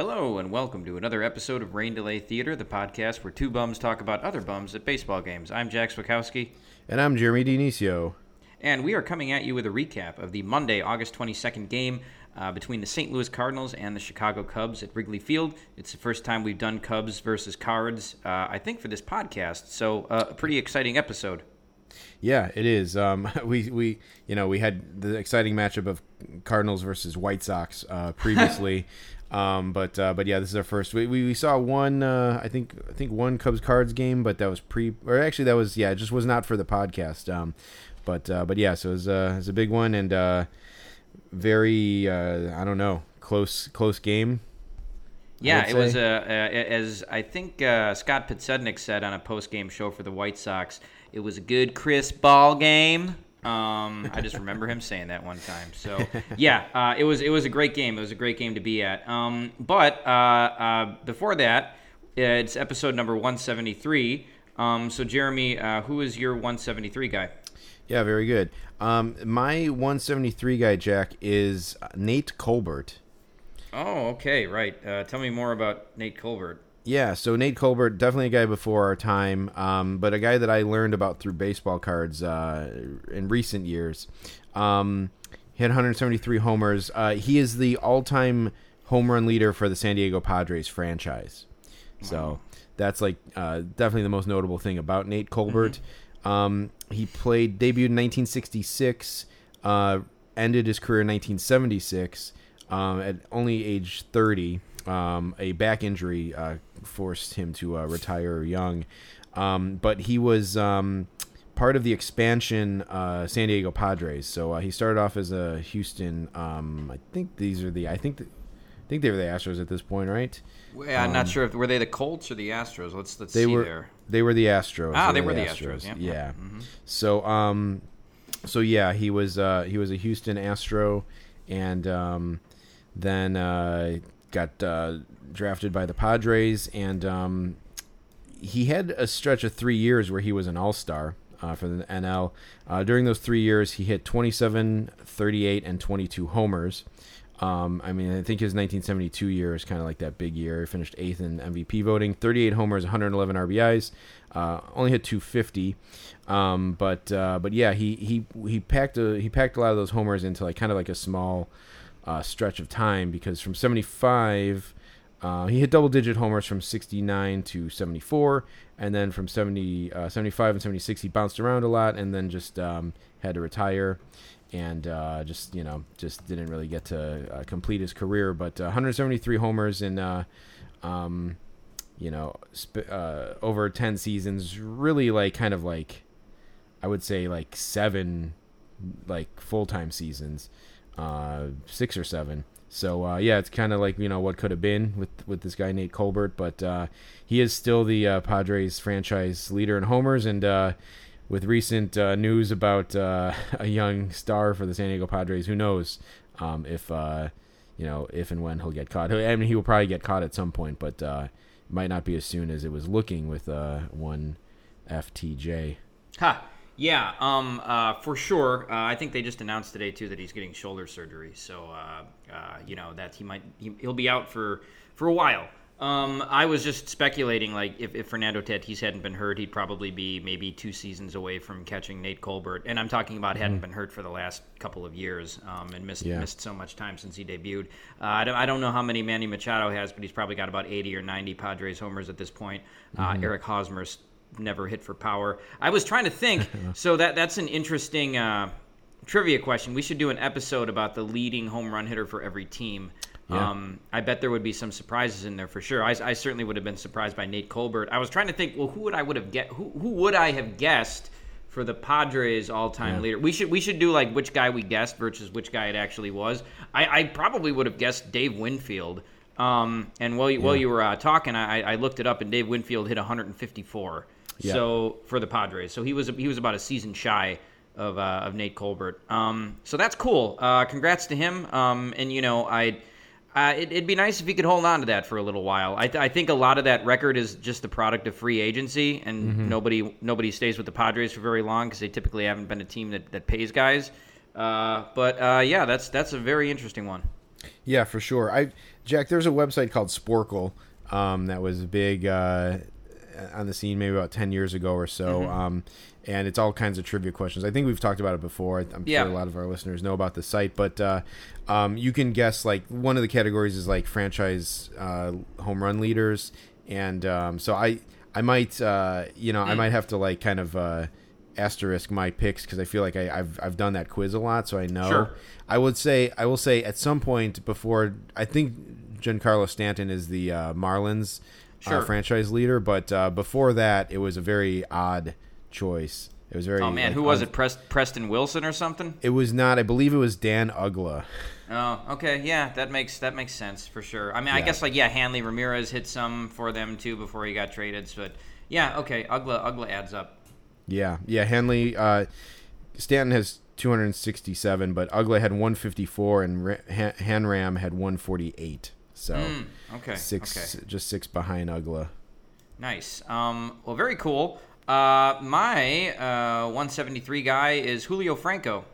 Hello, and welcome to another episode of Rain Delay Theater, the podcast where two bums talk about other bums at baseball games. I'm Jack Swakowski, And I'm Jeremy Dionisio. and we are coming at you with a recap of the Monday, August 22nd game uh, between the St. Louis Cardinals and the Chicago Cubs at Wrigley Field. It's the first time we've done Cubs versus Cards, uh, I think, for this podcast, so uh, a pretty exciting episode. Yeah, it is. Um, we we you know we had the exciting matchup of Cardinals versus White Sox uh, previously, um, but uh, but yeah, this is our first. We, we, we saw one uh, I think I think one Cubs Cards game, but that was pre or actually that was yeah it just was not for the podcast. Um, but uh, but yeah, so it was, uh, it was a big one and uh, very uh, I don't know close close game. Yeah, it was uh, uh, as I think uh, Scott Podsednik said on a post-game show for the White Sox. It was a good, crisp ball game. Um, I just remember him saying that one time. So yeah, uh, it was it was a great game. It was a great game to be at. Um, but uh, uh, before that, it's episode number 173. Um, so Jeremy, uh, who is your 173 guy? Yeah, very good. Um, my 173 guy Jack is Nate Colbert. Oh, okay, right. Uh, tell me more about Nate Colbert. Yeah, so Nate Colbert, definitely a guy before our time, um, but a guy that I learned about through baseball cards uh, in recent years. Um, he had 173 homers. Uh, he is the all-time home run leader for the San Diego Padres franchise. So that's like uh, definitely the most notable thing about Nate Colbert. Um, he played debuted in 1966, uh, ended his career in 1976 um, at only age 30. Um, a back injury uh, forced him to uh, retire young, um, but he was um, part of the expansion uh, San Diego Padres. So uh, he started off as a Houston. Um, I think these are the. I think. The, I think they were the Astros at this point, right? Well, I'm not sure if were they the Colts or the Astros. Let's let's Um, They see were. there. They were the Astros. Ah, they were the Astros, yeah. Yeah. So um, so yeah, he was uh he was a Houston Astro, and um, then uh got uh, drafted by the Padres, and um, he had a stretch of three years where he was an All Star. Uh, for the NL. Uh, during those three years, he hit 27, 38, and 22 homers. Um, I mean, I think his 1972 year is kind of like that big year. He finished eighth in MVP voting, 38 homers, 111 RBIs, uh, only hit 250. Um, but uh, but yeah, he he he packed a he packed a lot of those homers into like kind of like a small uh, stretch of time because from 75. Uh, he hit double-digit homers from 69 to 74, and then from 70, uh, 75 and 76, he bounced around a lot, and then just um, had to retire, and uh, just you know just didn't really get to uh, complete his career. But uh, 173 homers in uh, um, you know sp- over 10 seasons, really like kind of like I would say like seven like full-time seasons, uh, six or seven. So uh, yeah, it's kind of like you know what could have been with with this guy Nate Colbert, but uh, he is still the uh, Padres franchise leader in homers, and uh, with recent uh, news about a young star for the San Diego Padres, who knows um, if you know if and when he'll get caught. I mean, he will probably get caught at some point, but might not be as soon as it was looking with one FTJ. Ha. Yeah, um, uh, for sure. Uh, I think they just announced today too that he's getting shoulder surgery. So, uh, uh, you know, that he might he, he'll be out for for a while. Um, I was just speculating, like if, if Fernando Tatis hadn't been hurt, he'd probably be maybe two seasons away from catching Nate Colbert. And I'm talking about hadn't been hurt for the last couple of years um, and missed Yeah. missed so much time since he debuted. Uh, I don't I don't know how many Manny Machado has, but he's probably got about 80 or 90 Padres homers at this point. Uh, Eric Hosmer's never hit for power. I was trying to think. so that that's an interesting uh, trivia question. We should do an episode about the leading home run hitter for every team. Yeah. Um, I bet there would be some surprises in there for sure. I, I certainly would have been surprised by Nate Colbert. I was trying to think, well, who would I would have get? Who, who would I have guessed for the Padres all-time leader? We should we should do like which guy we guessed versus which guy it actually was. I, I probably would have guessed Dave Winfield. Um, and while you, while you were uh, talking, I, I looked it up, and Dave Winfield hit 154. Yeah. So for the Padres, so he was he was about a season shy of, uh, of Nate Colbert. Um, so that's cool. Uh, congrats to him. Um, and you know, I. Uh, it, would be nice if he could hold on to that for a little while. I, th- I, think a lot of that record is just the product of free agency, and nobody nobody stays with the Padres for very long because they typically haven't been a team that, that pays guys. Uh, but uh, yeah, that's that's a very interesting one. Yeah, for sure. I Jack, there's a website called Sporcle um, that was a big uh, on the scene maybe about ten years ago or so. Mm-hmm. Um, and it's all kinds of trivia questions. I think we've talked about it before. I'm Yeah. sure a lot of our listeners know about the site, but uh, um, you can guess like one of the categories is like franchise uh, home run leaders, and um, so I I might uh, you know I might have to like kind of uh, asterisk my picks because I feel like I, I've I've done that quiz a lot, so I know. Sure. I would say I will say at some point before I think Giancarlo Stanton is the uh, Marlins Sure. uh, franchise leader, but uh, before that it was a very odd choice. It was very. Oh man, like, who was un- it? Prest- Preston Wilson or something? It was not. I believe it was Dan Uggla. Oh, okay, yeah, that makes that makes sense for sure. I mean, I guess like yeah, Hanley Ramirez hit some for them too before he got traded. But yeah, okay, Uggla Uggla adds up. Yeah, yeah. Hanley uh, Stanton has 267, but Uggla had 154, and Ra- Han- Hanram had 148. So Mm, okay, six, okay. just six behind Uggla. Nice. Um, well, very cool. Uh, my uh, 173 guy is Julio Franco.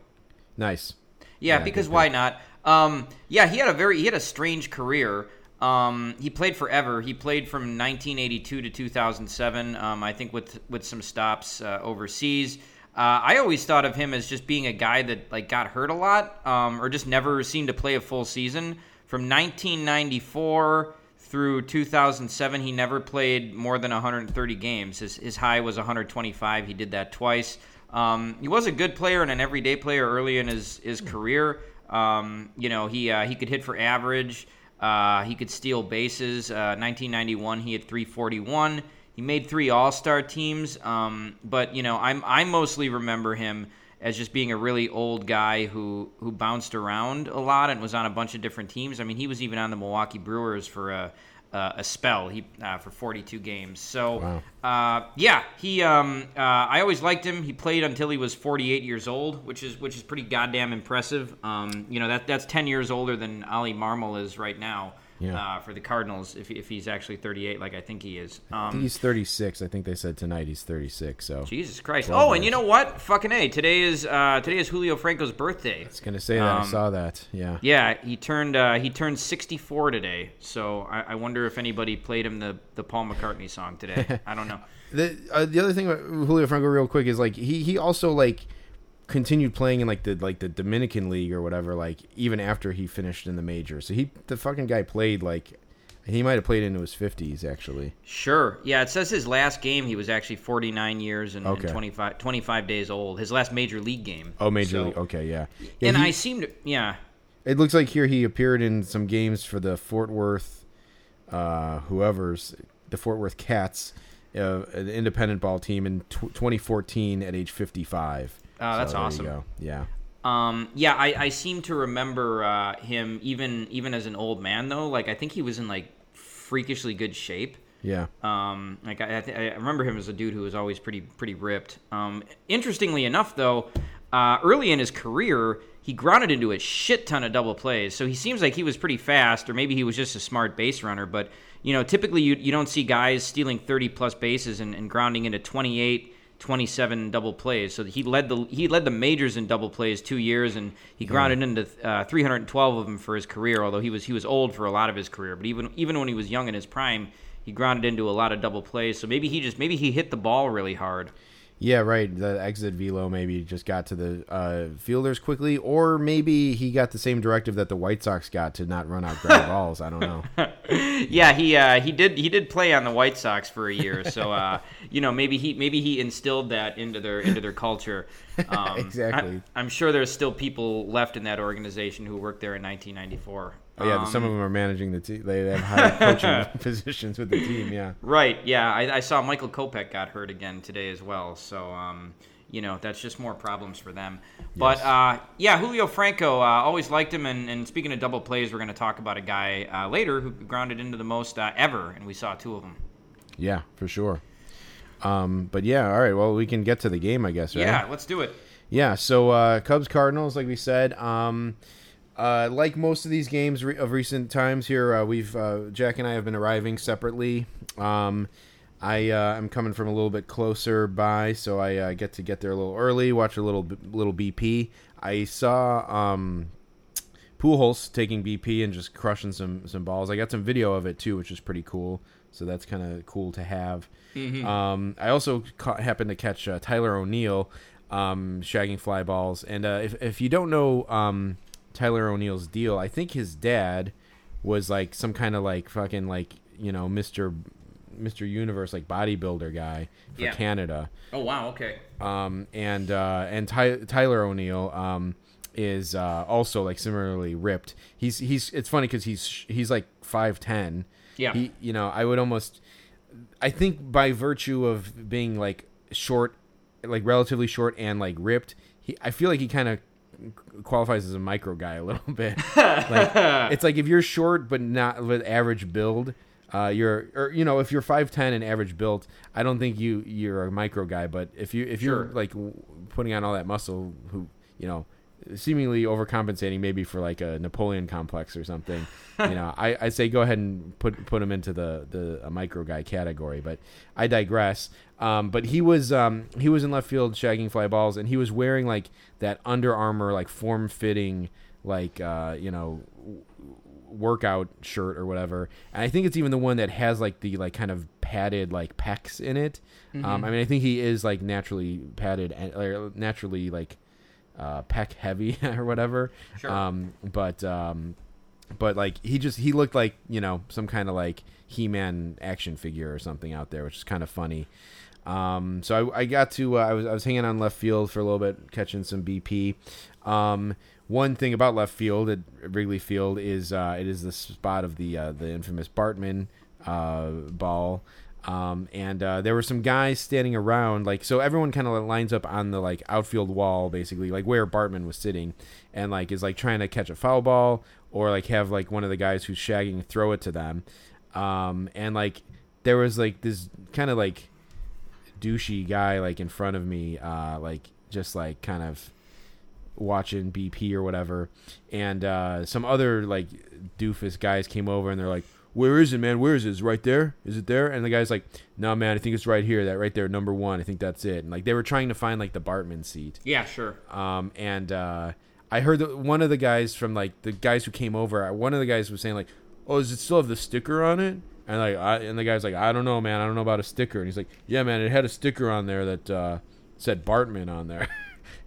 Nice. Yeah, Yeah, because why not? Um, yeah, he had a very he had a strange career. Um, he played forever. He played from 1982 to 2007. Um, I think with with some stops uh, overseas. Uh, I always thought of him as just being a guy that like got hurt a lot, um, or just never seemed to play a full season. From 1994 through 2007, he never played more than 130 games. His his high was 125. He did that twice. Um, he was a good player and an everyday player early in his his career. Um, you know, he uh, he could hit for average. Uh, he could steal bases. Uh, 1991, he had 341. He made three All Star teams. Um, but you know, I'm I mostly remember him as just being a really old guy who who bounced around a lot and was on a bunch of different teams. I mean, he was even on the Milwaukee Brewers for a uh, a spell. He uh, for 42 games. So uh, yeah, he. Um, uh, I always liked him. He played until he was 48 years old, which is which is pretty goddamn impressive. Um, you know that that's 10 years older than Oli Marmol is right now. Yeah. Uh, for the Cardinals, if, if he's actually 38, like I think he is. I think Um, he's 36. I think they said tonight he's 36. So Jesus Christ! Oh, and you know what? Fucking a! Today is uh, today is Julio Franco's birthday. I was gonna say that. I Um, saw that. Yeah. Yeah, he turned uh, he turned 64 today. So I, I wonder if anybody played him the, the Paul McCartney song today. I don't know. The uh, the other thing about Julio Franco, real quick, is like he he also like continued playing in like the like the Dominican League or whatever. Like even after he finished in the major, so he the fucking guy played like he might have played into his 50s actually. Sure. Yeah, it says his last game he was actually 49 years and, and 25, 25 days old. His last major league game. Oh, major So- league. Okay, yeah. yeah and he- I seem to yeah. It looks like here he appeared in some games for the Fort Worth, uh, whoever's the Fort Worth Cats, uh, an independent ball team in tw 2014 at age 55. Oh, that's you awesome. Yeah. Um, yeah, I, I seem to remember uh, him even even as an old man though. Like I think he was in like freakishly good shape. Yeah. Um, like I, I, th- I remember him as a dude who was always pretty pretty ripped. Um, interestingly enough, though, uh, early in his career, he grounded into a shit ton of double plays. So he seems like he was pretty fast, or maybe he was just a smart base runner. But you know, typically you you don't see guys stealing 30 plus bases and, and grounding into 28. 27 double plays. So he led the he led the majors in double plays two years, and he grounded into uh, 312 of them for his career. Although he was he was old for a lot of his career, but even even when he was young in his prime, he grounded into a lot of double plays. So maybe he just maybe he hit the ball really hard. Yeah, right. The exit velo maybe just got to the uh, fielders quickly, or maybe he got the same directive that the White Sox got to not run out ground balls. I don't know. Yeah, he uh, he did he did play on the White Sox for a year. So uh, you know maybe he maybe he instilled that into their into their culture. Um, Exactly. I, am sure there's still people left in that organization who worked there in 1994. Oh yeah, Um, some of them are managing the team. They have high coaching positions with the team. Yeah. Right. Yeah, I, I saw Michael Kopech got hurt again today as well. So, um, you know, that's just more problems for them. But uh, yeah, Julio Franco, uh, always liked him. And, and speaking of double plays, we're going to talk about a guy uh, later who grounded into the most uh, ever, and we saw two of them. Yeah, for sure. Um, but yeah, all right. Well, we can get to the game, I guess. Right? Yeah, let's do it. Yeah, so uh, Cubs Cardinals, like we said, um, uh, like most of these games re- of recent times here, uh, we've uh, Jack and I have been arriving separately. Um, I uh, am coming from a little bit closer by, so I uh, get to get there a little early, watch a little little BP. I saw um, Pujols taking BP and just crushing some some balls. I got some video of it too, which is pretty cool. So that's kind of cool to have. Um, I also ca- happened to catch uh, Tyler O'Neill um, shagging fly balls, and uh, if if you don't know um, Tyler O'Neill's deal, I think his dad was like some kind of like fucking like you know Mister Mister Universe like bodybuilder guy for Yeah. Canada Oh wow, okay. um, and uh, and Ty- Tyler O'Neill um, is uh, also like similarly ripped. He's he's it's funny because he's he's like five ten. Yeah. He you know I would almost I think by virtue of being like short, like relatively short and like ripped, he I feel like he kind of qualifies as a micro guy a little bit. like it's like if you're short but not with average build, uh, you're or you know if you're five ten and average built, I don't think you you're a micro guy. But if you if you're Sure. like w- putting on all that muscle, who you know seemingly overcompensating maybe for like a Napoleon complex or something, you know I I say go ahead and put put him into the the a micro guy category. But I digress. Um, but he was um, he was in left field shagging fly balls, and he was wearing like that Under Armour like form fitting like uh, you know w- workout shirt or whatever. And I think it's even the one that has like the like kind of padded like pecs in it. Um, I mean, I think he is like naturally padded and or naturally like uh, pec heavy or whatever. Sure. Um, but um, but like he just he looked like you know some kind of like He-Man action figure or something out there, which is kind of funny. Um, so I, I got to uh, I was I was hanging on left field for a little bit, catching some BP. Um, one thing about left field at Wrigley Field is uh, it is the spot of the uh, the infamous Bartman uh, ball. Um, and uh, there were some guys standing around, like so. Everyone kind of lines up on the like outfield wall, basically, like where Bartman was sitting, and like is like trying to catch a foul ball or like have like one of the guys who's shagging throw it to them. Um, and like there was like this kind of like douchey guy like in front of me, uh, like just like kind of watching BP or whatever, and uh, some other like doofus guys came over and they're like, "Where is it, man? Where is it? Is it right there? Is it there?" And the guy's like, "No, man, I think it's right here. That right there, number one. I think that's it." And like they were trying to find like the Bartman seat. Yeah, sure. Um, and uh, I heard that one of the guys from like the guys who came over, uh, one of the guys was saying like, "Oh, does it still have the sticker on it?" And like, I, and the guy's like, "I don't know, man. I don't know about a sticker." And he's like, "Yeah, man, it had a sticker on there that uh, said Bartman on there."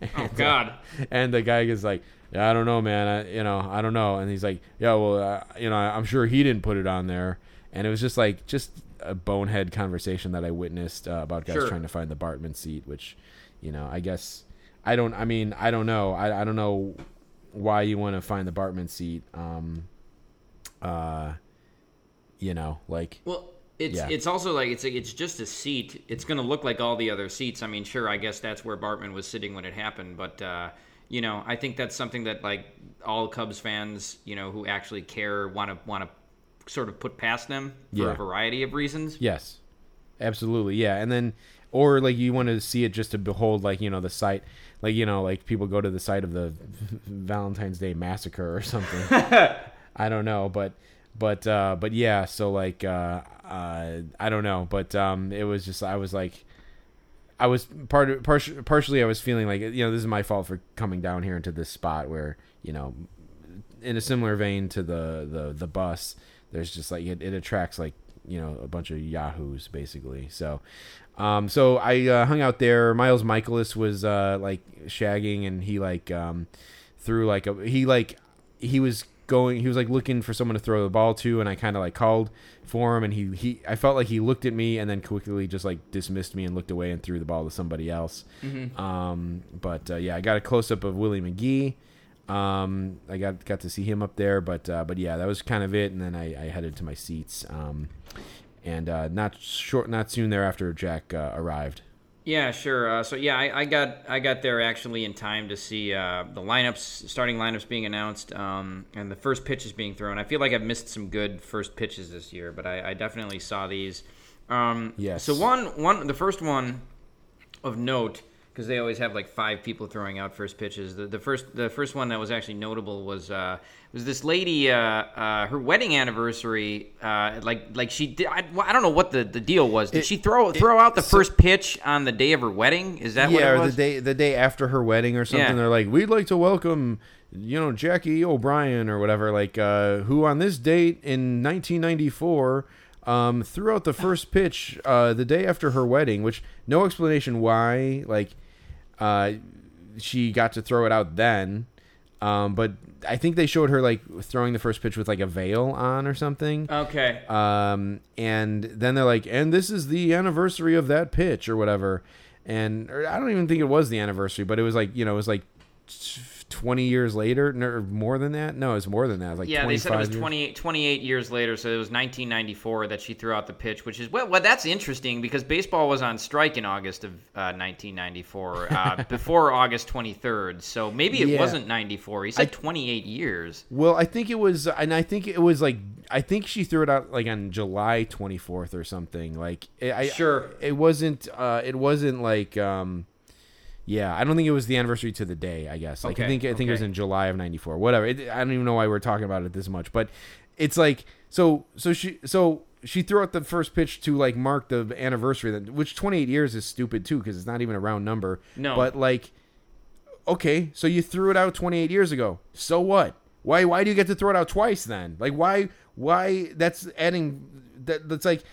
Oh And, uh, God. and the guy is like, "Yeah, I don't know, man. I, you know, I don't know." And he's like, "Yeah, well, uh, you know, I'm sure he didn't put it on there." And it was just like just a bonehead conversation that I witnessed uh, about guys Sure. trying to find the Bartman seat, which, you know, I guess I don't. I mean, I don't know. I, I don't know why you want to find the Bartman seat. Um, uh, you know, like Well, it's Yeah. it's also like it's it's just a seat. It's going to look like all the other seats. I mean, sure, I guess that's where Bartman was sitting when it happened, but uh, you know, I think that's something that like all Cubs fans, you know, who actually care want to want to sort of put past them for Yeah. a variety of reasons. Yes, absolutely. Yeah, and then or like you want to see it just to behold, like you know, the site, like you know, like people go to the site of the Valentine's Day massacre or something. I don't know, but but uh, but yeah. So like uh, uh, I don't know, but um, it was just I was like. I was part of, partially, I was feeling like you know this is my fault for coming down here into this spot where you know in a similar vein to the the the bus there's just like it, it attracts like you know a bunch of yahoos basically so um so i uh, hung out there miles mikolas was uh like shagging and he like um threw like a he like he was going he was like looking for someone to throw the ball to and i kind of like called for him and he he i felt like he looked at me and then quickly just like dismissed me and looked away and threw the ball to somebody else um but uh, yeah i got a close-up of willie mcgee um, I got got to see him up there, but uh, but yeah, that was kind of it. And then I, I headed to my seats. Um, and uh, not short, not soon thereafter, Jack uh, arrived. Yeah, sure. Uh, so yeah, I, I got I got there actually in time to see uh, the lineups, starting lineups being announced, um, and the first pitches being thrown. I feel like I've missed some good first pitches this year, but I, I definitely saw these. Um, Yes. So one one the first one of note because they always have like five people throwing out first pitches. The, the first the first one that was actually notable was uh, was this lady uh, uh, her wedding anniversary. Uh, like like she did. I, I don't know what the, the deal was. Did It- she throw throw out the first pitch on the day of her wedding? Is that what yeah, it or the day the day after her wedding or something. Yeah. They're like, we'd like to welcome, you know, Jackie O'Brien or whatever, like uh, who on this date in 1994 um, threw out the first pitch uh, the day after her wedding, which no explanation why. Like, uh, she got to throw it out then. Um, but I think they showed her like throwing the first pitch with like a veil on or something. okay. Um, and then they're like, and this is the anniversary of that pitch or whatever. And or I don't even think it was the anniversary, but it was like, you know, it was like 20 years later or more than that. No, it's more than that. Like yeah, they said it was 28, 28 years later, so it was 1994 that she threw out the pitch, which is well, well that's interesting because baseball was on strike in August of uh, 1994, uh, before August 23rd. So maybe it Yeah. wasn't 94. He said 28 years. Well, I think it was, and I think it was like, I think she threw it out like on July 24th or something. Like, it, I, Sure. it wasn't, uh, it wasn't like, um, yeah, I don't think it was the anniversary to the day. I guess. Like, I think I think it was in July of '94. Whatever. It, I don't even know why we're talking about it this much, but it's like so. So she so she threw out the first pitch to like mark the anniversary. That which 28 years is stupid too because it's not even a round number. No. But like, okay, so you threw it out 28 years ago. So what? Why why do you get to throw it out twice then? Like why why that's adding that that's like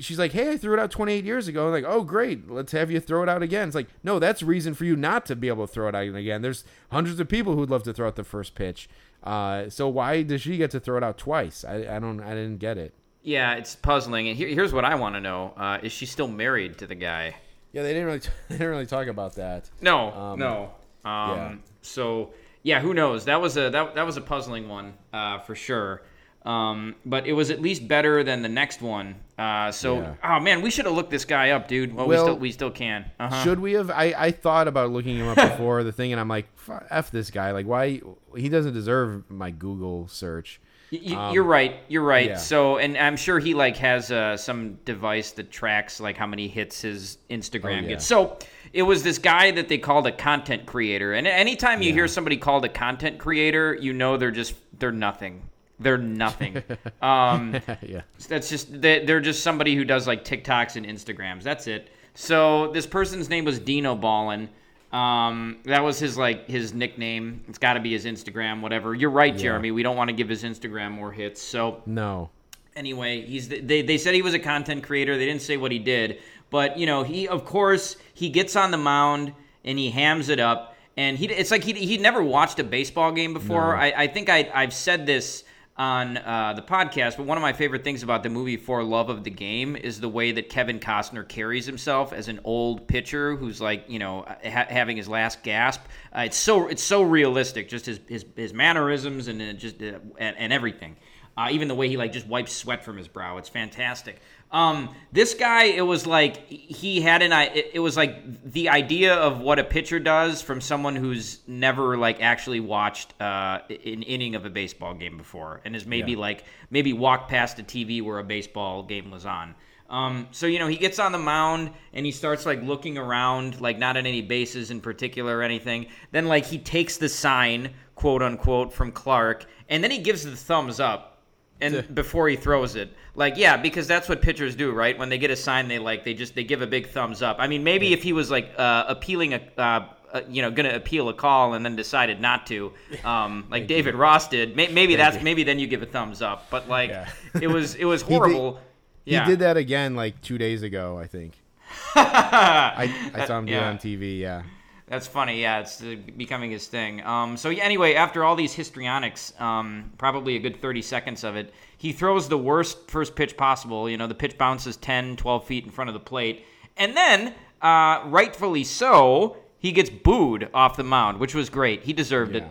she's like, "Hey, I threw it out 28 years ago." I'm like, "Oh, great. Let's have you throw it out again." It's like, "No, that's reason for you not to be able to throw it out again." There's hundreds of people who'd love to throw out the first pitch. Uh, so why does she get to throw it out twice? I, I don't I didn't get it. Yeah, it's puzzling. And here, here's what I want to know: uh, Is she still married to the guy? Yeah, they didn't really they didn't really talk about that. No, Um, no. Um, yeah. So yeah, who knows? That was a that, that was a puzzling one uh, for sure. Um, but it was at least better than the next one. Uh, so Yeah. oh man, we should have looked this guy up, dude. Well, Well, we still we still can. Uh-huh. Should we have? I, I thought about looking him up before the thing, and I'm like, "F- "F this guy! Like, why? He doesn't deserve my Google search." Y- y- you're right. You're right. Um, yeah. So, and I'm sure he like has uh, some device that tracks like how many hits his Instagram Oh, yeah. gets. So, it was this guy that they called a content creator. And anytime you hear somebody called a content creator, you know they're just they're nothing. They're nothing. um, yeah. that's just they- they're just somebody who does like TikToks and Instagrams. That's it. So this person's name was Dino Ballin. Um, that was his like his nickname. It's got to be his Instagram, whatever. You're right, Jeremy. We don't want to give his Instagram more hits. So No. anyway, he's they they said he was a content creator. They didn't say what he did, but you know he of course he gets on the mound and he hams it up. And he it's like he he'd never watched a baseball game before. I, I think I I've said this on uh, the podcast, but one of my favorite things about the movie For Love of the Game is the way that Kevin Costner carries himself as an old pitcher who's like you know ha- having his last gasp. Uh, it's so it's so realistic, just his his, his mannerisms and uh, just uh, and, and everything. Uh, even the way he like just wipes sweat from his brow, it's fantastic. Um, this guy, it was like he had an. It, it was like the idea of what a pitcher does from someone who's never like actually watched uh, an inning of a baseball game before, and has maybe Yeah. like maybe walked past a TV where a baseball game was on. Um, so you know he gets on the mound and he starts like looking around, like not at any bases in particular or anything. Then like he takes the sign, quote unquote, from Clark, and then he gives the thumbs up and before he throws it. Like yeah because that's what pitchers do right? When they get a sign they like they just they give a big thumbs up. I mean maybe if he was like uh, appealing a uh, uh, you know gonna appeal a call and then decided not to um, like david ross did may- maybe that's maybe then you give a thumbs up. But like Yeah. it was it was horrible. He yeah. did that again like two days ago, I think. I, I saw him do it on TV. Yeah. That's funny. Yeah, it's uh, becoming his thing. Um, so yeah, anyway, after all these histrionics, um, probably a good 30 seconds of it, he throws the worst first pitch possible. You know, the pitch bounces 10, 12 feet in front of the plate. And then, uh, rightfully so, he gets booed off the mound, which was great. He deserved it.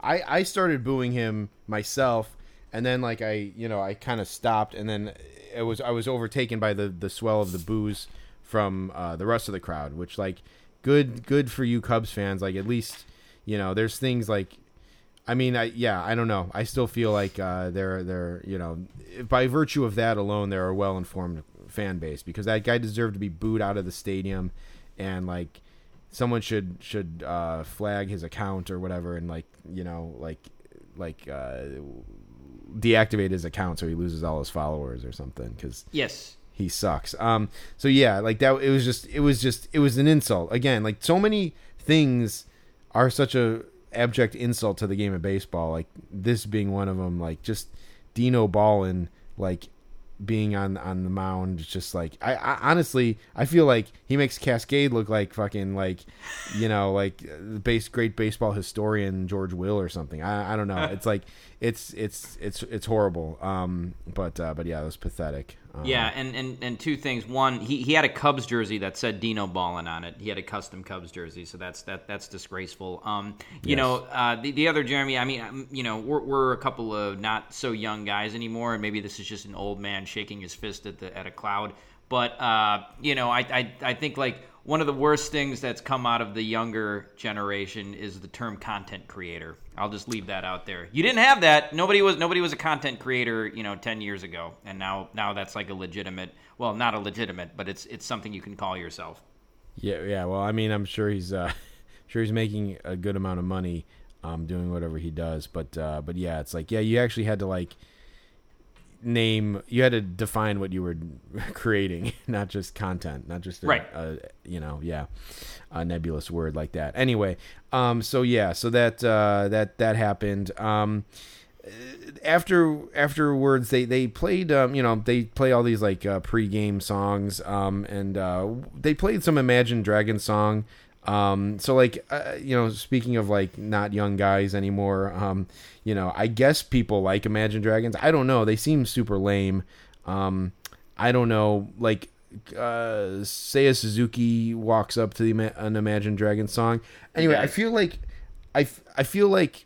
I, I started booing him myself, and then like I you know I kind of stopped, and then it was I was overtaken by the the swell of the boos from uh, the rest of the crowd, which like good good for you Cubs fans. Like at least you know there's things like. I mean, I yeah, I don't know. I still feel like uh, they're they're you know by virtue of that alone, they're a well informed fan base because that guy deserved to be booed out of the stadium, and like someone should should uh, flag his account or whatever, and like you know like like uh, deactivate his account so he loses all his followers or something because Yes. He sucks. Um, so yeah, like that. It was just, it was just, it was an insult. Again, like so many things are such a abject insult to the game of baseball. Like this being one of them. Like just Dino Ballin, like being on on the mound, just like I, I honestly, I feel like he makes Cascade look like fucking like, you know, like uh, base great baseball historian George Will or something. I I don't know. It's like it's it's it's it's horrible. Um, but uh, but yeah, it was pathetic. Um, Yeah, and, and, and two things. One, he, he had a Cubs jersey that said Dino Ballin on it. He had a custom Cubs jersey, so that's that that's disgraceful. Um, you Yes. know, uh, the the other Jeremy. I mean, um, you know, we're we're a couple of not so young guys anymore, and maybe this is just an old man shaking his fist at the at a cloud. But uh, you know, I, I I think like one of the worst things that's come out of the younger generation is the term content creator. I'll just leave that out there. You didn't have that. Nobody was nobody was a content creator, you know, 10 years ago. And now now that's like a legitimate, well, not a legitimate, but it's it's something you can call yourself. Yeah, yeah. Well, I mean, I'm sure he's uh, sure he's making a good amount of money um, doing whatever he does. But uh, but yeah, it's like yeah, you actually had to like name, you had to define what you were creating, not just content, not just a, Right. a you know, yeah, a nebulous word like that. Anyway, um, so yeah, so that uh, that that happened. Um, after afterwards they they played um you know they play all these like uh, pre-game songs um and uh they played some Imagine dragon song um so like uh, you know speaking of like not young guys anymore um you know I guess people like Imagine Dragons. I don't know. They seem super lame. Um I don't know. Like uh Seiya Suzuki walks up to the an Imagine Dragons song. Anyway I feel like I, f- I feel like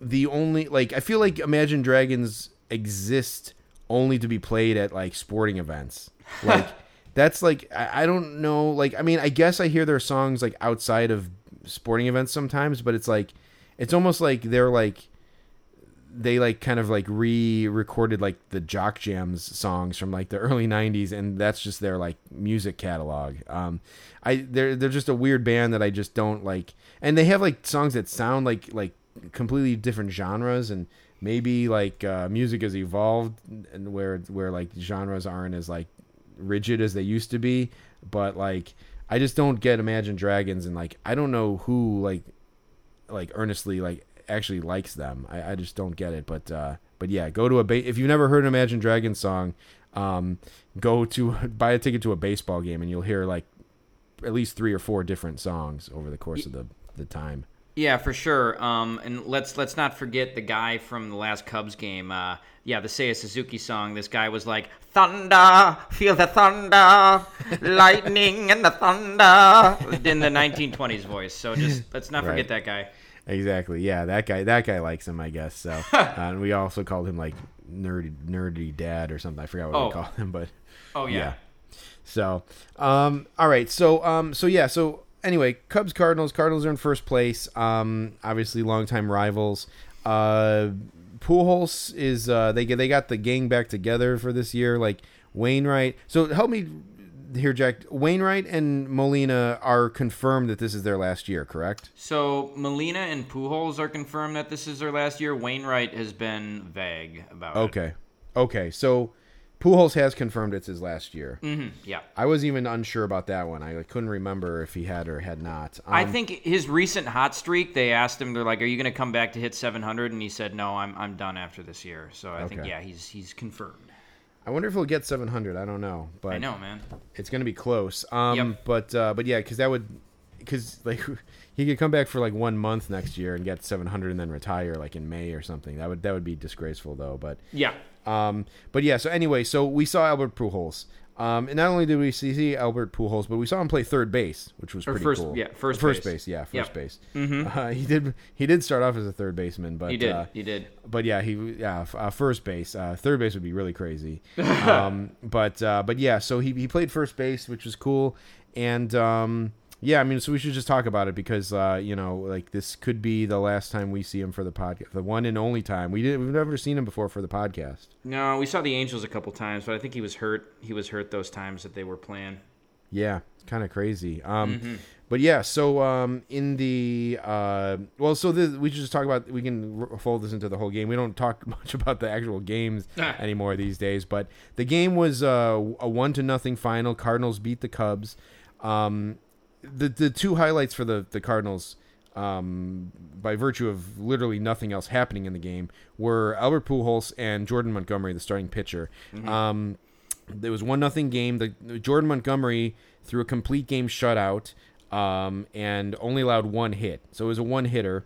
the only like I feel like Imagine Dragons exist only to be played at like sporting events. Like that's like I, I don't know like I mean I guess I hear their songs like outside of sporting events sometimes, but it's like it's almost like they're like they like kind of like re-recorded like the Jock Jams songs from like the early '90s, and that's just their like music catalog. Um, I they're they're just a weird band that I just don't like, and they have like songs that sound like like completely different genres, and maybe like uh, music has evolved and where where like genres aren't as like rigid as they used to be, but like I just don't get Imagine Dragons, and like I don't know who like like earnestly like actually likes them. I, I just don't get it. But uh, but yeah, go to a ba- if you've never heard an Imagine Dragons song, um, go to buy a ticket to a baseball game and you'll hear like at least three or four different songs over the course of the the time. Yeah, for sure. Um, and let's let's not forget the guy from the last Cubs game. Uh, yeah, the Seiya Suzuki song. This guy was like, "Thunder, feel the thunder, lightning and the thunder," in the 1920s voice. So just let's not forget Right. that guy. Exactly. Yeah, that guy that guy likes him, I guess. So uh, and we also called him like nerdy nerdy dad or something. I forgot what Oh. we called him, but Oh yeah. Yeah. So, um, all right. So, um, so yeah. So anyway, Cubs Cardinals. Cardinals are in first place. Um, obviously, longtime rivals. Uh, Pujols is uh, they get they got the gang back together for this year. Like Wainwright. So help me here, Jack. Wainwright and Molina are confirmed that this is their last year. Correct? So Molina and Pujols are confirmed that this is their last year. Wainwright has been vague about it. Okay. Okay. So Pujols has confirmed it's his last year. hmm Yeah. I was even unsure about that one. I couldn't remember if he had or had not. I Um, think his recent hot streak. They asked him, they're like, "Are you going to come back to hit 700?" And he said, "No, I'm I'm done after this year." So I think yeah, he's he's confirmed. I wonder if he'll get 700. I don't know, but I know, man. it's going to be close. Um, Yep. but uh, but yeah, because that would because like he could come back for like one month next year and get 700 and then retire like in May or something. That would that would be disgraceful though. But Yeah. um, but yeah. So anyway, so we saw Albert Pujols. Um, and not only did we see see Albert Pujols, but we saw him play third base, which was Or pretty first- cool. yeah, first first base. base. Yeah, first Yep. base. Mm-hmm. Uh, he did he did start off as a third baseman, but He did. Uh, he did. but yeah, he yeah uh, first base. Uh, third base would be really crazy. um, but uh, but yeah, so he he played first base, which was cool, and um, yeah, I mean, so we should just talk about it because uh, you know, like this could be the last time we see him for the podcast, the one and only time we didn't, we've never seen him before for the podcast. No, we saw the Angels a couple times, but I think he was hurt. He was hurt those times that they were playing. Yeah, It's kind of crazy. Um, Mm-hmm. But yeah, so um, in the uh, well, so this, we should just talk about. We can r- fold this into the whole game. We don't talk much about the actual games Ah. anymore these days. But the game was uh, a one to nothing final. Cardinals beat the Cubs. Um, the the two highlights for the the Cardinals. Um, by virtue of literally nothing else happening in the game, were Albert Pujols and Jordan Montgomery, the starting pitcher. Um, there was one nothing game. The Jordan Montgomery threw a complete game shutout um, and only allowed one hit, so it was a one hitter.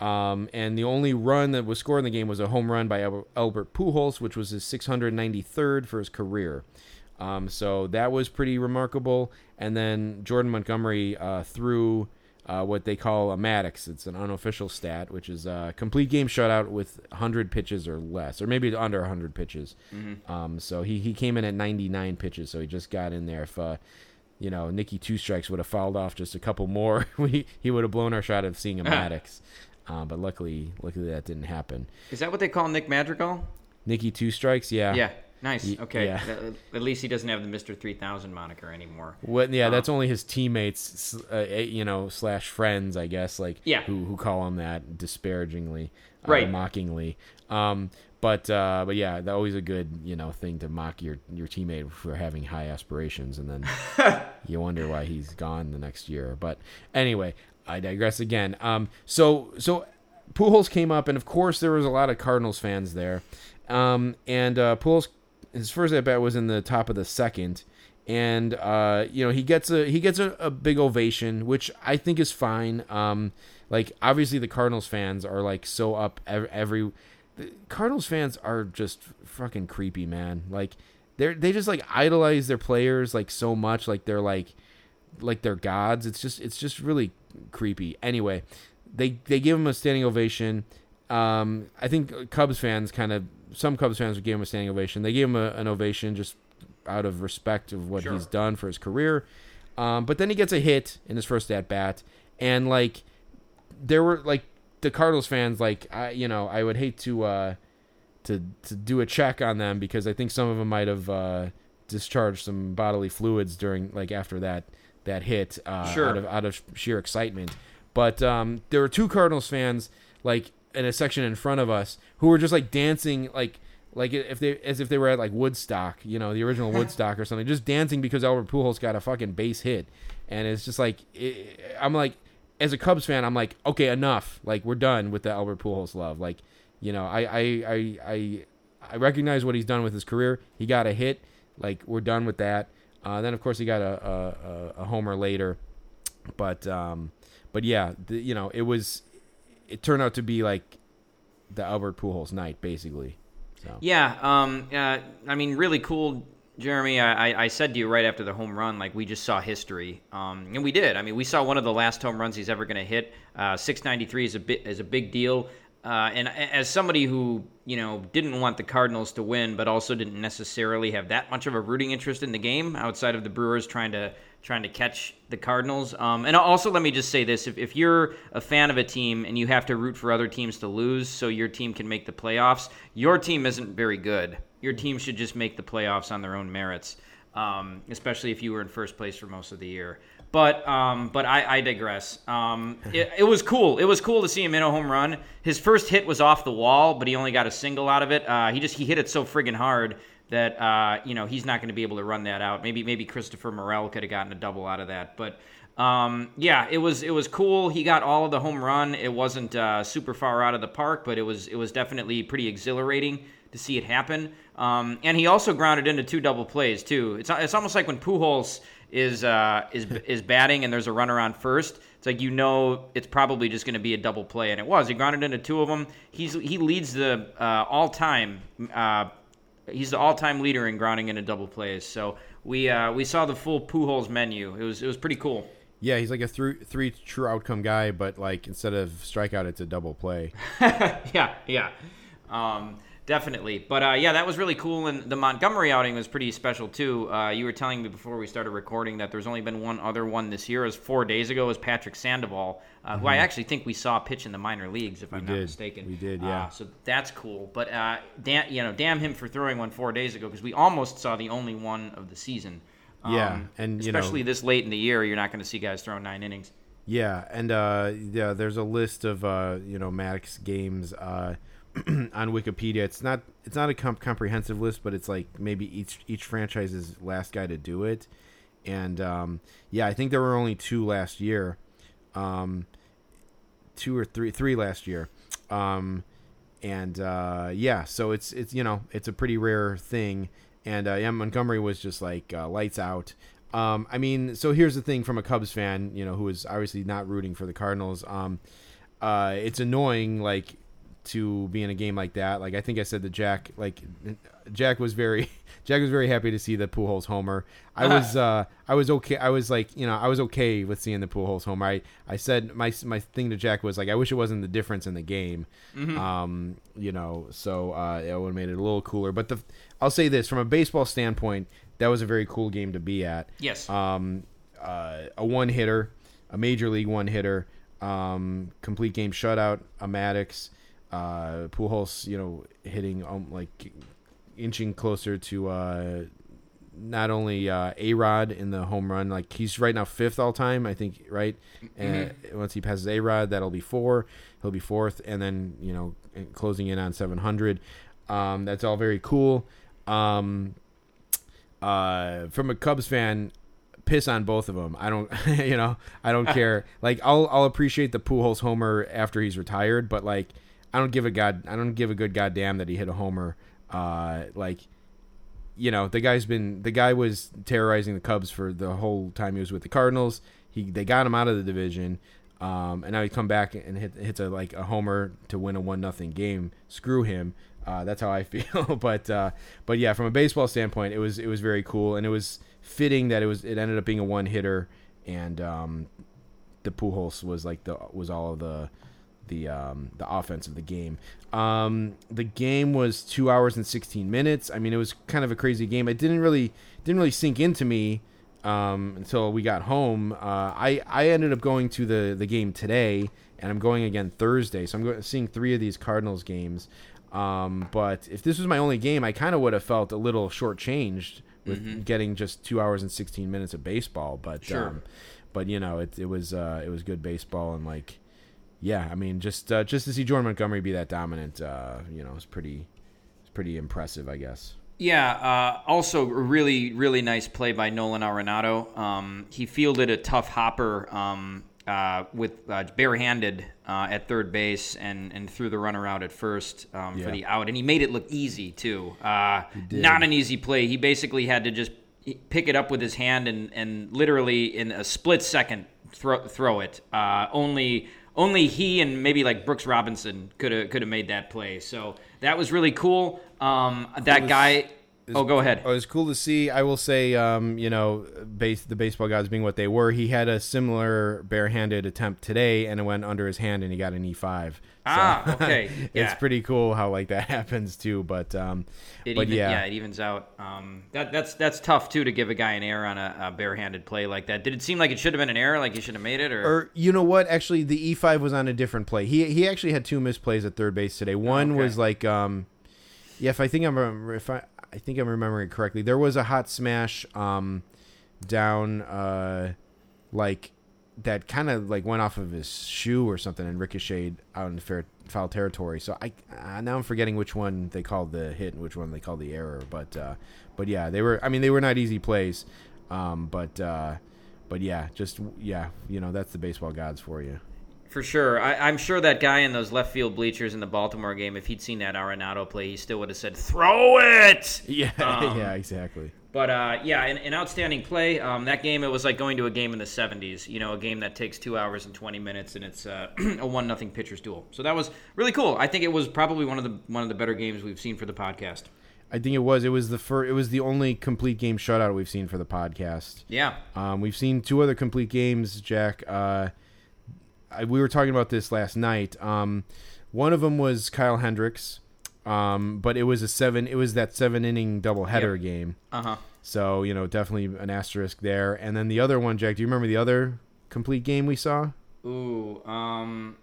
Um, and the only run that was scored in the game was a home run by Albert Pujols, which was his 693rd for his career. Um, so that was pretty remarkable. And then Jordan Montgomery uh, threw uh, what they call a Maddux. It's an unofficial stat, which is a complete game shutout with 100 pitches or less, or maybe under 100 pitches. Um, so he, he came in at 99 pitches, so he just got in there. If uh, you know Nicky Two Strikes would have fouled off just a couple more, we, he would have blown our shot of seeing a Maddux. Uh, but luckily, luckily that didn't happen. Is that what they call Nick Madrigal? Nicky Two Strikes, yeah, Yeah. Nice. Okay. yeah. At least he doesn't have the Mister Three Thousand moniker anymore. What? Yeah, that's only his teammates, uh, eh, you know, slash friends, I guess. Like, Yeah. who who call him that disparagingly, uh, Right. mockingly. Um, but uh, but yeah, that always a good you know thing to mock your your teammate for having high aspirations, and then you wonder why he's gone the next year. But anyway, I digress again. Um, so so Pujols came up, and of course there was a lot of Cardinals fans there. Um, and uh, Pujols, his first at bat was in the top of the second, and uh, you know he gets a he gets a, a big ovation, which I think is fine. Um, like obviously the Cardinals fans are like so up every. every Cardinals fans are just fucking creepy, man. Like they're they just like idolize their players like so much, like they're like like they're gods. It's just it's just really creepy. Anyway, they they give him a standing ovation. Um, I think Cubs fans kind of some Cubs fans would give him a standing ovation. They gave him a, an ovation just out of respect of what Sure. he's done for his career. Um, but then he gets a hit in his first at bat, and like there were like the Cardinals fans, like I you know I would hate to uh, to to do a check on them because I think some of them might have uh, discharged some bodily fluids during like after that that hit uh, Sure. out of out of sheer excitement. But um, there were two Cardinals fans like in a section in front of us who were just like dancing like like if they as if they were at like Woodstock, you know, the original Woodstock or something, just dancing because Albert Pujols got a fucking base hit, and it's just like it, I'm like as a Cubs fan, I'm like okay, enough, like we're done with the Albert Pujols love, like you know, I I I I, I recognize what he's done with his career. He got a hit, like we're done with that. Uh, then of course he got a a, a, homer later, but um, but yeah, the, you know, it was it turned out to be like the Albert Pujols night, basically. So Yeah, um, uh, I mean, really cool, Jeremy. I, I, said to you right after the home run, like we just saw history, um, and we did. I mean, we saw one of the last home runs he's ever going to hit. Uh, 693 is a bit is a big deal. Uh, and as somebody who you know didn't want the Cardinals to win, but also didn't necessarily have that much of a rooting interest in the game outside of the Brewers trying to trying to catch the Cardinals. Um, and also, let me just say this: if, if you're a fan of a team and you have to root for other teams to lose so your team can make the playoffs, your team isn't very good. Your team should just make the playoffs on their own merits, um, especially if you were in first place for most of the year. But um, but I, I digress. Um, it, it was cool. It was cool to see him in a home run. His first hit was off the wall, but he only got a single out of it. Uh, he just he hit it so friggin' hard that uh, you know he's not going to be able to run that out. Maybe maybe Christopher Morel could have gotten a double out of that, but. Um, yeah, it was it was cool. He got all of the home run. It wasn't uh, super far out of the park, but it was it was definitely pretty exhilarating to see it happen. Um, and he also grounded into two double plays too. It's it's almost like when Pujols is uh, is is batting and there's a runner on first. It's like you know it's probably just going to be a double play, and it was. He grounded into two of them. He's he leads the uh, all time. Uh, he's the all time leader in grounding into double plays. So we uh, we saw the full Pujols menu. It was it was pretty cool. yeah, he's like a three three true outcome guy, but like instead of strikeout, it's a double play. yeah, yeah, um, definitely. But uh, yeah, that was really cool, and the Montgomery outing was pretty special too. Uh, you were telling me before we started recording that there's only been one other one this year. As four days ago. Was Patrick Sandoval, uh, who I actually think we saw pitch in the minor leagues, if we I'm not did. mistaken. We did, Uh, yeah. so that's cool. But uh, damn, you know, damn him for throwing one four days ago because we almost saw the only one of the season. Yeah, Um, and, you know- especially this late in the year, you're not going to see guys throwing nine innings. Yeah, and uh, yeah, there's a list of uh, you know Maddux games uh, on Wikipedia. It's not it's not a comp- comprehensive list, but it's like maybe each each franchise's last guy to do it. And um, yeah, I think there were only two last year, um, two or three three last year. Um, and uh, yeah, so it's it's you know it's a pretty rare thing. And uh, yeah, Montgomery was just like uh, lights out. Um, I mean, so here's the thing from a Cubs fan, you know, who is obviously not rooting for the Cardinals. Um, uh, it's annoying, like, to be in a game like that. Like, I think I said that Jack, like, Jack was very, Jack was very happy to see the Pujols homer. I was, uh, I was okay. I was like, you know, I was okay with seeing the Pujols homer. I, I said my, my thing to Jack was like, I wish it wasn't the difference in the game. Um, you know, so uh, it would have made it a little cooler. But the, I'll say this from a baseball standpoint, that was a very cool game to be at Yes. um, uh, a one hitter, a major league one hitter, um, complete game shutout, a Maddux, uh, Pujols, you know, hitting um, like inching closer to uh, not only uh, A Rod in the home run, like he's right now fifth all time, I think, right? And once he passes A Rod, that'll be four. He'll be fourth, and then you know, closing in on seven hundred. Um, that's all very cool. Um, uh, from a Cubs fan, piss on both of them. I don't, you know, I don't care. Like I'll I'll appreciate the Pujols homer after he's retired, but like I don't give a god I don't give a good goddamn that he hit a homer. Uh, like you know the guy's been the guy was terrorizing the Cubs for the whole time he was with the Cardinals. He they got him out of the division. Um, and now he come back and hit, hits a like a homer to win a one nothing game. Screw him. Uh, that's how I feel. but uh, but yeah, from a baseball standpoint, it was it was very cool, and it was fitting that it was it ended up being a one hitter, and um, the Pujols was like the was all of the the um, the offense of the game. Um, the game was two hours and sixteen minutes. I mean, it was kind of a crazy game. It didn't really didn't really sink into me um, until we got home. Uh, I I ended up going to the the game today, and I'm going again Thursday. So I'm go- seeing three of these Cardinals games. Um, but if this was my only game, I kind of would have felt a little shortchanged with getting just two hours and sixteen minutes of baseball. But Sure. um, but you know, it it was uh, it was good baseball and like yeah, I mean, just uh, just to see Jordan Montgomery be that dominant, uh, you know, is pretty it's pretty impressive, I guess. Yeah. Uh, also, a really, really nice play by Nolan Arenado. Um, he fielded a tough hopper um, uh, with uh, barehanded uh, at third base and, and threw the runner out at first um, for the out, and he made it look easy too. Uh, not an easy play. He basically had to just pick it up with his hand and, and literally in a split second throw throw it. Uh, only only he and maybe like Brooks Robinson could have could have made that play. So that was really cool. Um, that was- guy. Oh, go ahead. It was cool to see. I will say, um, you know, base the baseball gods being what they were. He had a similar barehanded attempt today, and it went under his hand, and he got an E five. Ah, okay. Yeah. it's pretty cool how like that happens too. But um, It but even, yeah, yeah. it evens out. Um, that that's that's tough too to give a guy an error on a, a barehanded play like that. Did it seem like it should have been an error, like he should have made it, or, Or you know what? Actually, the E five was on a different play. He he actually had two misplays at third base today. One Okay. was like, um, yeah, if I think I'm if I I think I'm remembering it correctly, there was a hot smash um, down uh, like that kind of like went off of his shoe or something and ricocheted out in fair foul territory. So I uh, now I'm forgetting which one they called the hit and which one they called the error. But uh, but yeah, they were. I mean, they were not easy plays. Um, but uh, but yeah, just yeah, you know that's the baseball gods for you. For sure. I, I'm sure that guy in those left field bleachers in the Baltimore game, if he'd seen that Arenado play, he still would have said, throw it! Yeah, Um, yeah, exactly. But uh, yeah, an, an outstanding play. Um, that game, it was like going to a game in the 70s. You know, a game that takes two hours and 20 minutes, and it's uh, a one nothing pitcher's duel. So that was really cool. I think it was probably one of the one of the better games we've seen for the podcast. I think it was. It was the fir- It was the only complete game shutout we've seen for the podcast. Yeah. Um, we've seen two other complete games, Jack. Uh, I, we were talking about this last night. Um, one of them was Kyle Hendricks, um, but it was a seven. It was that seven inning doubleheader Yep. game. Uh huh. So you know, definitely an asterisk there. And then the other one, Jack. Do you remember the other complete game we saw? Ooh. Um.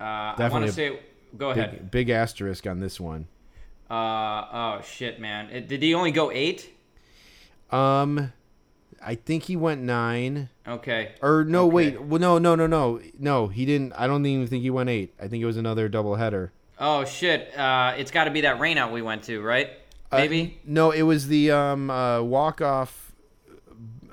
Uh, I want to say. Go ahead. Big, big asterisk on this one. Uh. Oh shit, man. It, did he only go eight? Um, I think he went nine. Okay. Or no, Okay. wait. Well, no, no, no, no, no. He didn't. I don't even think he went eight. I think it was another double header. Oh shit! Uh, it's got to be that rainout we went to, right? Uh, Maybe. no, it was the um, uh, walk off.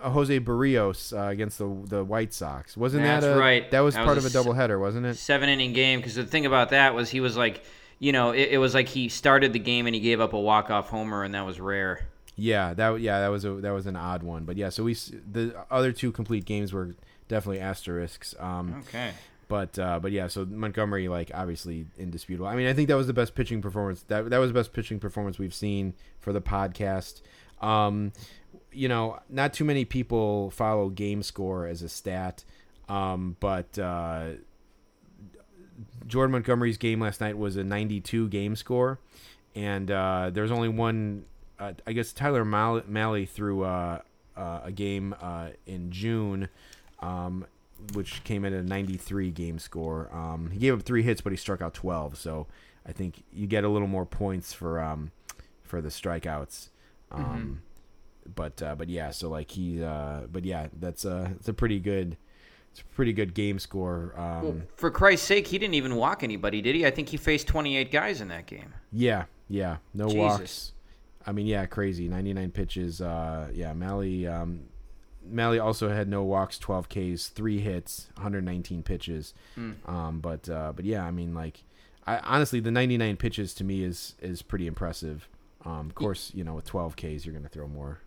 Uh, Jose Berrios uh, against the the White Sox wasn't That's that a, right. That was That part was of a a double header, wasn't it? seven inning game because the thing about that was he was like you know it, it was like he started the game and he gave up a walk off homer and that was rare Yeah, that yeah that was a that was an odd one, but yeah. So we the other two complete games were definitely asterisks. Um, okay But uh, but yeah, so Montgomery like obviously indisputable. I mean, I think that was the best pitching performance. That that was the best pitching performance we've seen for the podcast. Um, you know, not too many people follow game score as a stat, um, but uh, Jordan Montgomery's game last night was a 92 game score, and uh, there's only one. Uh, I guess Tyler Mall- Mahle threw uh, uh, a game uh, in June, um, which came in at a 93 game score. Um, he gave up three hits, but he struck out 12. So I think you get a little more points for um, for the strikeouts. Um, But uh, but yeah, so like he, uh, but yeah, that's a it's a pretty good. It's a pretty good game score. Um, well, for christ's sake he didn't even walk anybody did he i think he faced 28 guys in that game Yeah, yeah, no Jesus. walks. I mean, yeah, crazy. Ninety nine pitches. Uh, yeah, Mahle. Um, Mahle also had no walks, twelve Ks, three hits, one hundred nineteen pitches. Hmm. Um, but uh, but yeah, I mean, like, I honestly, the ninety nine pitches to me is is pretty impressive. Um, of course, you know, with twelve Ks, you're gonna throw more.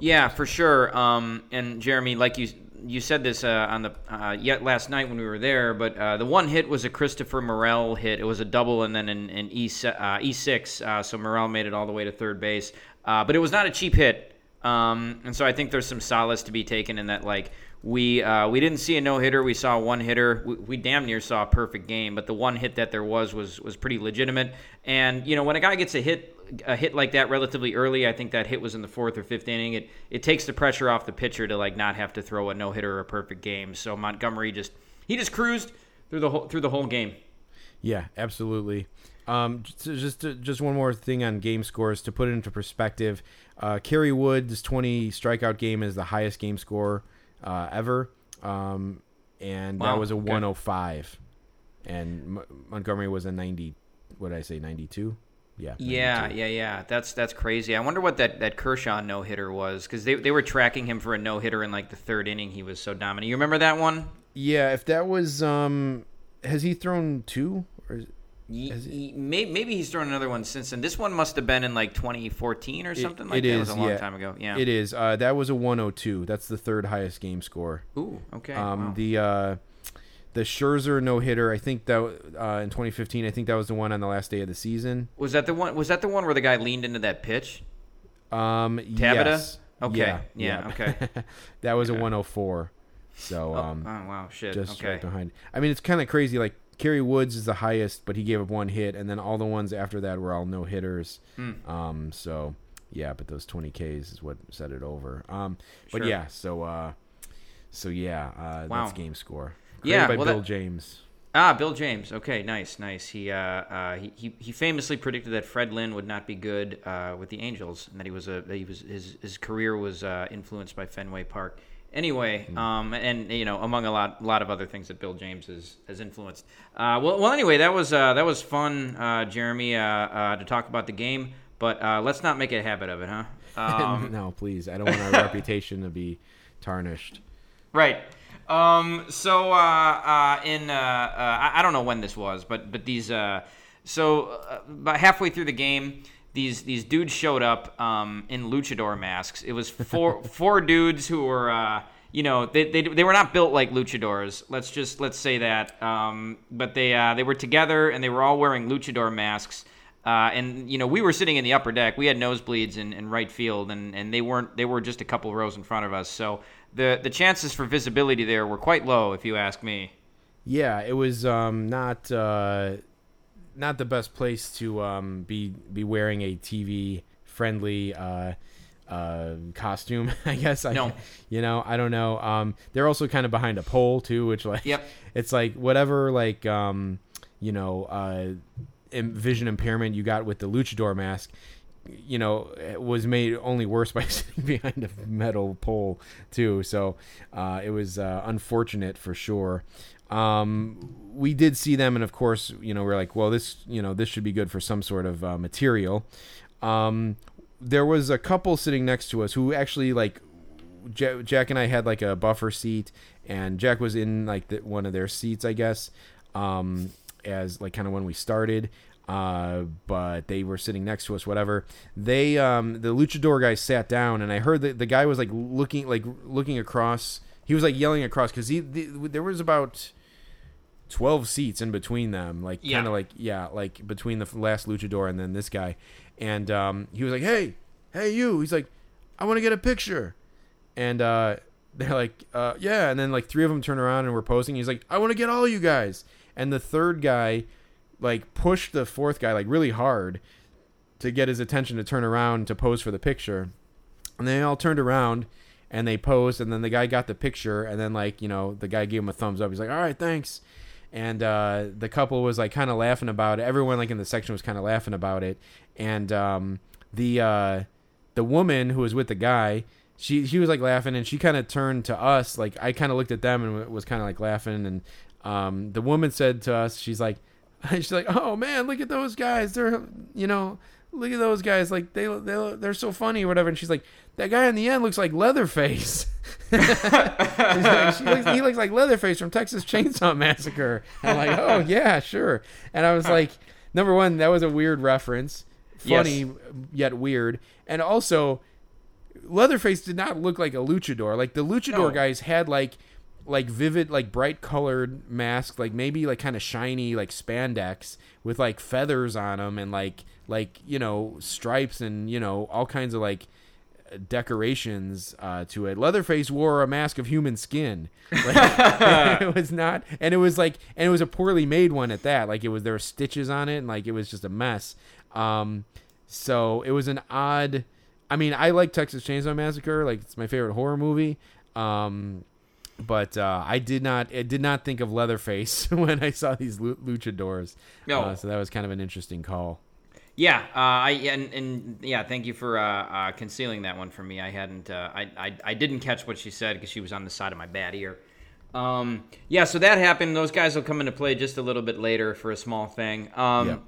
Yeah for sure. Um, and jeremy like you you said this uh, on the uh, yet last night when we were there but uh, the one hit was a christopher morel hit. It was a double and then an, an e uh, e six. uh, so morel made it all the way to third base. Uh, but it was not a cheap hit um, and so I think there's some solace to be taken in that, like we uh, we didn't see a no hitter, we saw one hitter. We, we damn near saw a perfect game, but the one hit that there was was was pretty legitimate. And you know, when a guy gets a hit a hit like that relatively early, I think that hit was in the fourth or fifth inning. It it takes the pressure off the pitcher to like not have to throw a no hitter or a perfect game. So Montgomery just he just cruised through the whole through the whole game. Yeah, absolutely. Um, just just just one more thing on game scores to put it into perspective. Uh, Kerry Wood's 20 strikeout game is the highest game score uh, ever, um, and Wow, that was a okay. 105. And M- Montgomery was a 90. What did I say? 92. Yeah. Yeah, 92. yeah, yeah. That's that's crazy. I wonder what that, that Kershaw no hitter was because they, they were tracking him for a no hitter in like the third inning. He was so dominant. You remember that one? Yeah. If that was, um, has he thrown two? Or is, Ye- ye- may- maybe he's thrown another one since then. This one must have been in like 2014 or something like it that. It is, was a long yeah. time ago. Yeah. It is. Uh, that was a 102. That's the third highest game score. Ooh, okay. Um, wow. The uh, the Scherzer no hitter. I think that uh, in 2015. I think that was the one on the last day of the season. was that the one? Was that the one where the guy leaned into that pitch? Um, Tabata? yes. Okay. Yeah. Yeah, okay. that was a 104. So Oh, um, oh, wow, shit. just okay. right behind. I mean, it's kind of crazy. Like Kerry Woods is the highest, but he gave up one hit, and then all the ones after that were all no hitters. Hmm. Um, so yeah, but those 20 Ks is what set it over. Um, but Sure. yeah, so uh, so yeah, uh, Wow. that's game score. Yeah, by well, Bill that- James. Ah, Bill James. Okay, nice, nice. He, uh, uh, he, he he famously predicted that Fred Lynn would not be good uh, with the Angels, and that he was a he was his his career was uh, influenced by Fenway Park. Anyway, um, and you know, among a lot lot of other things that Bill James has has influenced. Uh, well, well, anyway, that was uh, that was fun, uh, Jeremy, uh, uh, to talk about the game. But uh, let's not make a habit of it, huh? Um, no, please. I don't want our reputation to be tarnished. Right. Um, so uh, uh, in uh, uh, I, I don't know when this was, but but these uh, so uh, about halfway through the game, these these dudes showed up um, in luchador masks. It was four four dudes who were. Uh, you know they, they, they were not built like luchadors. Let's just let's say that. Um, but they uh, they were together and they were all wearing luchador masks. Uh, and you know we were sitting in the upper deck. We had nosebleeds in, in right field, and, and they weren't. They were just a couple rows in front of us. So the the chances for visibility there were quite low, if you ask me. Yeah, it was um, not uh, not the best place to um, be be wearing a TV friendly uh, uh, costume. I guess. I, No. You know, I don't know. Um, they're also kind of behind a pole too, which like Yep. it's like whatever like um, you know uh, vision impairment you got with the luchador mask. you know, was made only worse by sitting behind a metal pole too. So uh, it was uh, unfortunate for sure. Um, we did see them, and of course, you know, we're like, well, this, you know, this should be good for some sort of uh, material. Um, there was a couple sitting next to us who actually like Ja- Jack and I had like a buffer seat, and Jack was in like the, one of their seats, I guess, um, as like kind of when we started. Uh, but they were sitting next to us, whatever. They, um, the luchador guy sat down, and I heard that the guy was like looking, like looking across. He was like yelling across because he the, there was about twelve seats in between them, like Yeah. kind of like yeah, like between the last luchador and then this guy, and um, he was like, "Hey, hey, you!" He's like, "I want to get a picture," and uh, they're like, uh, "Yeah," and then like three of them turn around and we're posing. He's like, "I want to get all you guys," and the third guy like pushed the fourth guy like really hard to get his attention to turn around to pose for the picture, and they all turned around and they posed, and then the guy got the picture, and then like you know the guy gave him a thumbs up. He's like, "All right, thanks." And uh, the couple was like kind of laughing about it. Everyone like in the section was kind of laughing about it, and um, the uh, the woman who was with the guy, she she was like laughing, and she kind of turned to us. Like I kind of looked at them and was kind of like laughing, and um, the woman said to us, she's like, she's like, "Oh man, look at those guys! They're you know." Look at those guys, like they they they're so funny or whatever. And she's like, that guy in the end looks like Leatherface. Like, looks, he looks like Leatherface from Texas Chainsaw Massacre. I'm like, oh yeah, sure. And I was like, number one, that was a weird reference, funny Yes. yet weird, and also, Leatherface did not look like a luchador. Like the luchador No. guys had like like vivid, like bright colored masks, like maybe like kind of shiny, like spandex with like feathers on them and like like you know stripes and you know all kinds of like decorations uh, to it. Leatherface wore a mask of human skin. Like, it was not, and it was like, and it was a poorly made one at that. Like it was there were stitches on it, and like it was just a mess. Um, so it was an odd. I mean, I like Texas Chainsaw Massacre. Like it's my favorite horror movie. Um, but uh, I did not. I did not think of Leatherface when I saw these lu- luchadors. No. Uh, so that was kind of an interesting call. Yeah, uh, I and, and yeah, thank you for uh, uh, concealing that one from me. I hadn't, uh, I, I, I didn't catch what she said because she was on the side of my bad ear. Um, yeah, so that happened. Those guys will come into play just a little bit later for a small thing. Um, Yep.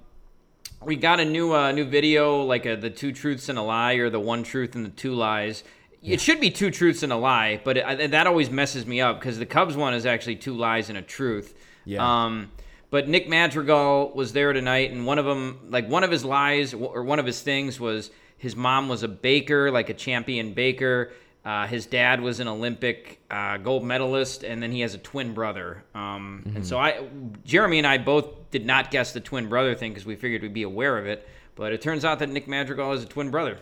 We got a new uh, new video, like uh the two truths and a lie, or the one truth and the two lies. It should be two truths and a lie, but it, that always messes me up because the Cubs one is actually two lies and a truth. Yeah. Um, but Nick Madrigal was there tonight, and one of them, like one of his lies or one of his things was his mom was a baker, like a champion baker. Uh, his dad was an Olympic uh, gold medalist, and then he has a twin brother. Um, And so I, Jeremy and I both did not guess the twin brother thing because we figured we'd be aware of it. But it turns out that Nick Madrigal is a twin brother.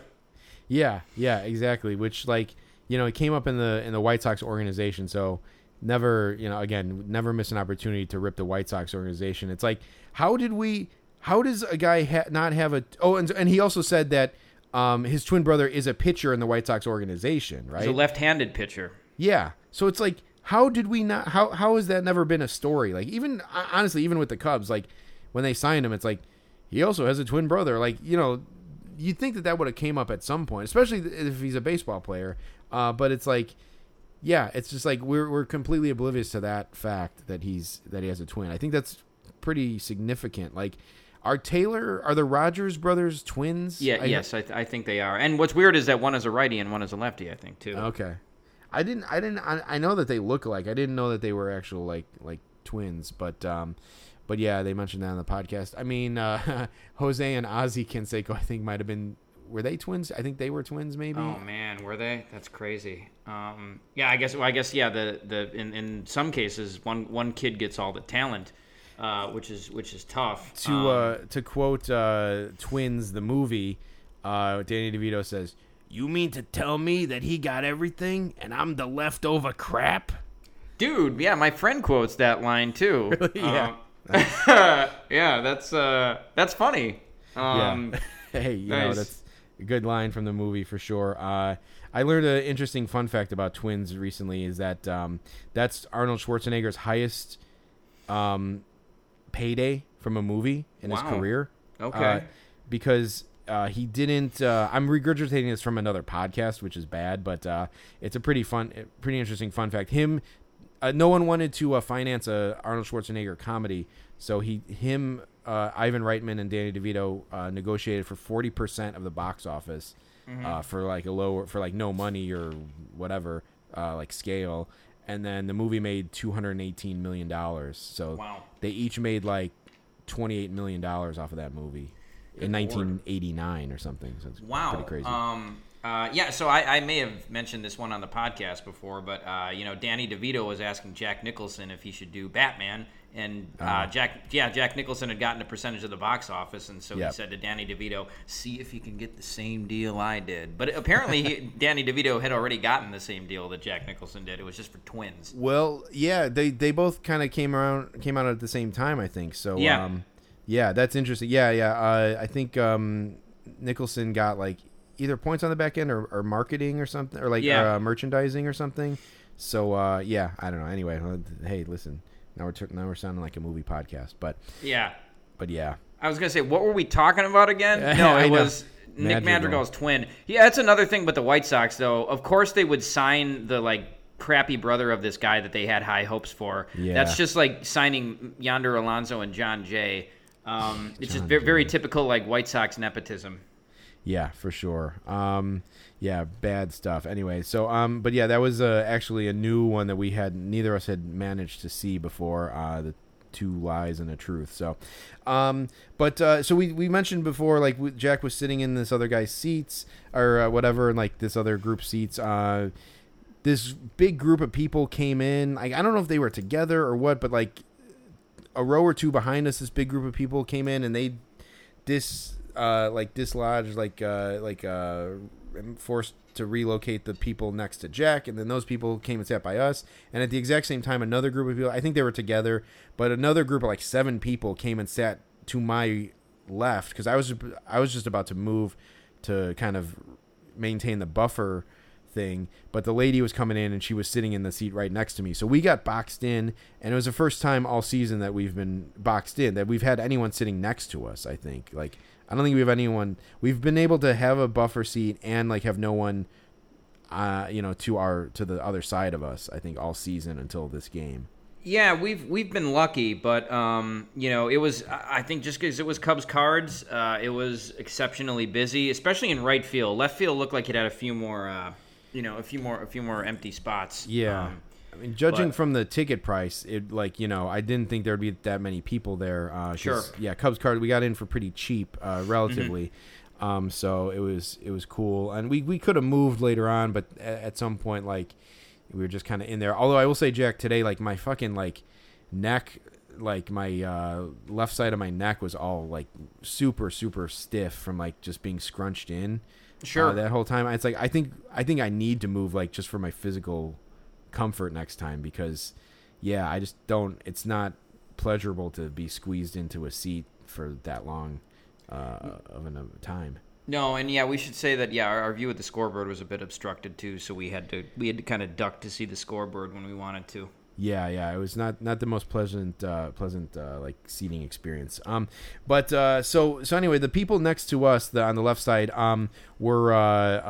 Yeah, yeah, exactly. Which like you know, it came up in the in the White Sox organization, so never you know again never miss an opportunity to rip the White Sox organization. It's like how did we? How does a guy ha- not have a? Oh, and and he also said that um, his twin brother is a pitcher in the White Sox organization, right? He's a left-handed pitcher. Yeah. So it's like, how did we not? How how has that never been a story? Like even honestly, even with the Cubs, like when they signed him, it's like he also has a twin brother. Like you know, you'd think that that would have came up at some point, especially if he's a baseball player. Uh, but it's like, yeah, it's just like we're we're completely oblivious to that fact that he's that he has a twin. I think that's pretty significant. Like. Are Taylor are the Rogers brothers twins? Yeah, I- yes, I, th- I think they are. And what's weird is that one is a righty and one is a lefty. I think too. Okay. I didn't. I didn't. I, I know that they look like I didn't know that they were actual like like twins. But um, but yeah, they mentioned that on the podcast. I mean, uh, Jose and Ozzie Canseco, I think might have been. Were they twins? I think they were twins. Maybe. Oh man, were they? That's crazy. Um, yeah, I guess. Well, I guess yeah. The the in, in some cases, one one kid gets all the talent, uh, which is which is tough. To Um, uh, to quote uh, Twins the movie, uh, Danny DeVito says, "You mean to tell me that he got everything and I'm the leftover crap?" dude, yeah, my friend quotes that line too. Yeah. Um, yeah, that's uh, that's funny. Um, yeah. hey, you know nice. that's a good line from the movie for sure. Uh, I learned an interesting fun fact about twins recently. Is that um, that's Arnold Schwarzenegger's highest um, payday from a movie in his career. Okay. Uh, because uh, he didn't. Uh, I'm regurgitating this from another podcast, which is bad, but uh, it's a pretty fun, pretty interesting fun fact. Him, uh, no one wanted to uh, finance a Arnold Schwarzenegger comedy, so he, him, uh, Ivan Reitman and Danny DeVito uh, negotiated for 40 percent of the box office uh, for like a lower, for like no money or whatever, uh, like scale. And then the movie made 218 million dollars. So Wow. they each made like 28 million dollars off of that movie in Good lord. 1989 or something. So it's Wow. pretty crazy. Um, uh, yeah, so I, I may have mentioned this one on the podcast before, but uh, you know, Danny DeVito was asking Jack Nicholson if he should do Batman, and uh, Uh-huh. Jack, yeah, Jack Nicholson had gotten a percentage of the box office, and so Yep. he said to Danny DeVito, "See if you can get the same deal I did." But apparently, he, Danny DeVito had already gotten the same deal that Jack Nicholson did. It was just for twins. Well, yeah, they they both kind of came around came out at the same time, I think. So Yeah. um yeah, that's interesting. Yeah, yeah. Uh, I think um Nicholson got like either points on the back end or, or marketing or something or like Yeah. uh, merchandising or something. So uh yeah, I don't know. Anyway, uh, hey, listen. Now we're tur- now we're sounding like a movie podcast, but Yeah. but yeah. I was gonna say, what were we talking about again? No, it was Nick Madrigal. Madrigal's twin. Yeah, that's another thing. But the White Sox, though, of course they would sign the like crappy brother of this guy that they had high hopes for. Yeah. That's just like signing Yonder Alonso and Jon Jay. Um, it's just very, very typical like White Sox nepotism. Yeah, for sure. Um, yeah, bad stuff. Anyway, so um, but yeah, that was uh, actually a new one that we had neither of us had managed to see before. Uh, the two lies and a truth. So, um, but uh, so we we mentioned before, like Jack was sitting in this other guy's seats or uh, whatever, and like this other group seats. Uh, this big group of people came in. Like I don't know if they were together or what, but like a row or two behind us, this big group of people came in and they dis uh like dislodged like uh like uh forced to relocate the people next to Jack and then those people came and sat by us. And at the exact same time another group of people I think they were together but another group of like seven people came and sat to my left because I was I was just about to move to kind of maintain the buffer thing but the lady was coming in and she was sitting in the seat right next to me. So we got boxed in and it was the first time all season that we've been boxed in that we've had anyone sitting next to us i think. Like i don't think we have anyone we've been able to have a buffer seat and like have no one uh you know to our to the other side of us i think all season until this game Yeah, we've we've been lucky, but um, you know, it was I think just because it was Cubs cards, uh, it was exceptionally busy, especially in right field. Left field looked like it had a few more, uh, you know, a few more a few more empty spots. Yeah. Um, I mean, judging but- from the ticket price, it like you know, I didn't think there'd be that many people there. Uh, Sure. Yeah, Cubs card we got in for pretty cheap, uh, relatively. Mm-hmm. Um, so it was it was cool, and we we could have moved later on, but at, at some point, like we were just kind of in there. Although I will say, Jack, today, like my fucking like neck, like my uh, left side of my neck was all like super super stiff from like just being scrunched in. Sure. Uh, that whole time, it's like I think I think I need to move like just for my physical comfort next time because yeah i just don't it's not pleasurable to be squeezed into a seat for that long uh, of a time No, and yeah, we should say that yeah, our, our view of the scoreboard was a bit obstructed too, so we had to we had to kind of duck to see the scoreboard when we wanted to. yeah yeah it was not not the most pleasant uh, pleasant uh, like seating experience um but uh, so so anyway the people next to us the, on the left side um were uh,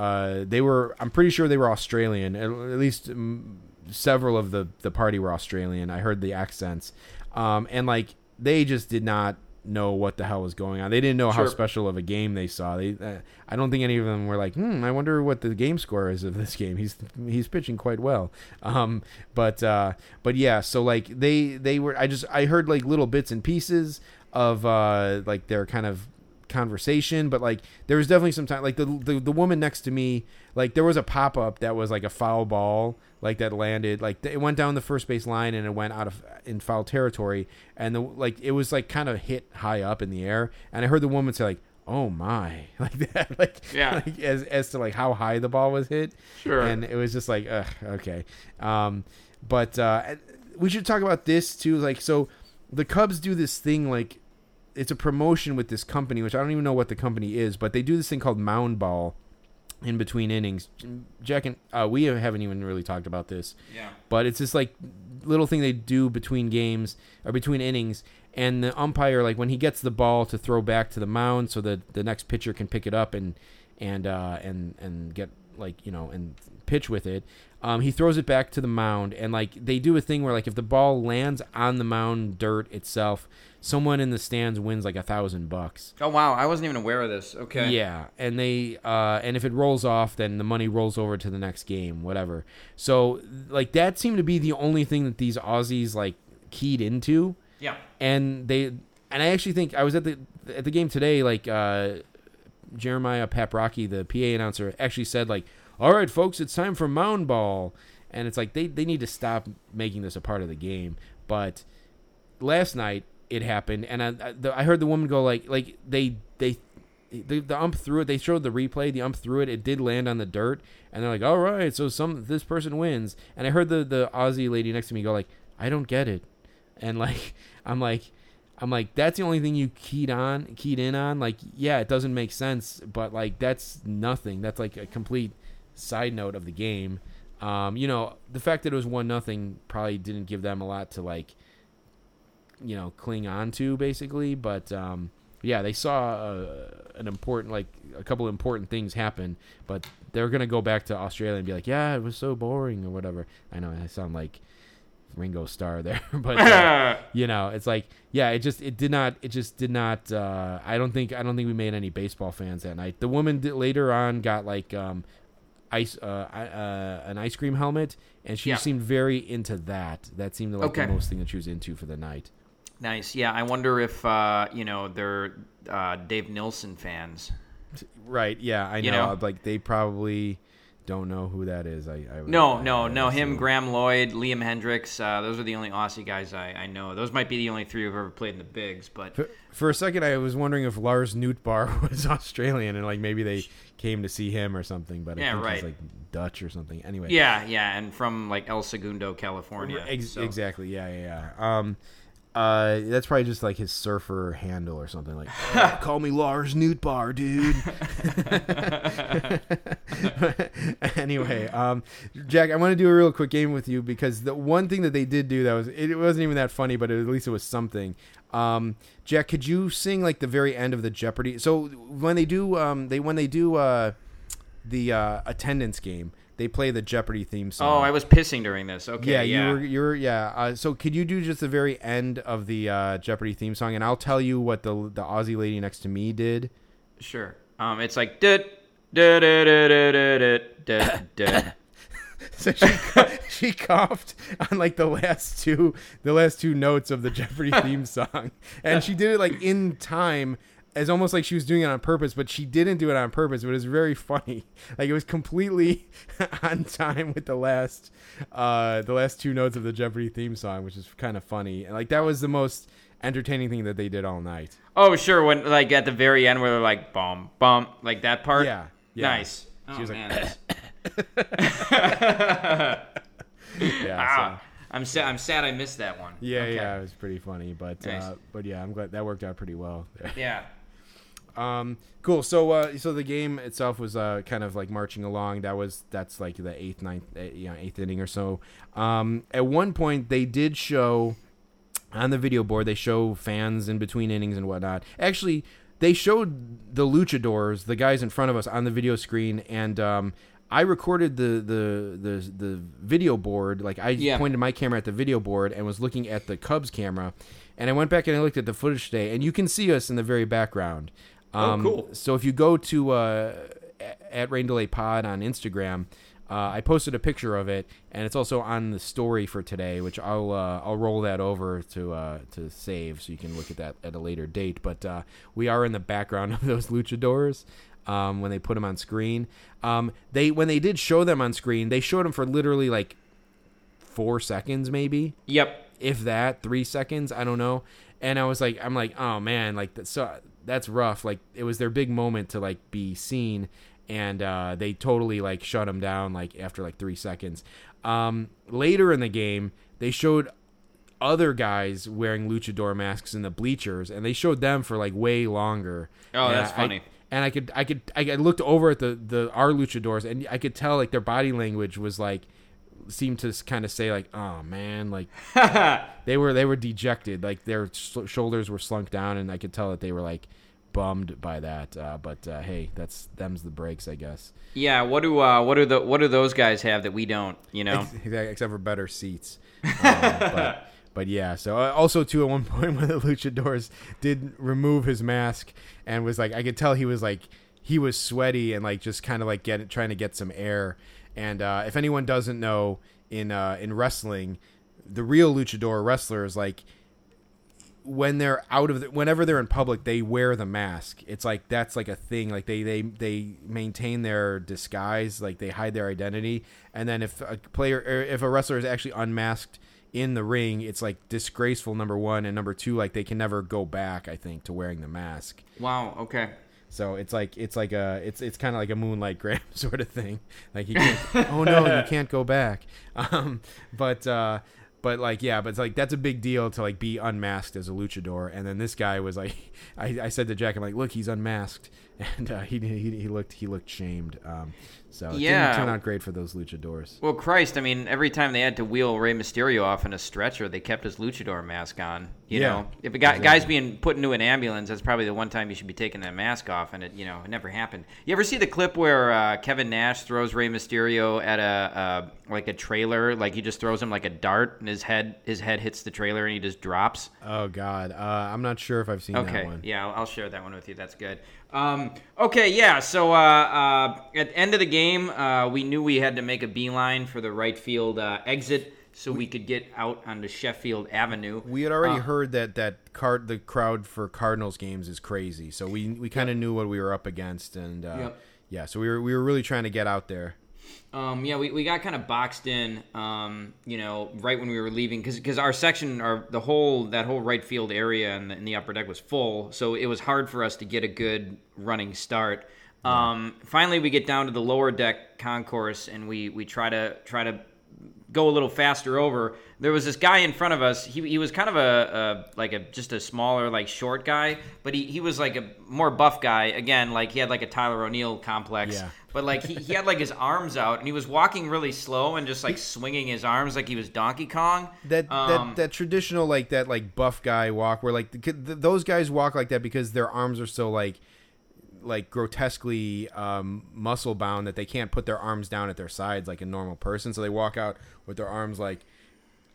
uh, they were i'm pretty sure they were australian at, at least um, several of the the party were australian. I heard the accents. Um and like they just did not know what the hell was going on. They didn't know how special of a game they saw. They uh, i don't think any of them were like hmm i wonder what the game score is of this game. He's he's pitching quite well. Um but uh but yeah so like they they were i just i heard like little bits and pieces of uh like their kind of conversation but like there was definitely some time like the the, the woman next to me like there was a pop-up that was like a foul ball like that landed like it went down the first base line and it went out of in foul territory. And the like it was like kind of hit high up in the air. And i heard the woman say like oh my. Like that like Yeah. like, as as to like how high the ball was hit. Sure. and it was just like Ugh, okay. Um but uh we should talk about this too like so the cubs do this thing like it's a promotion with this company, which I don't even know what the company is, but they do this thing called Mound Ball in between innings. Jack and uh, we haven't even really talked about this, Yeah. but it's this like little thing they do between games or between innings, and the umpire like when he gets the ball to throw back to the mound so that the next pitcher can pick it up and and uh, and and get like you know and pitch with it. Um, he throws it back to the mound, and like they do a thing where like if the ball lands on the mound dirt itself, someone in the stands wins like a thousand bucks. Oh wow, I wasn't even aware of this. Okay. Yeah, and they uh, and if it rolls off, then the money rolls over to the next game, whatever. So like that seemed to be the only thing that these Aussies like keyed into, Yeah. and they and I actually think I was at the at the game today. Like uh, Jeremiah Paprocki, the PA announcer, actually said like, "All right, folks, it's time for mound ball," and it's like they they need to stop making this a part of the game. But last night it happened, and I the, I heard the woman go like like they they. The, the ump threw it. They showed the replay. The ump threw it. It did land on the dirt, and they're like, "All right, so some this person wins." And I heard the the Aussie lady next to me go like, "I don't get it," and like I'm like, I'm like, that's the only thing you keyed on, keyed in on. Like, yeah, it doesn't make sense, but like that's nothing. That's like a complete side note of the game. Um, you know, the fact that it was one nothing probably didn't give them a lot to like, you know, cling on to basically. But um, yeah, they saw uh, an important, like a couple important things happen, but they're gonna go back to Australia and be like, yeah, it was so boring or whatever. I know I sound like Ringo Starr there, but uh, you know, it's like, yeah, it just it did not, it just did not. Uh, I don't think I don't think we made any baseball fans that night. The woman did, later on got like um, ice uh, uh, an ice cream helmet, and she Yeah. seemed very into that. That seemed like Okay. the most thing that she was into for the night. Nice. Yeah, I wonder if uh, you know they're uh, Dave Nilsson fans. Right? Yeah, I know. You know? Like they probably don't know who that is. I, I would- No, I- no, I no. Him. Graeme Lloyd, Liam Hendriks. Uh, those are the only Aussie guys I, I know. Those might be the only three who've ever played in the bigs. But For, for a second, I was wondering if Lars Nootbaar was Australian and like maybe they came to see him or something. But I Yeah, think right. he's like Dutch or something. Anyway, yeah, yeah, and from like El Segundo, California. Ex- so- Exactly. Yeah, yeah, yeah. Um, uh, that's probably just like his surfer handle or something like. "Oh, call me Lars Nootbaar, dude. anyway, um, Jack, I want to do a real quick game with you because the one thing that they did do that was it wasn't even that funny, but at least it was something. Um, Jack, could you sing like the very end of the Jeopardy? So when they do, um, they when they do uh, the uh, attendance game, they play the Jeopardy theme song. Oh, I was pissing during this. Okay. Yeah, Yeah, you were. You're. Yeah. Uh, so could you do just the very end of the uh, Jeopardy theme song, and I'll tell you what the the Aussie lady next to me did. Sure. Um, it's like dut, dut, dut, dut, dut, dut. So she she coughed on like the last two the last two notes of the Jeopardy theme song, and she did it like in time. As almost like she was doing it on purpose, but she didn't do it on purpose. But it was very funny. Like it was completely on time with the last, uh, the last two notes of the Jeopardy theme song, which is kind of funny. And like that was the most entertaining thing that they did all night. Oh, sure. When like at the very end, where they're like bum bum, like that part. Yeah, yeah. Nice. She oh, was like, man. Yeah, ah, so- I'm sad. I'm sad. I missed that one. yeah, Okay. yeah, it was pretty funny, but Nice. uh, but yeah, I'm glad that worked out pretty well. Yeah. Um, cool. So uh, so the game itself was uh, kind of like marching along. That was that's like the eighth, ninth, uh, you know, eighth inning or so. Um, at one point they did show on the video board. They show fans in between innings and whatnot. Actually, they showed the luchadors, the guys in front of us, on the video screen, and um, I recorded the, the the the video board. Like I Yeah. pointed my camera at the video board and was looking at the Cubs camera, and I went back and I looked at the footage today, and you can see us in the very background. Um, cool. So if you go to uh, at Rain Delay Pod on Instagram, uh, I posted a picture of it, and it's also on the story for today, which I'll uh, I'll roll that over to uh, to save so you can look at that at a later date. But uh, we are in the background of those luchadors um, when they put them on screen. Um, they when they did show them on screen, they showed them for literally like four seconds, maybe Yep. if that three seconds i don't know and i was like i'm like oh man like so that's rough. Like it was their big moment to like be seen and uh, they totally like shut him down like after like three seconds. Um, later in the game they showed other guys wearing luchador masks in the bleachers and they showed them for like way longer. Oh, And that's I- funny. and I could, I could, I, I looked over at the the our luchadors, and I could tell like their body language was like seemed to kind of say like, "Oh man," like they were they were dejected, like their sh- shoulders were slunk down, and I could tell that they were like bummed by that. Uh, but uh, hey, that's them's the breaks, I guess. Yeah. What do uh, what do the what do those guys have that we don't? You know. except for better seats. Um, but, but yeah, so uh, also too at one point when the luchadors did remove his mask and was like, I could tell he was like he was sweaty and like just kind of like get trying to get some air. And uh, if anyone doesn't know in uh, in wrestling, the real luchador wrestlers like when they're out of the, whenever they're in public they wear the mask. It's like that's like a thing. Like they they they maintain their disguise. Like they hide their identity. And then if a player if a wrestler is actually unmasked in the ring it's like disgraceful number one. And number two like they can never go back i think to wearing the mask. Wow. Okay. So it's like it's like a it's it's kind of like a moonlight graham sort of thing. Like you can't oh no you can't go back. Um but uh but like yeah but it's like that's a big deal to like be unmasked as a luchador. And then this guy was like i, I said to jack i'm like look he's unmasked and uh, he, he he looked he looked shamed um so it Yeah. didn't turn out great for those luchadors Well, Christ, I mean, every time they had to wheel Rey Mysterio off in a stretcher, they kept his luchador mask on. You Yeah, know, if a guy, exactly. guy's being put into an ambulance, that's probably the one time you should be taking that mask off, and it, you know, it never happened. You ever see the clip where uh, Kevin Nash throws Rey Mysterio at a uh, like a trailer, like he just throws him like a dart, and his head his head hits the trailer, and he just drops. oh god uh i'm not sure if i've seen that Okay, one yeah, I'll, I'll share that one with you. That's good. Um, okay, yeah. So uh, uh, at the end of the game, uh, we knew we had to make a beeline for the right field uh, exit so we could get out onto Sheffield Avenue. We had already Uh, heard that that card the crowd for Cardinals games is crazy, so we we kind of knew what we were up against, and uh, Yep. yeah, so we were we were really trying to get out there. Um, yeah, we, we got kind of boxed in, um, you know, right when we were leaving because our section, our the whole that whole right field area in the, in the upper deck was full, so it was hard for us to get a good running start. Um, finally, we get down to the lower deck concourse and we we try to try to go a little faster over. There was this guy in front of us. He, he was kind of a, a like a just a smaller like short guy, but he, he was like a more buff guy. Again, like he had like a Tyler O'Neill complex. Yeah. But like he, he had like his arms out and he was walking really slow and just like swinging his arms like he was Donkey Kong. That Um, that that traditional like that like buff guy walk where like the, th those guys walk like that because their arms are so like like grotesquely um, muscle bound that they can't put their arms down at their sides like a normal person. So they walk out with their arms like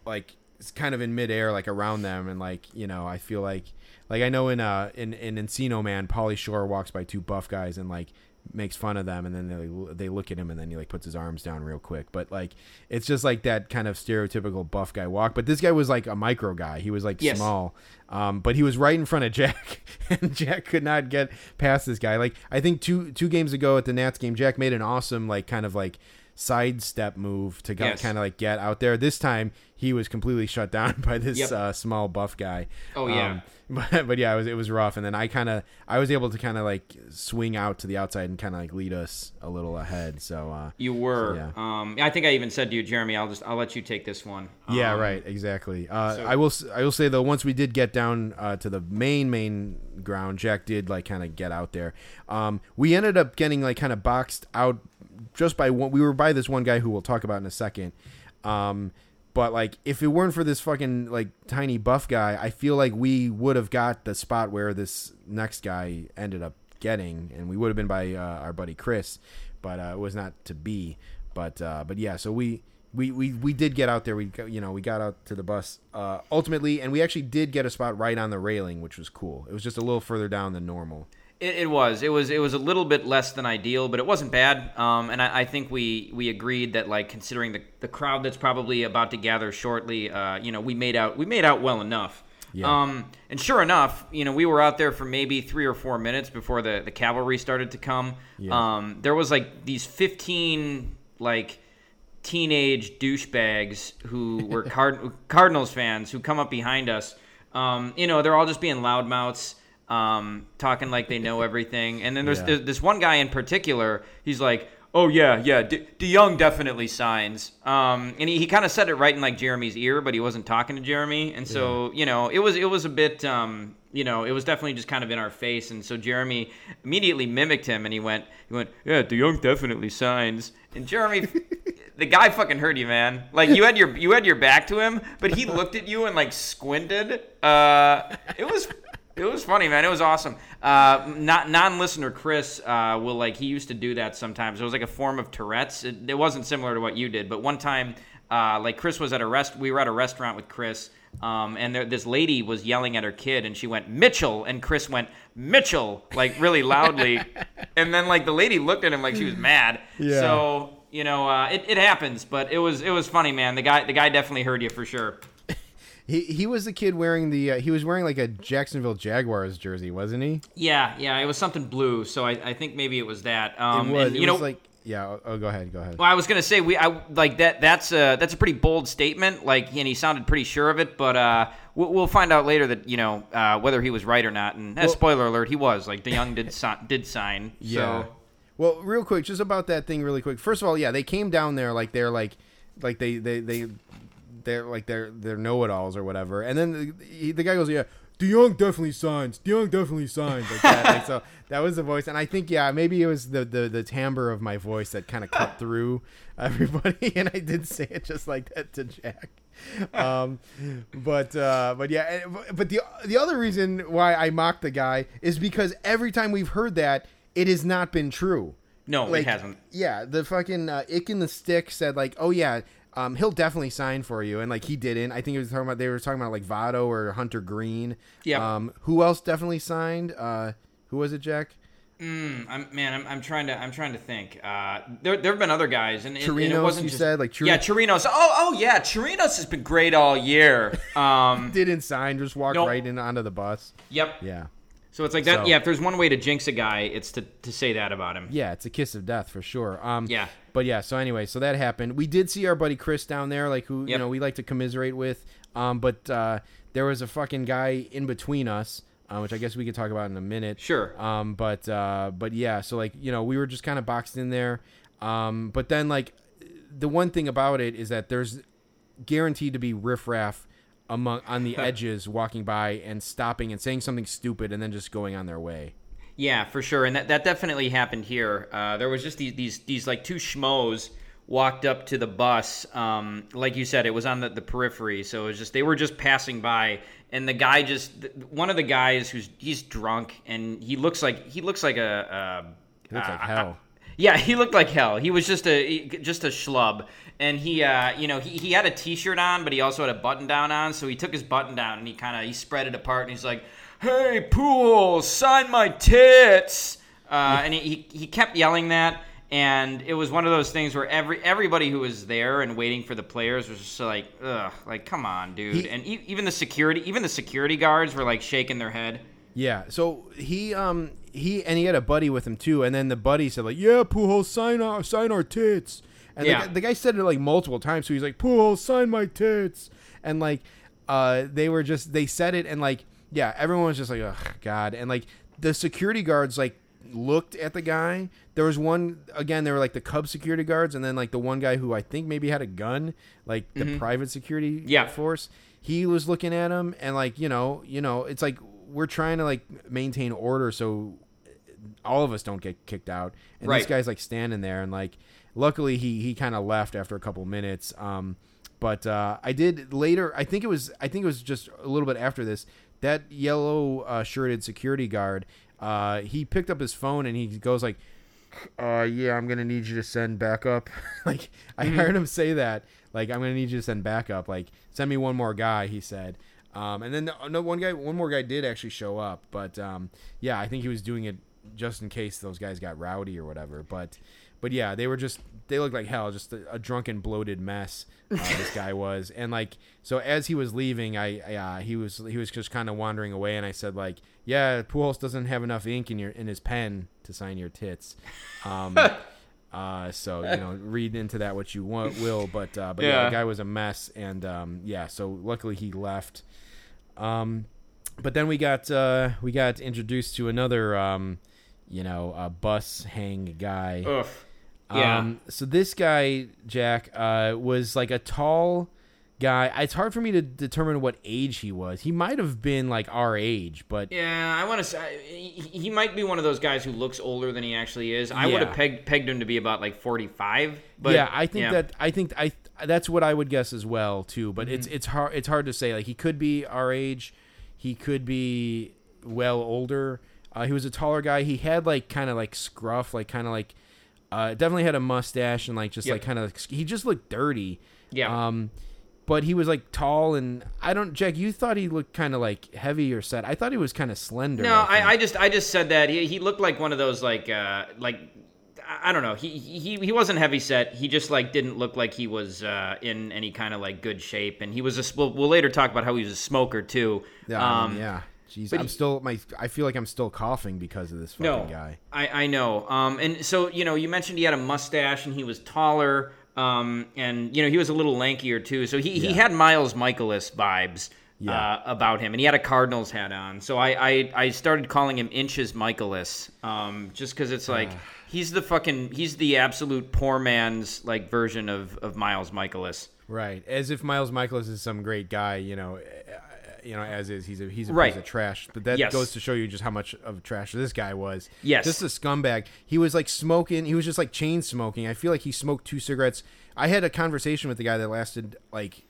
like it's kind of in midair, like around them, and like you know, I feel like like I know in uh in in Encino Man, Pauly Shore walks by two buff guys and like makes fun of them, and then they they look at him, and then he like puts his arms down real quick. But like it's just like that kind of stereotypical buff guy walk. But this guy was like a micro guy. He was like Yes. small, um, but he was right in front of Jack, and Jack could not get past this guy. Like I think two two games ago at the Nats game, Jack made an awesome like kind of like sidestep move to Yes. kind of like get out there. This time he was completely shut down by this Yep. uh, small buff guy. Oh, yeah. Um, but, but yeah, it was it was rough. And then I kind of I was able to kind of like swing out to the outside and kind of like lead us a little ahead. So uh, You were. So, yeah. Um, I think I even said to you, Jeremy. I'll just I'll let you take this one. yeah, Um, right, exactly. Uh, so- I will I will say though, once we did get down uh, to the main main ground, Jack did like kind of get out there. Um, we ended up getting like kind of boxed out just by one. We were by this one guy who we'll talk about in a second. Um, but like, if it weren't for this fucking like tiny buff guy, I feel like we would have got the spot where this next guy ended up getting, and we would have been by uh, our buddy Chris, but uh, it was not to be. But uh, but yeah, so we. We, we, we did get out there. We you know we got out to the bus uh, ultimately, and we actually did get a spot right on the railing, which was cool. It was just a little further down than normal. It, it was. It was. It was a little bit less than ideal, but it wasn't bad. Um, and I, I think we we agreed that like considering the the crowd that's probably about to gather shortly, uh, you know, we made out we made out well enough. Yeah. Um, and sure enough, you know, we were out there for maybe three or four minutes before the the cavalry started to come. Yeah. Um, there was like these fifteen like teenage douchebags who were Card- Cardinals fans who come up behind us. Um, you know, they're all just being loudmouths, um, talking like they know everything. And then there's, Yeah. there's this one guy in particular. He's like, "Oh yeah, yeah, De- DeYoung definitely signs." Um, and he, he kind of said it right in like Jeremy's ear, but he wasn't talking to Jeremy. And so you know, it was it was a bit. Um, you know, it was definitely just kind of in our face, and so Jeremy immediately mimicked him, and he went, he went, yeah, DeYoung definitely signs, and Jeremy the guy fucking heard you, man. Like you had your you had your back to him, but he looked at you and like squinted. Uh, it was it was funny, man. It was awesome. Uh, not non-listener Chris uh, will like he used to do that sometimes. It was like a form of Tourette's. It, it wasn't similar to what you did, but one time, uh, like Chris was at a rest. We were at a restaurant with Chris. Um, and there, this lady was yelling at her kid, and she went Mitchell, and Chris went Mitchell, like really loudly, and then like the lady looked at him like she was mad. Yeah. So you know, uh, it, it happens, but it was it was funny, man. The guy the guy definitely heard you for sure. He he was the kid wearing the uh, he was wearing like a Jacksonville Jaguars jersey, wasn't he? Yeah, yeah, it was something blue, so I, I think maybe it was that. Um, it was. and, it you was know, like yeah. Oh, go ahead. Go ahead. Well, I was gonna say we I like that. That's a that's a pretty bold statement. Like, and he sounded pretty sure of it. But uh, we'll, we'll find out later that you know uh, whether he was right or not. And uh, Well- spoiler alert, he was. Like the young did si- did sign. Yeah. So Well, real quick, just about that thing, really quick. First of all, yeah, they came down there like they're like, like they they they they're like they're they're know-it-alls or whatever. And then the, he, the guy goes, yeah. DeYoung definitely signs. DeYoung definitely signs. Like that. Like, so that was the voice, and I think yeah, maybe it was the the, the timbre of my voice that kind of cut through everybody, and I did say it just like that to Jack. Um, but uh, but yeah, but the the other reason why I mocked the guy is because every time we've heard that, it has not been true. no, Like, it hasn't. Yeah, the fucking uh, Ick in the Stick said like, oh yeah, um, he'll definitely sign for you, and like he didn't. I think he was talking about they were talking about like Votto or Hunter Greene. Yeah. Um, who else definitely signed? Uh, who was it, Jack? Mm, I'm, man, I'm, I'm trying to I'm trying to think. Uh, there there have been other guys, and, it- and it wasn't you just, said, like, Chiri- yeah, Chirinos. Oh oh yeah, Chirinos has been great all year. Um, Didn't sign, just walked Nope. right in onto the bus. yep. Yeah. So it's like that. So- Yeah, if there's one way to jinx a guy, it's to to say that about him. Yeah, it's a kiss of death for sure. Um, Yeah. But yeah, so anyway, so that happened. We did see our buddy Chris down there, like who you know we like to commiserate with. Um, but uh, there was a fucking guy in between us, uh, which I guess we could talk about in a minute. Sure. Um, but uh, but yeah, so like you know we were just kind of boxed in there. Um, but then like the one thing about it is that there's guaranteed to be riffraff among on the edges walking by and stopping and saying something stupid and then just going on their way. Yeah, for sure, and that, that definitely happened here. Uh, there was just these these these like two schmoes walked up to the bus. Um, like you said, it was on the, the periphery, so it was just they were just passing by, and the guy just one of the guys who's he's drunk and he looks like he looks like a. a Looks like uh, hell. Yeah, he looked like hell. He was just a just a schlub, and he, uh, you know, he, he had a T-shirt on, but he also had a button down on. So he took his button down and he kind of he spread it apart, and he's like, "Hey, pool, sign my tits," uh, and he, he he kept yelling that, and it was one of those things where every everybody who was there and waiting for the players was just like, "Ugh, like come on, dude," He- and e- even the security even the security guards were like shaking their head. Yeah. So he um he and he had a buddy with him too, and then the buddy said like, "Yeah, Pujols, sign our sign our tits." And Yeah. the, guy- the guy said it like multiple times, so he's like, "Pool, sign my tits," and like, uh, they were just they said it, and like, yeah, everyone was just like, "Oh God," and like the security guards like looked at the guy. There was one again. They were like the Cub security guards, and then like the one guy who I think maybe had a gun, like the private security Mm-hmm. Yeah. force. He was looking at him, and like you know, you know, it's like we're trying to like maintain order so all of us don't get kicked out. And this guy's like standing there, and like luckily he he kind of left after a couple minutes. Um, but uh, I did later. I think it was I think it was just a little bit after this. That yellow uh, shirted security guard. Uh, he picked up his phone and he goes like, uh, "Yeah, I'm gonna need you to send backup." like I heard him say that. Like I'm gonna need you to send backup. Like send me one more guy. He said. Um, and then the, no one guy, one more guy did actually show up, but um, yeah, I think he was doing it just in case those guys got rowdy or whatever. But but yeah, they were just they looked like hell, just a, a drunken, bloated mess. Uh, this guy was, and like so as he was leaving, I, I uh, he was he was just kind of wandering away, and I said like, yeah, Pujols doesn't have enough ink in your in his pen to sign your tits. Um, uh, so you know, read into that what you want, will, but uh, but yeah. Yeah. the guy was a mess, and um, yeah, so luckily he left. Um, but then we got uh, we got introduced to another um, you know, uh, bus hang guy. Ugh. Yeah. Um, so this guy, Jack, uh, was like a tall guy. It's hard for me to determine what age he was. He might have been like our age, but Yeah, I want to say he, he might be one of those guys who looks older than he actually is. I would have pegged pegged him to be about like 45. But yeah, I think yeah. that I think I that's what I would guess as well too. But Mm-hmm. it's it's hard it's hard to say. Like he could be our age, he could be well older. Uh, he was a taller guy. He had like kind of like scruff, like kind of like uh, definitely had a mustache and like just Yep. like kind of he just looked dirty. Yeah. Um, but he was like tall and I don't. Jack, you thought he looked kind of like heavy or set. I thought he was kind of slender. No, think. I, I just I just said that he, he looked like one of those like uh like I I don't know. He he he wasn't heavy set. He just like didn't look like he was uh, in any kind of like good shape. And he was a we'll, we'll later talk about how he was a smoker too. Yeah, I Um, mean, yeah. Jeez, but I'm he- still my. I feel like I'm still coughing because of this fucking No, guy. I, I know. Um, and so you know, you mentioned he had a mustache and he was taller. Um, and you know, he was a little lankier too. So he, he had Miles Mikolas vibes. Yeah. Uh, about him, and he had a Cardinals hat on, so I I, I started calling him Inches Mikolas, um, just because it's like he's the fucking he's the absolute poor man's like version of of Miles Mikolas. Right, as if Miles Mikolas is some great guy, you know, uh, you know, as is he's a he's a Right. piece of trash. But that Yes. goes to show you just how much of trash this guy was. Yes. just a scumbag. He was like smoking. He was just like chain smoking. I feel like he smoked two cigarettes. I had a conversation with the guy that lasted like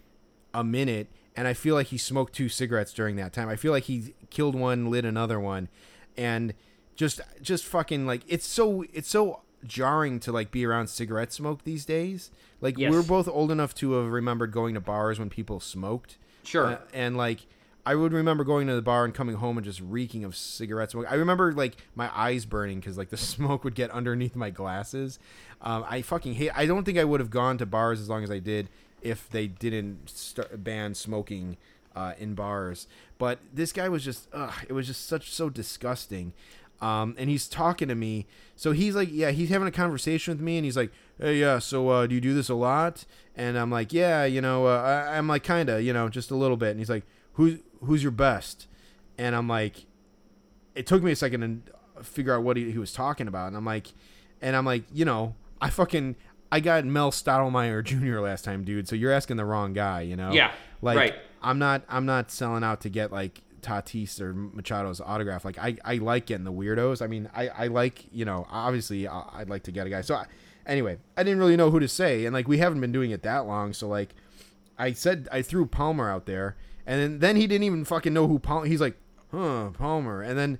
a minute, and I feel like he smoked two cigarettes during that time. I feel like he killed one, lit another one, and just just fucking like it's so it's so jarring to like be around cigarette smoke these days. Like Yes. we're both old enough to have remembered going to bars when people smoked. Sure. Uh, and like I would remember going to the bar and coming home and just reeking of cigarette smoke. I remember like my eyes burning because like the smoke would get underneath my glasses. Um, I fucking hate. I don't think I would have gone to bars as long as I did if they didn't start ban smoking uh, in bars. But this guy was just, ugh, it was just such so disgusting. Um, and he's talking to me. So he's like, yeah, he's having a conversation with me, and he's like, hey, yeah, so uh, do you do this a lot? And I'm like, yeah, you know, uh, I, I'm like, kinda, you know, just a little bit. And he's like, who's who's your best? And I'm like, it took me a second to figure out what he, he was talking about, and I'm like, and I'm like, you know, I fucking. I got Mel Stottlemyre Jr. last time, dude. So you're asking the wrong guy, you know? Yeah, Like right. I'm not I'm not selling out to get like Tatis or Machado's autograph. Like I, I like getting the weirdos. I mean, I, I like you know obviously I, I'd like to get a guy. So I, anyway, I didn't really know who to say, and like we haven't been doing it that long. So like I said, I threw Palmer out there, and then then he didn't even fucking know who Palmer. He's like, huh, Palmer, and then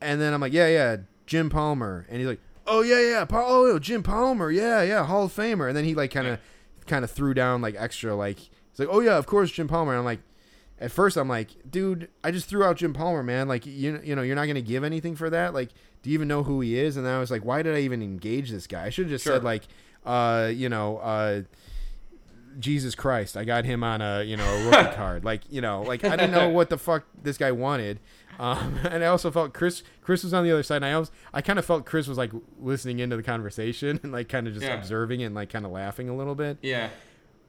and then I'm like, yeah, yeah, Jim Palmer, and he's like, oh yeah, yeah, pa- oh Jim Palmer, yeah, yeah, Hall of Famer, and then he like kind of kind of threw down like extra, like he's like, oh yeah, of course Jim Palmer, and I'm like. At first, I'm like, dude, I just threw out Jim Palmer, man. Like, you, you know, you're not gonna give anything for that. Like, do you even know who he is? And then I was like, why did I even engage this guy? I should have just Sure. said like, uh, you know, uh, Jesus Christ, I got him on a you know a rookie card. Like you know, like I didn't know what the fuck this guy wanted. Um, and I also felt Chris Chris was on the other side, and I also I kind of felt Chris was like listening into the conversation and like kind of just Yeah. observing and like kind of laughing a little bit. Yeah.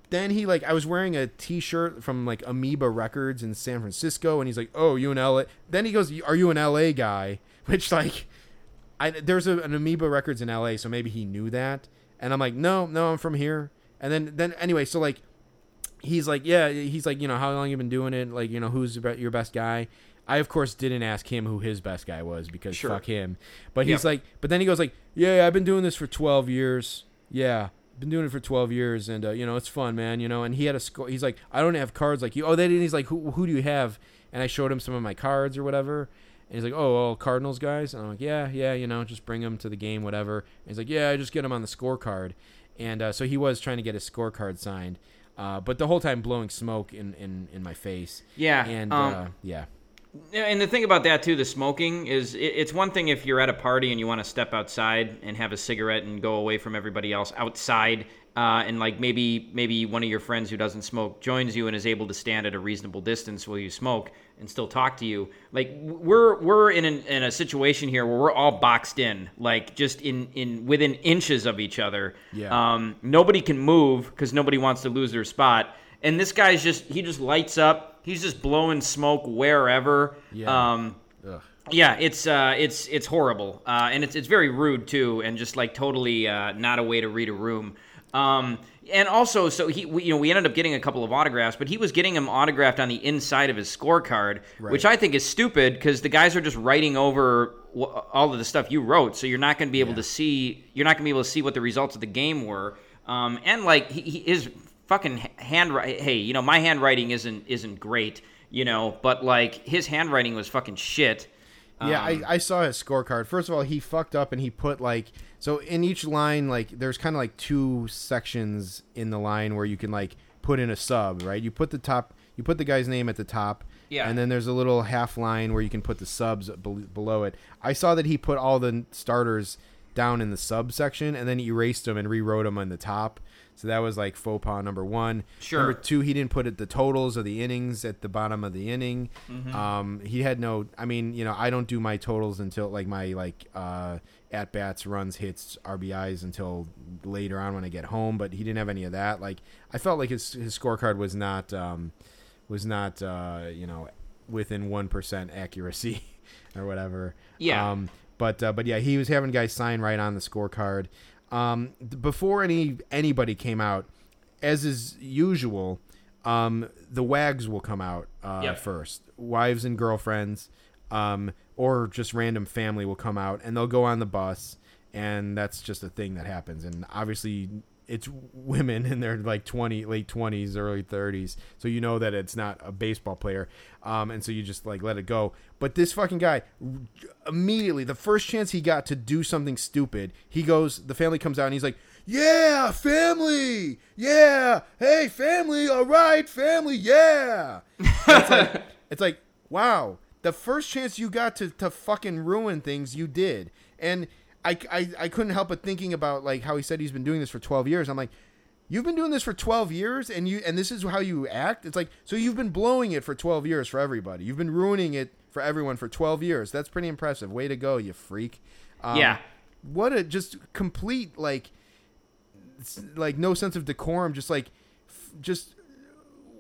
Then he like I was wearing a T-shirt from like Amoeba Records in San Francisco, and he's like, "Oh, you an LA?" Then he goes, "Are you an LA guy?" Which like, I there's a, an Amoeba Records in LA, so maybe he knew that. And I'm like, "No, no, I'm from here." And then then anyway, so like, he's like, "Yeah," he's like, "You know, how long you been doing it? Like, you know, who's your your best guy?" I of course didn't ask him who his best guy was because Sure. fuck him. But he's like, but then he goes like, "Yeah, I've been doing this for 12 years. Yeah, been doing it for 12 years, and uh, you know it's fun, man. You know." And he had a score. He's like, "I don't have cards like you." Oh, then he's like, "Who who do you have?" And I showed him some of my cards or whatever. And he's like, "Oh, all Cardinals guys." And I'm like, "Yeah, yeah, you know, just bring them to the game, whatever." And he's like, "Yeah, I just get them on the scorecard." And uh, so he was trying to get his scorecard signed, uh, but the whole time blowing smoke in in, in my face. Yeah, And um, uh, yeah. And the thing about that too, the smoking is it, it's one thing if you're at a party and you want to step outside and have a cigarette and go away from everybody else outside, uh, and like maybe maybe one of your friends who doesn't smoke joins you and is able to stand at a reasonable distance while you smoke and still talk to you. Like we're we're in an, in a situation here where we're all boxed in, like just in in within inches of each other. Yeah. Um, nobody can move because nobody wants to lose their spot. And this guy's just he just lights up. He's just blowing smoke wherever. Yeah. Um, Ugh. yeah, it's uh, it's it's horrible, uh, and it's it's very rude too, and just like totally uh, not a way to read a room. Um, and also, so he, we, you know, we ended up getting a couple of autographs, but he was getting them autographed on the inside of his scorecard, which I think is stupid because the guys are just writing over all of the stuff you wrote, so you're not going to be able to see, you're not going to be able to see what the results of the game were. Um, and like he, he, his fucking handwriting, hey, you know, my handwriting isn't isn't great, you know, but like his handwriting was fucking shit. Yeah, Um, I, I saw his scorecard. First of all, he fucked up and he put like so in each line like there's kind of like two sections in the line where you can like put in a sub, right? You put the top, you put the guy's name at the top, Yeah. and then there's a little half line where you can put the subs bel- below it. I saw that he put all the starters down in the sub section and then erased them and rewrote them on the top. So that was like faux pas number one. Sure. Number two, he didn't put it the totals of the innings at the bottom of the inning. Mm-hmm. Um, he had no. I mean, you know, I don't do my totals until like my like uh, at bats, runs, hits, RBIs until later on when I get home. But he didn't have any of that. Like I felt like his his scorecard was not um, was not uh, you know within one percent accuracy or whatever. Yeah. Um, but uh, but yeah, he was having guys sign right on the scorecard. Um, before any anybody came out, as is usual, um, the wags will come out uh, Yep. first. Wives and girlfriends, um, or just random family will come out, and they'll go on the bus, and that's just a thing that happens. And obviously, it's women in their like twenty, late twenties, early thirties, so you know that it's not a baseball player, um, and so you just like let it go. But this fucking guy, immediately, the first chance he got to do something stupid, he goes. The family comes out, and he's like, "Yeah, family, yeah, hey, family, all right, family, yeah." it's like, it's like, wow, the first chance you got to, to fucking ruin things, you did. And I, I, I couldn't help but thinking about like how he said he's been doing this for 12 years. I'm like, you've been doing this for 12 years and you and this is how you act? It's like, so you've been blowing it for 12 years for everybody. You've been ruining it for everyone for 12 years. That's pretty impressive. Way to go, you freak. Um, Yeah. What a just complete like like no sense of decorum just like f- just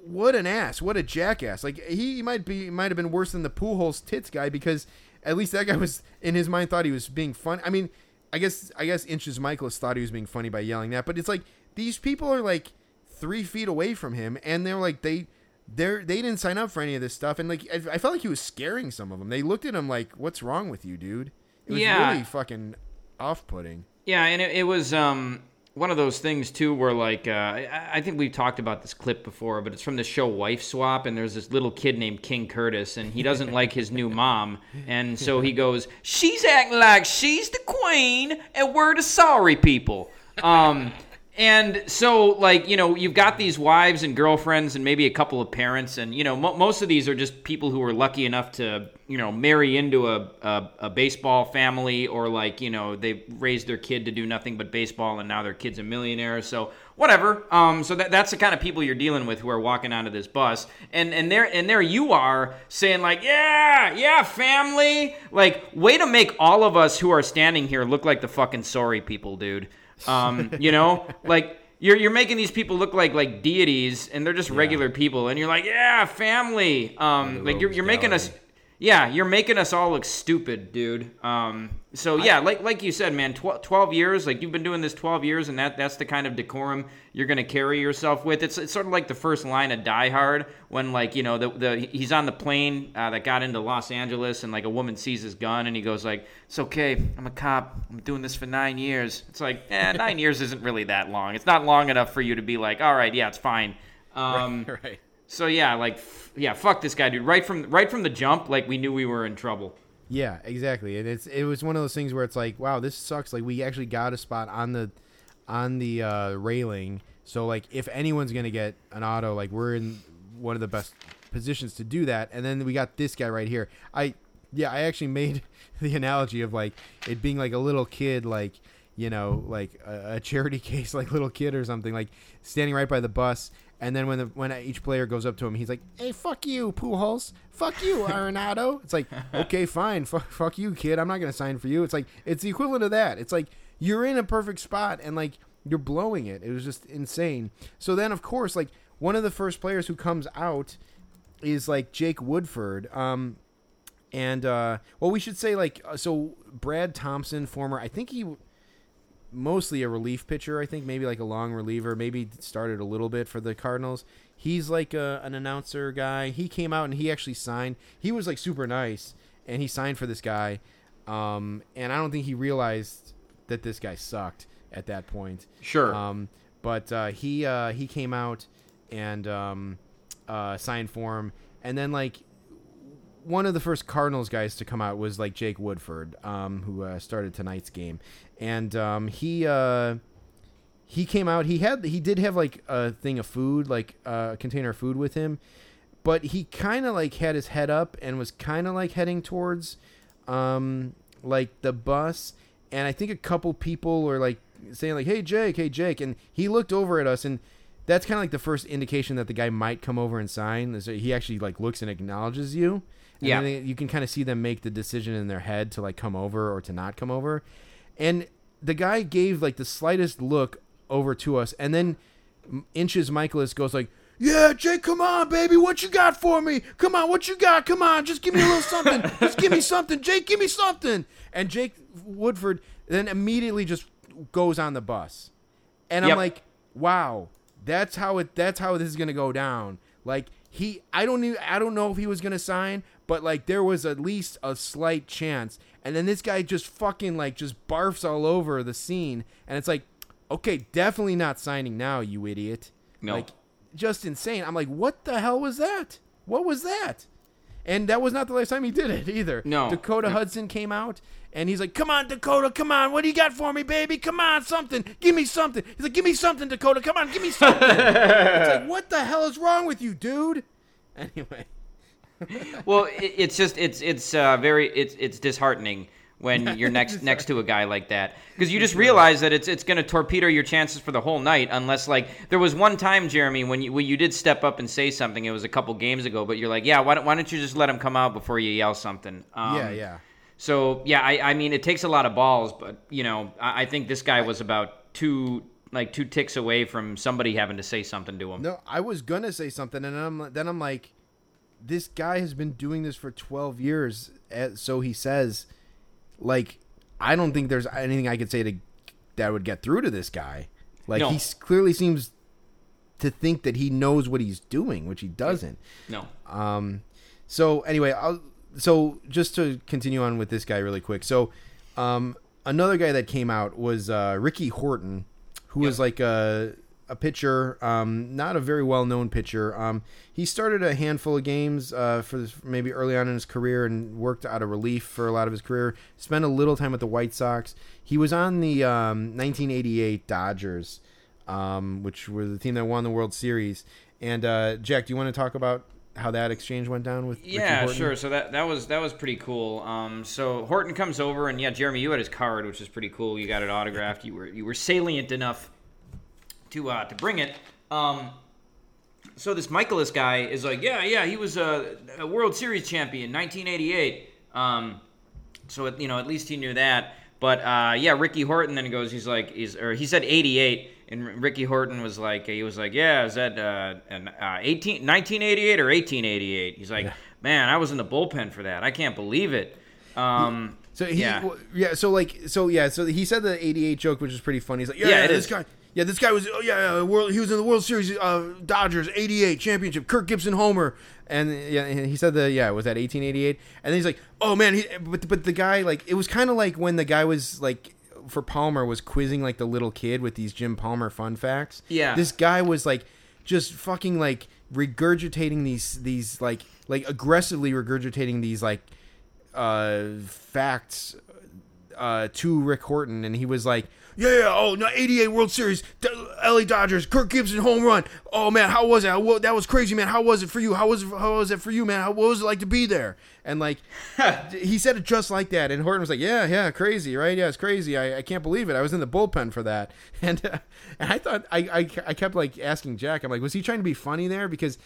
what an ass what a jackass like he might be might have been worse than the pool holes tits guy because at least that guy was in his mind thought he was being fun i mean i guess i guess inches mikolas thought he was being funny by yelling that but it's like these people are like three feet away from him and they're like they they're they didn't sign up for any of this stuff and like i, I felt like he was scaring some of them. They looked at him like what's wrong with you dude? It was Yeah. really fucking off-putting. Yeah, and it, it was um, one of those things too, where like uh, I, I think we've talked about this clip before, but it's from the show Wife Swap, and there's this little kid named King Curtis, and he doesn't like his new mom, and so he goes, "She's acting like she's the queen, and we're the sorry people." Um, and so like you know you've got these wives and girlfriends and maybe a couple of parents and you know mo- most of these are just people who are lucky enough to you know marry into a, a, a baseball family or like you know they raised their kid to do nothing but baseball and now their kid's a millionaire. So whatever. Um so that, that's the kind of people you're dealing with who are walking onto this bus. And and there and there you are saying like yeah yeah family. Like way to make all of us who are standing here look like the fucking sorry people dude um, you know, like you're you're making these people look like like deities, and they're just regular people, and you're like, yeah, family. Um, like you're you're making us, yeah, you're making us all look stupid, dude. Um, so yeah, like like you said, man, tw- twelve years, like you've been doing this twelve years, and that that's the kind of decorum you're gonna carry yourself with. It's it's sort of like the first line of Die Hard when like you know the the he's on the plane uh, that got into Los Angeles, and like a woman sees his gun, and he goes like, "It's okay, I'm a cop. I'm doing this for nine years." It's like, eh, nine years isn't really that long. It's not long enough for you to be like, "All right, yeah, it's fine." Um, right So yeah, like f- yeah, fuck this guy, dude. Right from right from the jump, like we knew we were in trouble. Yeah, exactly. And it's it was one of those things where it's like, wow, this sucks. Like we actually got a spot on the on the uh, railing. So like if anyone's gonna get an auto, like we're in one of the best positions to do that. And then we got this guy right here. I yeah, I actually made the analogy of like it being like a little kid, like you know, like a, a charity case, like little kid or something, like standing right by the bus. And then when the when each player goes up to him, he's like, "Hey, fuck you, Pujols. Fuck you, Arenado." It's like, okay, fine, fuck, fuck you, kid. I'm not gonna sign for you. It's like it's the equivalent of that. It's like you're in a perfect spot and like you're blowing it. It was just insane. So then, of course, like one of the first players who comes out is like Jake Woodford. Um, and uh, well, we should say like uh, so Brad Thompson, former, I think he mostly a relief pitcher. I think maybe like a long reliever. Maybe started a little bit for the Cardinals. He's like a, an announcer guy. He came out and he actually signed. He was like super nice, and he signed for this guy. Um, and I don't think he realized that this guy sucked at that point. Sure. Um, but uh, he uh, he came out and um, uh, signed for him, and then like one of the first Cardinals guys to come out was like Jake Woodford, um, who uh, started tonight's game, and um, he uh, he came out. He had he did have like a thing of food, like uh, a container of food with him, but he kind of like had his head up and was kind of like heading towards um, like the bus, and I think a couple people were like saying like, "Hey Jake, hey Jake," and he looked over at us and. That's kind of like the first indication that the guy might come over and sign. He actually like looks and acknowledges you. And Yeah. then you can kind of see them make the decision in their head to like come over or to not come over. And the guy gave like the slightest look over to us, and then Inches Mikolas goes like, "Yeah, Jake, come on, baby, what you got for me? Come on, what you got? Come on, just give me a little something. just give me something, Jake, give me something." And Jake Woodford then immediately just goes on the bus, and I'm Yep. like, "Wow, that's how it. That's how this is gonna go down." Like he, I don't even, I don't know if he was gonna sign, but like there was at least a slight chance. And then this guy just fucking like just barfs all over the scene, and it's like, okay, definitely not signing now, you idiot. No. Like, just insane. I'm like, what the hell was that? What was that? And that was not the last time he did it either. No. Dakota No. Hudson came out and he's like, "Come on, Dakota, come on. What do you got for me, baby? Come on, something. Give me something." He's like, "Give me something, Dakota. Come on, give me something." it's like, "What the hell is wrong with you, dude?" Anyway, well, it, it's just it's it's uh, very it's it's disheartening when you're next next to a guy like that. Because you just realize that it's it's going to torpedo your chances for the whole night unless like there was one time Jeremy when you when you did step up and say something it was a couple games ago but you're like yeah why don't, why don't you just let him come out before you yell something? Um, yeah, yeah. so yeah I, I mean it takes a lot of balls but you know I, I think this guy was about two like two ticks away from somebody having to say something to him. No, I was gonna say something, and I'm then I'm like, this guy has been doing this for 12 years, eh, so he says. Like, I don't think there's anything I could say to that would get through to this guy. Like, No. he clearly seems to think that he knows what he's doing, which he doesn't. no Um, so anyway, I'll, so just to continue on with this guy really quick. So, um, another guy that came out was uh, Ricky Horton, who was like a a pitcher, um, not a very well known pitcher. Um, he started a handful of games uh, for this, maybe early on in his career and worked out of relief for a lot of his career. Spent a little time with the White Sox. He was on the um, 1988 Dodgers, um, which were the team that won the World Series. And uh, Jack, do you want to talk about how that exchange went down with? Yeah, Horton? sure. So that that was that was pretty cool. Um, so Horton comes over, and yeah, Jeremy, you had his card, which is pretty cool. You got it autographed. You were you were salient enough to uh, to bring it. Um, so this Mikolas guy is like, yeah, yeah, he was a, a World Series champion, 1988. Um, so it, you know, at least he knew that. But uh, yeah, Ricky Horton then goes, he's like, he's or he said 88, and Ricky Horton was like, he was like, yeah, is that uh, an, uh, 18, 1988 or 1888? He's like, man, I was in the bullpen for that. I can't believe it. Um, So he, yeah. yeah. yeah, so like, so yeah, so he said the '88 joke, which is pretty funny. He's like, yeah, Yeah, yeah it this is. guy, yeah, this guy was, oh yeah, yeah, world, he was in the World Series, uh, Dodgers '88 championship, Kirk Gibson homer, and yeah, and he said the yeah, was that 1888? And then he's like, oh man, he, but but the guy like, it was kind of like when the guy was like. For Palmer was quizzing like the little kid with these Jim Palmer fun facts. Yeah. this guy was like just fucking like regurgitating these these like like aggressively regurgitating these like uh facts uh to Rick Horton and he was like yeah, yeah, oh, no, 88 World Series, D- LA Dodgers, Kirk Gibson home run. Oh man, how was it? How, that was crazy, man. How was it for you? How was it, how was it for you, man? How, what was it like to be there? And like, he said it just like that. And Horton was like, yeah, yeah, crazy, right? Yeah, it's crazy. I, I can't believe it. I was in the bullpen for that. And, uh, and I thought, I, I, I kept like asking Jack, I'm like, was he trying to be funny there? Because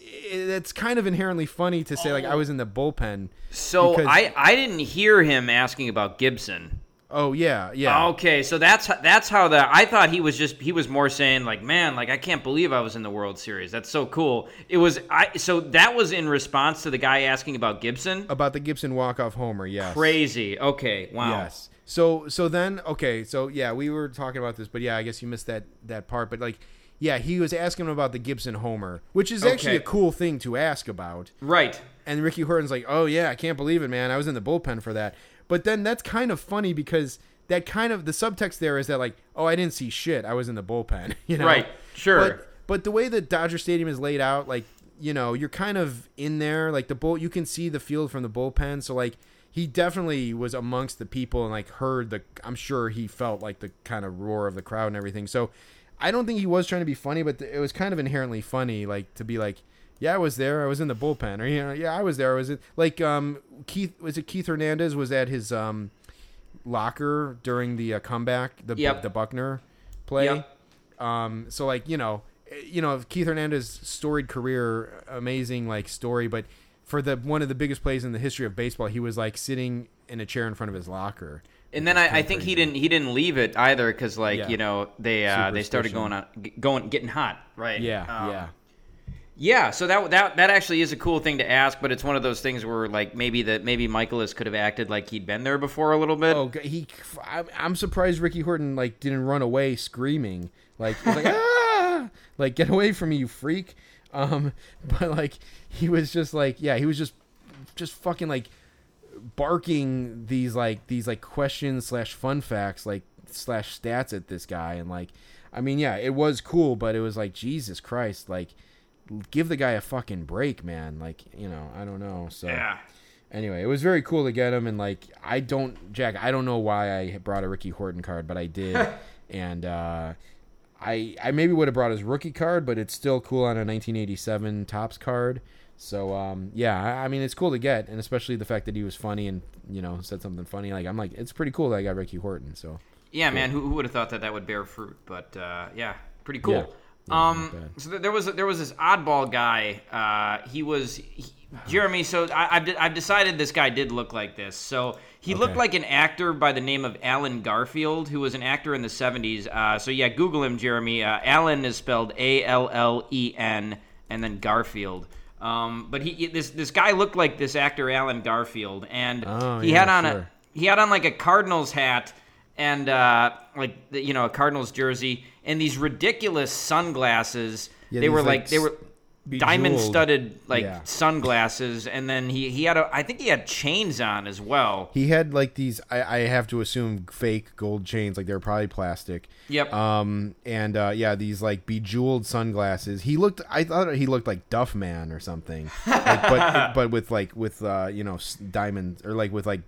it's kind of inherently funny to say like I was in the bullpen. so because- I I didn't hear him asking about Gibson. Oh yeah, yeah. Okay, so that's that's how the I thought he was just he was more saying like, man, like I can't believe I was in the World Series. That's so cool. It was I so that was in response to the guy asking about Gibson. About the Gibson walk off homer, yes. Crazy. Okay, wow. Yes. So so then okay, so yeah, we were talking about this, but yeah, I guess you missed that that part. But like, yeah, he was asking him about the Gibson homer, which is actually a cool thing to ask about. Right. And Ricky Horton's like, "Oh yeah, I can't believe it, man. I was in the bullpen for that." But then that's kind of funny because that kind of the subtext there is that like, "Oh, I didn't see shit. I was in the bullpen." You know? Right. Sure. But but the way that Dodger Stadium is laid out, like you know, you're kind of in there. Like the bull, you can see the field from the bullpen. So like he definitely was amongst the people and like heard the. I'm sure he felt like the kind of roar of the crowd and everything. So I don't think he was trying to be funny, but it was kind of inherently funny, like to be like. Yeah, I was there. I was in the bullpen, or you know, yeah, I was there. I was it like um Keith was it Keith Hernandez was at his um locker during the uh, comeback, the Yep. the Buckner play. Yep. Um, so like you know, you know Keith Hernandez storied career, amazing like story, but for the one of the biggest plays in the history of baseball, he was like sitting in a chair in front of his locker. And then I, I think he didn't he didn't leave it either because like Yeah. you know they uh, they started going on going getting hot right Yeah, Um, yeah, yeah so that that that actually is a cool thing to ask but it's one of those things where like maybe that maybe Mikolas could have acted like he'd been there before a little bit Oh, he. I'm- surprised Ricky Horton like didn't run away screaming, like like ah, like get away from me, you freak. Um, but like he was just like yeah, he was just just fucking like barking these like these like questions slash fun facts like slash stats at this guy and like I mean yeah, it was cool, but it was like Jesus Christ, like give the guy a fucking break, man. Like you know I don't know so yeah anyway, it was very cool to get him, and like I don't, Jack, I don't know why I brought a Ricky Horton card, but I did, and uh, I I maybe would have brought his rookie card, but it's still cool on a 1987 Topps card. So um, yeah, I, I mean it's cool to get, and especially the fact that he was funny and you know said something funny. Like I'm like it's pretty cool that I got Ricky Horton. So yeah man who, who would have thought that that would bear fruit but uh, yeah pretty cool Yeah. Yeah, um so th- there was there was this oddball guy uh, he was he, Jeremy so I, I've, de- I've decided this guy did look like this. So he looked like an actor by the name of Allen Garfield who was an actor in the 70s uh, so yeah Google him Jeremy. Uh, Allen is spelled A-L-L-E-N and then Garfield. Um, but he this this guy looked like this actor Allen Garfield and Oh, he yeah, had on a he had on like a Cardinals hat and uh, like the- you know a Cardinals jersey and these ridiculous sunglasses. Yeah, they were like, like they were diamond studded like Yeah. sunglasses, and then he he had a I think he had chains on as well. he had like these. I, I have to assume fake gold chains, like they were probably plastic. Yep. Um, and uh, yeah, these like bejeweled sunglasses. He looked. I thought he looked like Duff Man or something, like, but but with like with uh, you know diamonds or like with like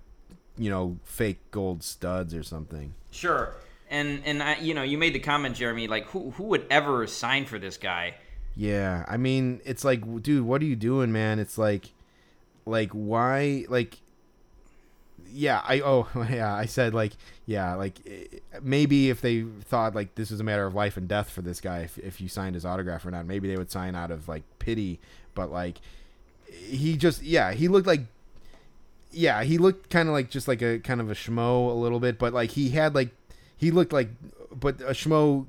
you know fake gold studs or something. Sure. And and I, you know you made the comment, Jeremy, like who who would ever sign for this guy? Yeah, I mean, it's like, dude, what are you doing, man? It's like, like, why, like, yeah, I, oh, yeah, I said, like, yeah, like, maybe if they thought, like, this was a matter of life and death for this guy, if, if you signed his autograph or not, maybe they would sign out of, like, pity, but, like, he just, yeah, he looked like, yeah, he looked kind of like just like a kind of a schmo a little bit, but, like, he had, like, he looked like, but a schmo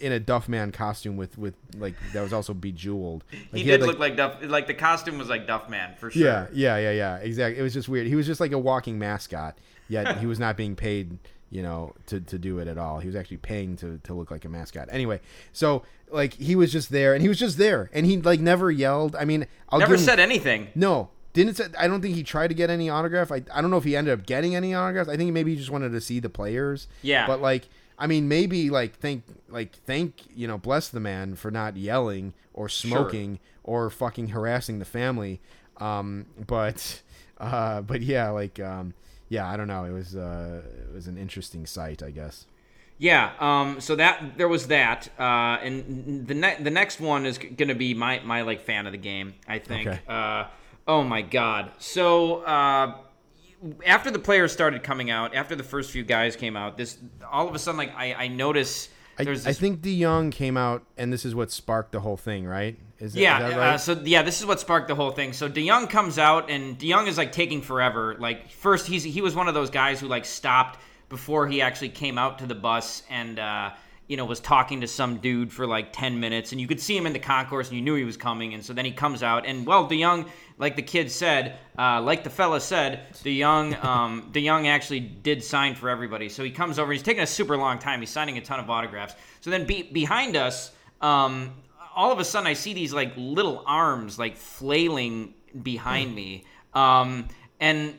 in a Duff Man costume with with like that was also bejeweled. Like, He, had, did look like Duff. Like the costume was like Duff Man for sure. yeah, yeah, yeah, yeah. Exactly. It was just weird. He was just like a walking mascot. Yet he was not being paid, you know, to, to do it at all. He was actually paying to, to look like a mascot. Anyway, so like he was just there, and he was just there, and he like never yelled. I mean, I'll Never give him- said anything. no. Didn't say, I don't think he tried to get any autograph. I, I don't know if he ended up getting any autographs. I think maybe he just wanted to see the players. Yeah. But like I mean maybe like thank like thank you know bless the man for not yelling or smoking or fucking harassing the family. Um but uh but yeah like um yeah I don't know it was uh it was an interesting sight I guess. Yeah. Um. So that there was that. Uh. And the ne- the next one is g- gonna be my my like fan of the game. I think. Okay. Uh. Oh my God. So. Uh. After the players started coming out, after the first few guys came out, this all of a sudden, like I, I notice I, there's I this think DeYoung came out and this is what sparked the whole thing, right? Is that, Yeah, is that right? uh, so yeah, this is what sparked the whole thing. So DeYoung comes out, and DeYoung is like taking forever. Like first, he's he was one of those guys who like stopped before he actually came out to the bus and. Uh, you know, was talking to some dude for like 10 minutes, and you could see him in the concourse, and you knew he was coming. And so then he comes out, and well, DeYoung, like the kid said, uh, like the fella said, DeYoung, um, DeYoung actually did sign for everybody. So he comes over, he's taking a super long time, he's signing a ton of autographs. So then be- behind us, um, all of a sudden, I see these like little arms like flailing behind me, um, and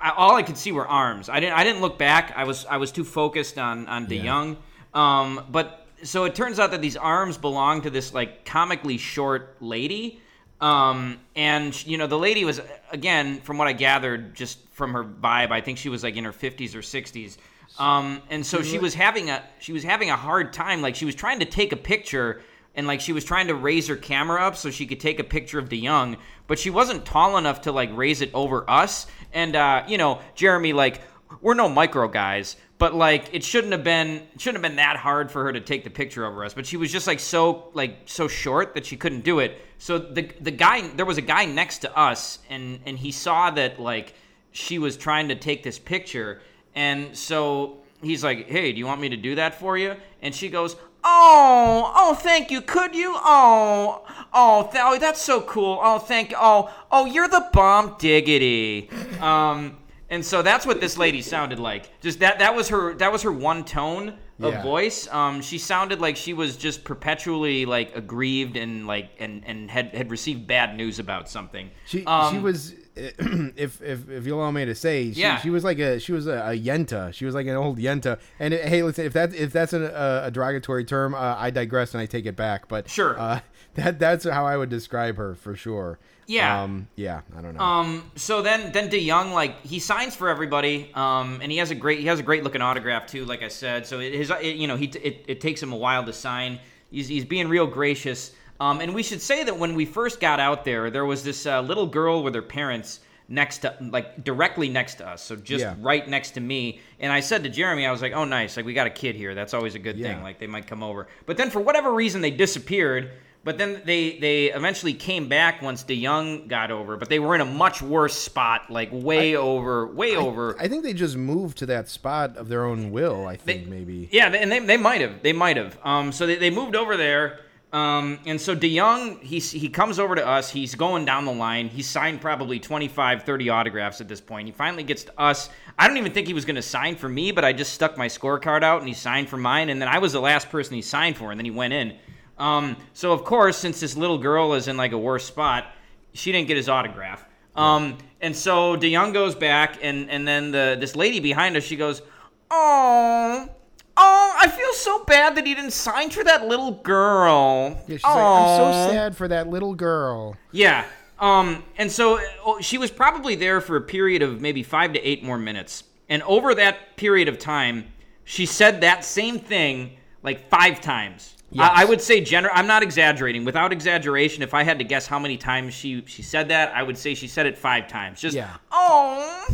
I, all I could see were arms. I didn't. I didn't look back. I was. I was too focused on on DeYoung. Um, but so it turns out that these arms belong to this like comically short lady. Um, and you know the lady was again, from what I gathered, just from her vibe, I think she was like in her fifties or sixties. Um, and so she was having a she was having a hard time. Like she was trying to take a picture, and like she was trying to raise her camera up so she could take a picture of DeYoung, but she wasn't tall enough to like raise it over us. And uh, you know, Jeremy, like we're no micro guys, but like it shouldn't have been it shouldn't have been that hard for her to take the picture over us. But she was just like so like so short that she couldn't do it. So the the guy there was a guy next to us, and and he saw that like she was trying to take this picture, and so he's like, "Hey, do you want me to do that for you?" And she goes, "Oh, oh, thank you. Could you? Oh, oh, th- oh that's so cool. Oh, thank. you. Oh, oh, you're the bomb, diggity." Um, and so that's what this lady sounded like. Just that that was her that was her one tone of Yeah. voice. Um, she sounded like she was just perpetually like aggrieved and like and and had had received bad news about something. She Um, she was, if if if you allow me to say, she, Yeah. she was like a she was a, a yenta. She was like an old yenta. And it, hey, listen, if that if that's an, a, a derogatory term, uh, I digress and I take it back. But Sure. uh, that that's how I would describe her for sure. Yeah. um, yeah. I don't know. Um. So then, then DeYoung, like he signs for everybody. Um. And he has a great, he has a great looking autograph too. Like I said, so it, his, it, you know, he it, it takes him a while to sign. He's he's being real gracious. Um. And we should say that when we first got out there, there was this uh, little girl with her parents next to, like directly next to us, so just Yeah. right next to me. And I said to Jeremy, I was like, "Oh, nice! Like we got a kid here. That's always a good Yeah. thing. Like they might come over." But then for whatever reason, they disappeared. But then they they eventually came back once DeYoung got over, but they were in a much worse spot, like way over, way over. I think they just moved to that spot of their own will. I think maybe. Yeah, and they, they might have. They might have. Um, so they, they moved over there. Um, and so DeYoung, he, he comes over to us. He's going down the line. He's signed probably 25, 30 autographs at this point. He finally gets to us. I don't even think he was going to sign for me, but I just stuck my scorecard out and he signed for mine. And then I was the last person he signed for, and then he went in. Um, so, of course, since this little girl is in like a worse spot, she didn't get his autograph. Um, and so DeYoung goes back, and, and then the this lady behind us, she goes, Oh, oh, I feel so bad that he didn't sign for that little girl. Yeah, she's like, I'm so sad for that little girl. Yeah. Um, and so oh, she was probably there for a period of maybe five to eight more minutes. And over that period of time, she said that same thing like five times. Yes. I, I would say gener- I'm not exaggerating. Without exaggeration, if I had to guess how many times she she said that, I would say she said it five times. Just Yeah. oh,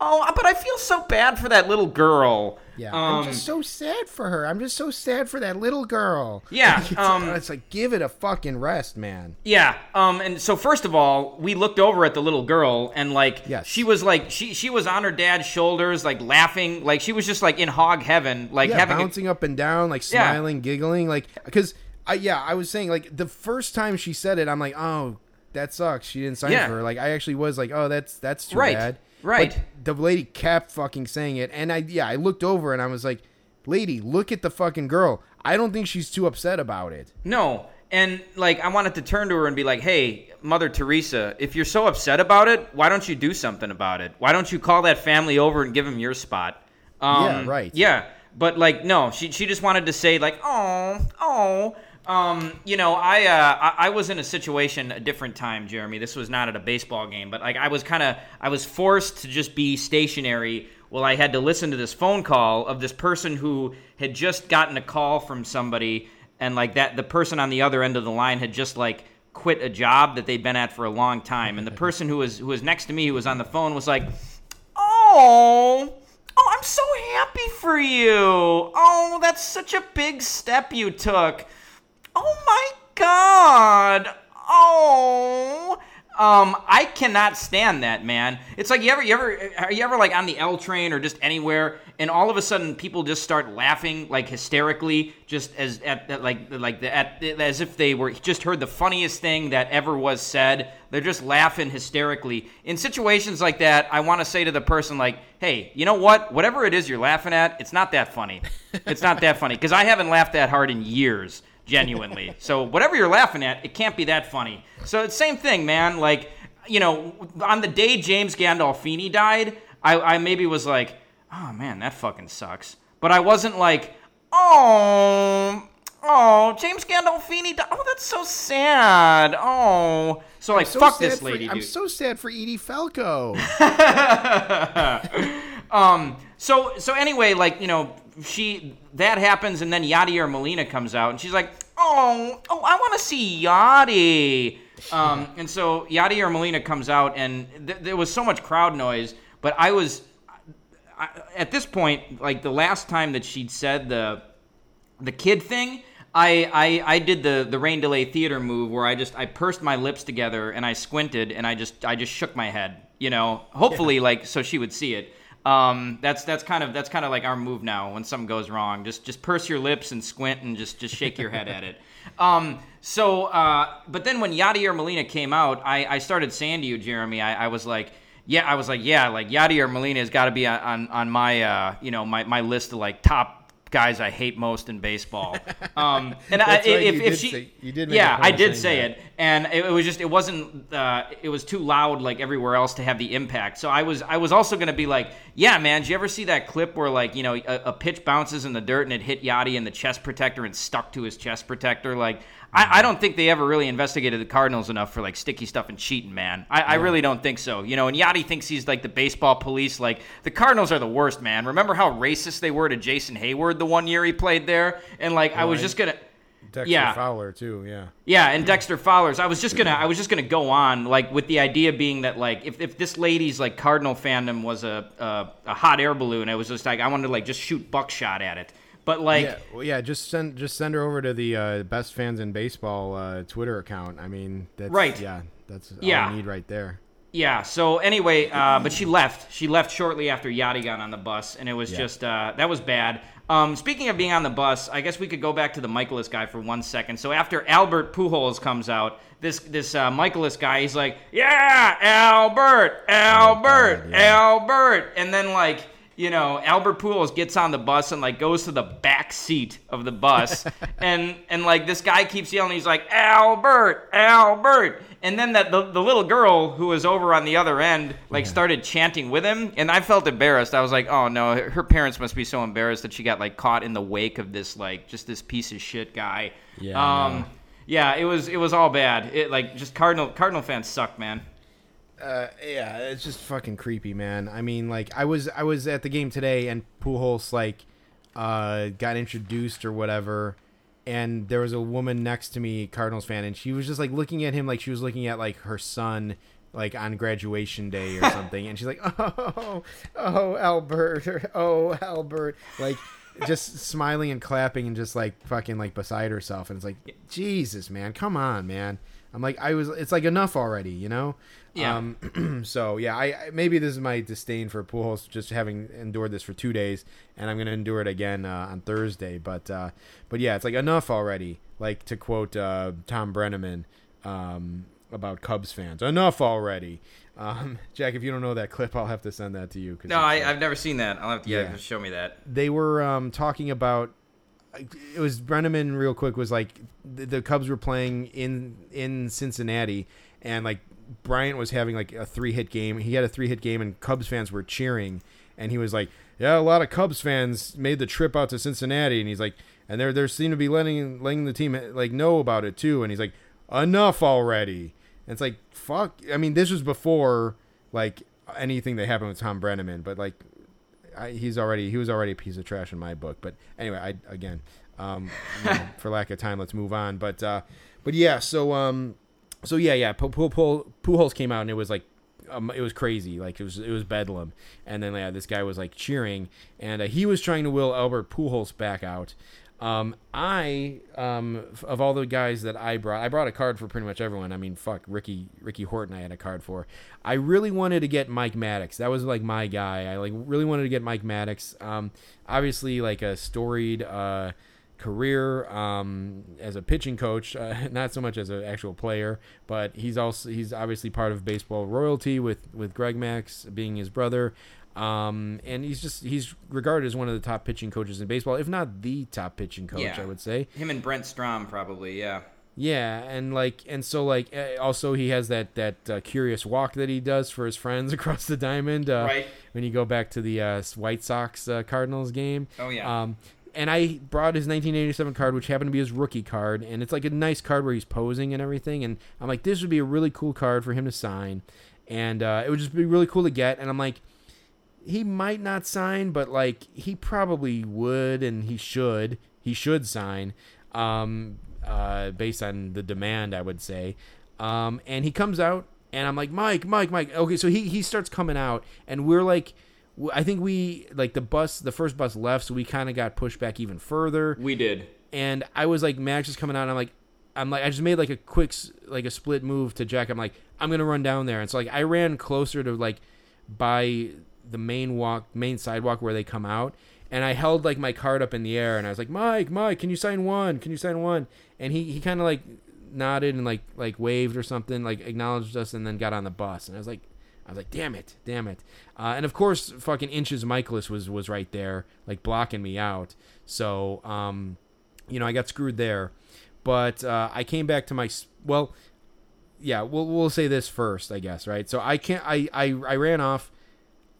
oh, but I feel so bad for that little girl. Yeah, Um, I'm just so sad for her. I'm just so sad for that little girl. Yeah, it's, um, it's like give it a fucking rest, man. Yeah. Um. And so first of all, we looked over at the little girl, and like, Yes. she was like, she she was on her dad's shoulders, like laughing, like she was just like in hog heaven, like yeah, having. a- bouncing up and down, like Yeah. smiling, giggling, like because I yeah, I was saying like the first time she said it, I'm like, oh, that sucks. She didn't sign Yeah. for her. Like I actually was like, oh, that's that's too Right, bad. Right. But the lady kept fucking saying it, and I yeah, I looked over and I was like, lady, look at the fucking girl. I don't think she's too upset about it. no. And like, I wanted to turn to her and be like, "Hey, Mother Teresa, if you're so upset about it, why don't you do something about it? Why don't you call that family over and give them your spot?" Um, Yeah, right. Yeah, but like, no, she she just wanted to say like, "Oh, oh." Um, you know, I, uh, I I was in a situation a different time, Jeremy. This was not at a baseball game, but like I was kind of I was forced to just be stationary while I had to listen to this phone call of this person who had just gotten a call from somebody and like that the person on the other end of the line had just like quit a job that they'd been at for a long time and the person who was who was next to me who was on the phone was like oh oh i'm so happy for you oh that's such a big step you took oh my god oh Um, I cannot stand that, man. It's like you ever, you ever, are you ever like on the L train or just anywhere, and all of a sudden people just start laughing like hysterically, just as at, at like like the, at, as if they were just heard the funniest thing that ever was said. They're just laughing hysterically. In situations like that, I want to say to the person like, "Hey, you know what? Whatever it is you're laughing at, it's not that funny. It's not that funny because I haven't laughed that hard in years." Genuinely. so whatever you're laughing at, it can't be that funny. So it's same thing, man. Like, you know, on the day James Gandolfini died, I, I maybe was like, oh man, that fucking sucks. But I wasn't like, oh, oh, James Gandolfini died. Oh, that's so sad. Oh. So like, So fuck this for- lady, I'm dude. so sad for Edie Falco. um so so anyway like you know she that happens and then Yadier Molina comes out and she's like oh oh I want to see Yadi. Um and so Yadier Molina comes out and th- there was so much crowd noise but I was I, at this point like the last time that she'd said the the kid thing I, I I did the the rain delay theater move where I just I pursed my lips together and I squinted and I just I just shook my head you know? Hopefully like so she would see it um that's that's kind of that's kind of like our move now when something goes wrong. Just just purse your lips and squint and just just shake your head at it. Um so uh but then when Yadier Molina came out I I started saying to you Jeremy I, I was like yeah, I was like, yeah, like Yadier Molina has got to be on, on on my uh, you know my, my list of like top guys I hate most in baseball. Um, and I, right, if, if did she, say- you did yeah, I did say that. it, and it, it was just it wasn't uh, it was too loud like everywhere else to have the impact. So I was I was also gonna be like, yeah, man, did you ever see that clip where like you know a, a pitch bounces in the dirt and it hit Yadi in the chest protector and stuck to his chest protector? Like I, I don't think they ever really investigated the Cardinals enough for like sticky stuff and cheating, man. I, I really don't think so. You know, and Yadi thinks he's like the baseball police. Like the Cardinals are the worst, man. Remember how racist they were to Jason Heyward the one year he played there? And like I oh, was just gonna. Dexter Yeah. Fowler too. Yeah. Yeah, and Dexter Fowler's. I was just gonna, I was just gonna go on, like with the idea being that, like, if, if this lady's like Cardinal fandom was a, a a hot air balloon, it was just like I wanted to like just shoot buckshot at it. But like, yeah, well, yeah. Just send just send her over to the uh, best fans in baseball uh, Twitter account. I mean, that's Right. Yeah, that's all Yeah. you need right there. Yeah. So anyway, uh, but she left. She left shortly after Yadi got on the bus, and it was Yeah. just uh, that was bad. Um, speaking of being on the bus, I guess we could go back to the Mikolas guy for one second. So after Albert Pujols comes out, this this uh, Mikolas guy, he's like, "Yeah, Albert, Albert, God, yeah. Albert," and then like. You know, Albert Pujols gets on the bus and like goes to the back seat of the bus, and and like this guy keeps yelling. He's like, "Albert, Albert!" And then that the, the little girl who was over on the other end like started chanting with him, and I felt embarrassed. I was like, "Oh no!" Her her parents must be so embarrassed that she got like caught in the wake of this like just this piece of shit guy. Yeah, Um. Yeah, it was it was all bad. It like just Cardinal Cardinal fans suck, man. Uh, yeah, it's just fucking creepy, man. I mean, like I was I was at the game today, and Pujols like uh, got introduced or whatever, and there was a woman next to me, Cardinals fan, and she was just like looking at him like she was looking at like her son. Like on graduation day or something, and she's like, "Oh, oh, Albert, oh, Albert," like just smiling and clapping and just like fucking like beside herself, and it's like, Jesus, man, come on, man. I'm like, I was, it's like enough already, you know? Yeah. Um, so yeah, I, I maybe this is my disdain for Pujols just having endured this for two days, and I'm gonna endure it again uh, on Thursday. But uh, but yeah, it's like enough already. Like to quote uh, Tom Brennaman um, about Cubs fans, enough already. Um, Jack, if you don't know that clip, I'll have to send that to you. No, I, uh, I've never seen that. I'll have to yeah, Yeah. show me that. they were um, talking about it was Brennaman real quick was like the, the Cubs were playing in in Cincinnati and like Bryant was having like a three hit game. He had a three hit game and Cubs fans were cheering and he was like, "Yeah, a lot of Cubs fans made the trip out to Cincinnati." And he's like, "And they're they seem to be letting letting the team like know about it too." And he's like, "Enough already." And it's like, "Fuck." I mean, this was before like anything that happened with Tom Brennaman, but like I, he's already he was already a piece of trash in my book. But anyway, I again, um, you know, for lack of time, let's move on. But uh, but yeah, so um, so yeah, yeah, Pu- Pu- Pu- Pujols came out and it was like. Um, it was crazy, like it was it was bedlam, and then yeah, this guy was like cheering, and uh, he was trying to will Albert Pujols back out, Um, I um, of all the guys that I brought, I brought a card for pretty much everyone. I mean, fuck Ricky Ricky Horton, I had a card for. I really wanted to get Mike Maddux. That was like my guy. I like really wanted to get Mike Maddux. Um, obviously, like a storied. Uh, career um, as a pitching coach, uh, not so much as an actual player, but he's also he's obviously part of baseball royalty with with Greg Maddux being his brother. Um, and he's just he's regarded as one of the top pitching coaches in baseball, if not the top pitching coach, Yeah. I would say. Him and Brent Strom probably, yeah. Yeah, and like and so like uh, also he has that that uh, curious walk that he does for his friends across the diamond. Uh, Right. When you go back to the uh, White Sox uh, Cardinals game. Oh, yeah. Um, and I brought his 1987 card, which happened to be his rookie card, and it's like a nice card where he's posing and everything. And I'm like, this would be a really cool card for him to sign, and uh, it would just be really cool to get. And I'm like, he might not sign, but like he probably would, and he should. He should sign, um, uh, based on the demand, I would say. Um, and he comes out, and I'm like, Mike, Mike, Mike. Okay, so he he starts coming out, and we're like. I think we like the bus. The first bus left, so we kind of got pushed back even further We did. and I was like, Max is coming out. And I'm like, I'm like, I just made like a quick, like a split move to Jack. I'm like, I'm gonna run down there, and so like I ran closer to like by the main walk, main sidewalk where they come out, and I held like my card up in the air, and I was like, Mike, Mike, can you sign one? Can you sign one? And he he kind of like nodded and like like waved or something, like acknowledged us, and then got on the bus, and I was like. I was like, "Damn it, damn it!" Uh, and of course, fucking inches Mikolas was was right there, like blocking me out. So, um, you know, I got screwed there. But uh, I came back to my well, yeah. We'll we'll say this first, I guess, right? So I can't. I I, I ran off.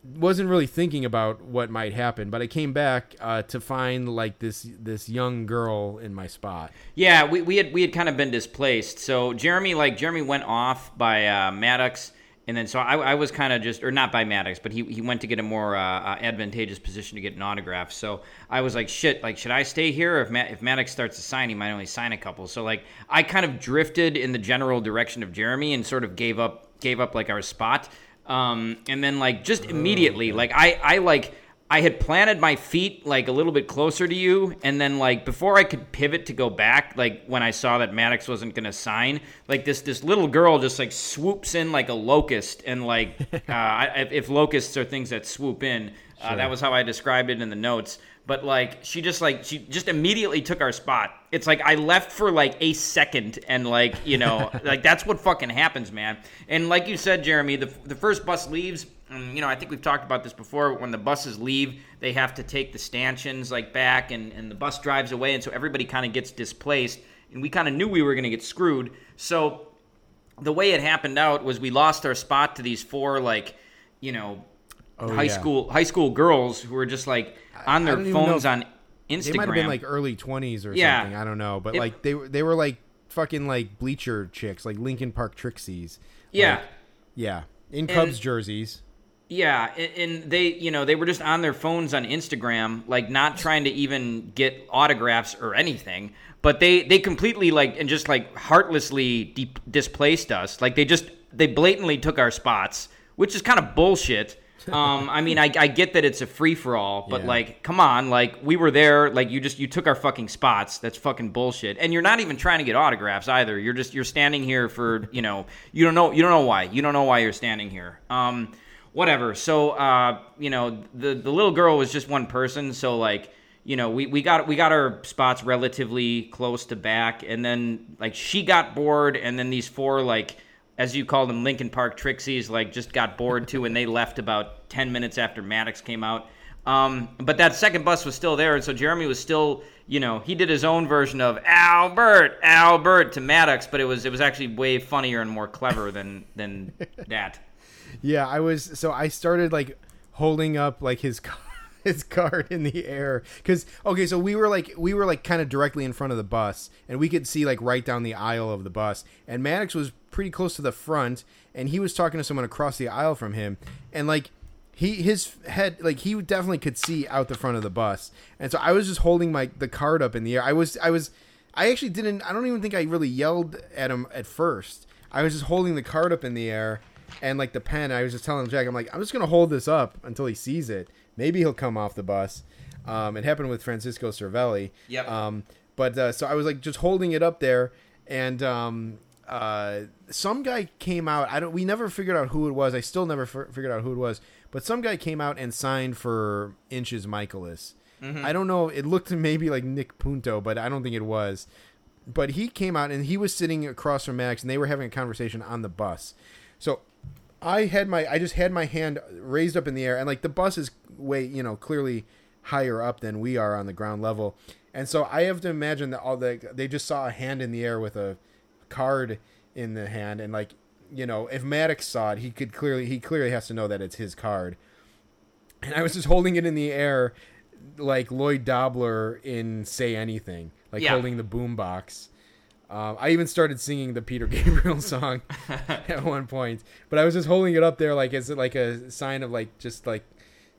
Wasn't really thinking about what might happen, but I came back uh, to find like this this young girl in my spot. Yeah, we, we had we had kind of been displaced. So Jeremy, like Jeremy, went off by uh, Maddux, and then so I, I was kind of just, or not by Maddux, but he, he went to get a more uh, uh, advantageous position to get an autograph. So I was like, shit, like should I stay here? If Ma- if Maddux starts to sign, he might only sign a couple. So like I kind of drifted in the general direction of Jeremy and sort of gave up gave up like our spot. Um, and then like just immediately, like I I like. I had planted my feet like a little bit closer to you, and then like before I could pivot to go back, like when I saw that Maddux wasn't gonna sign, like this this little girl just like swoops in like a locust, and like uh, I- if, if locusts are things that swoop in, uh, that was how I described it in the notes. But like she just like she just immediately took our spot. It's like I left for like a second, and like you know like that's what fucking happens, man. And like you said, Jeremy, the the first bus leaves. And, you know, I think we've talked about this before. When the buses leave, they have to take the stanchions like back, and, and the bus drives away, and so everybody kind of gets displaced. And we kind of knew we were going to get screwed. So the way it happened out was we lost our spot to these four like, you know, oh, high yeah. school high school girls who were just like on their don't even know phones on Instagram. They might have been like early twenties or Yeah. something. I don't know, but It- like they were they were like fucking like bleacher chicks, like Lincoln Park Trixies. yeah. Like, yeah, in Cubs jerseys. Yeah, and, and they, you know, they were just on their phones on Instagram, like not trying to even get autographs or anything. But they, they completely like and just like heartlessly de- displaced us. Like they just they blatantly took our spots, which is kind of bullshit. Um, I mean, I, I get that it's a free for all, but Yeah. like, come on, like we were there, like you just you took our fucking spots. That's fucking bullshit. And you're not even trying to get autographs either. You're just you're standing here for you know you don't know you don't know why you don't know why you're standing here. Um, whatever. So uh, you know, the the little girl was just one person. So like, you know, we, we got we got our spots relatively close to back, and then like she got bored, and then these four like as you call them Lincoln Park Trixies like just got bored too, and they left about ten minutes after Maddux came out. Um, but that second bus was still there, and so Jeremy was still, you know, he did his own version of Albert, Albert to Maddux, but it was it was actually way funnier and more clever than than that. Yeah, I was so I started like holding up like his car, his card in the air cuz okay, so we were like we were like kind of directly in front of the bus and we could see like right down the aisle of the bus and Maddux was pretty close to the front and he was talking to someone across the aisle from him and like he his head like he definitely could see out the front of the bus and so I was just holding my the card up in the air. I was I was I actually didn't I don't even think I really yelled at him at first. I was just holding the card up in the air and like the pen. I was just telling Jack, I'm like, I'm just gonna hold this up until he sees it. Maybe he'll come off the bus. Um, it happened with Francisco Cervelli. Yep. Um, but uh, so I was like just holding it up there, and um, uh, some guy came out. I don't. We never figured out who it was. I still never f- figured out who it was. But some guy came out and signed for Inches Mikolas. I don't know. It looked maybe like Nick Punto, but I don't think it was. But he came out and he was sitting across from Max, and they were having a conversation on the bus. So I had my I just had my hand raised up in the air and like the bus is way, you know, clearly higher up than we are on the ground level. And so I have to imagine that all the they just saw a hand in the air with a card in the hand and like, you know, if Maddux saw it, he could clearly he clearly has to know that it's his card. And I was just holding it in the air like Lloyd Dobler in Say Anything, like Yeah. holding the boombox. Um, I even started singing the Peter Gabriel song at one point, but I was just holding it up there like as like a sign of like just like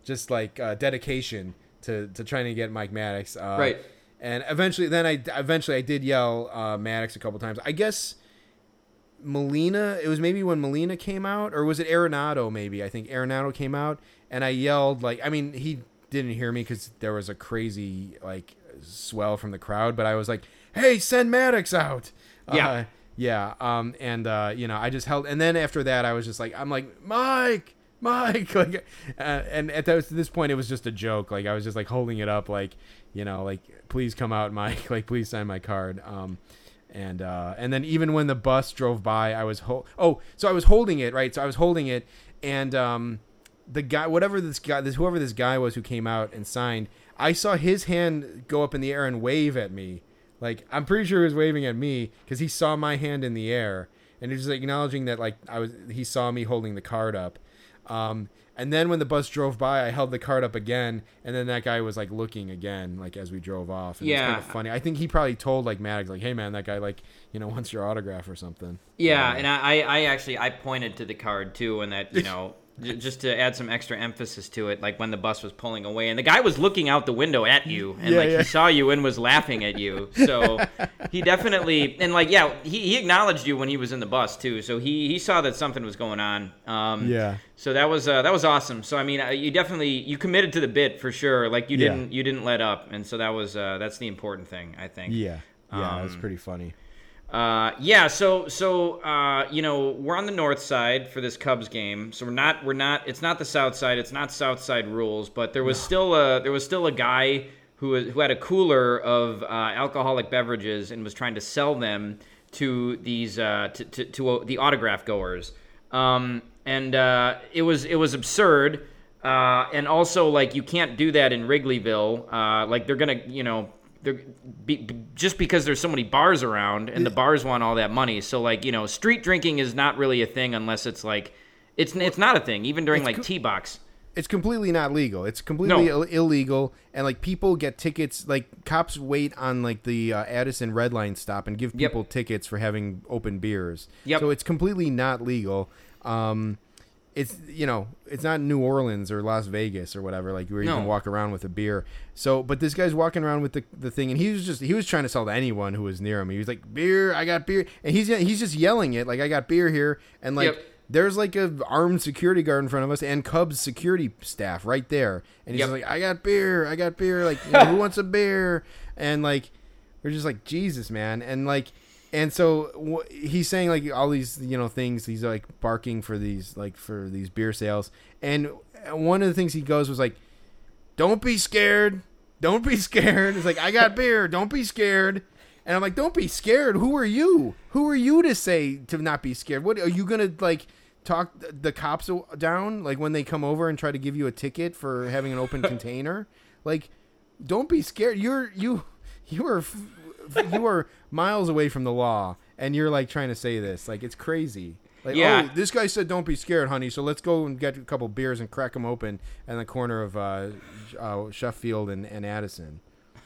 just like uh, dedication to to trying to get Mike Maddux. Uh, Right. And eventually, then I eventually I did yell uh, Maddux a couple times. I guess Molina. It was maybe when Molina came out, or was it Arenado? Maybe I think Arenado came out, and I yelled like I mean he didn't hear me because there was a crazy like swell from the crowd, but I was like, "Hey, send Maddux out!" Yeah. Uh, yeah. Um, and uh, you know, I just held, and then after that, I was just like, I'm like, Mike, Mike, like, uh, and at this, this point, it was just a joke. Like I was just like holding it up, like, you know, like, please come out, Mike, like, please sign my card. Um, and uh, and then even when the bus drove by, I was ho- oh, so I was holding it right. So I was holding it, and um, the guy, whatever this guy, this whoever this guy was who came out and signed, I saw his hand go up in the air and wave at me. Like I'm pretty sure he was waving at me because he saw my hand in the air and he was like, acknowledging that like I was. He saw me holding the card up. Um, and then when the bus drove by, I held the card up again, and then that guy was like looking again, like as we drove off. And It was Yeah. kind of funny. I think he probably told like Maddux, like, "Hey man, that guy like you know wants your autograph or something." Yeah, and I, I actually I pointed to the card too, and that you know just to add some extra emphasis to it, like when the bus was pulling away, and the guy was looking out the window at you, and Yeah, like yeah. he saw you and was laughing at you. So he definitely and like yeah, he, he acknowledged you when he was in the bus too. So he he saw that something was going on. Um, Yeah. So that was uh, that was awesome. So I mean, uh, you definitely you committed to the bit for sure. Like you didn't you didn't let up, and so that was uh, that's the important thing I think. Yeah, yeah, it was Um, pretty funny. Uh, yeah, so so uh, you know we're on the north side for this Cubs game, so we're not we're not it's not the south side, it's not south side rules, but there was still a there was still a guy who who had a cooler of uh, alcoholic beverages and was trying to sell them to these uh, to, to, to uh, the autograph goers, um, and uh, it was it was absurd. Uh, and also, like, you can't do that in Wrigleyville. Uh, like, they're gonna, you know, they're be, just because there's so many bars around, and the bars want all that money. So, like, you know, street drinking is not really a thing unless it's like, it's it's not a thing even during It's like co- T box. It's completely not legal. It's completely No. Ill- illegal, and like people get tickets. Like cops wait on like the uh, Addison Red Line stop and give Yep. people tickets for having open beers. Yep. So it's completely not legal. Um, it's you know it's not New Orleans or Las Vegas or whatever like where you No. can walk around with a beer. So, but this guy's walking around with the, the thing, and he was just he was trying to sell to anyone who was near him. He was like, "Beer, I got beer," and he's he's just yelling it like, "I got beer here," and like. Yep. There's like a armed security guard in front of us and Cubs security staff right there, and he's Yep. like, "I got beer, I got beer." Like, you know, who wants a beer? And like, we're just like, Jesus, man, and like, and so wh- he's saying like all these you know things. He's like barking for these like for these beer sales, and one of the things he goes was like, "Don't be scared, don't be scared." It's like, "I got beer, don't be scared." And I'm like, "Don't be scared. Who are you? Who are you to say to not be scared? What are you gonna like?" Talk the cops down like when they come over and try to give you a ticket for having an open container. Like, don't be scared. You're you you are you are miles away from the law, and you're like trying to say this. Like it's crazy. Like, Yeah. oh, this guy said don't be scared, honey. So let's go and get a couple beers and crack them open in the corner of uh, uh, Sheffield and, and Addison.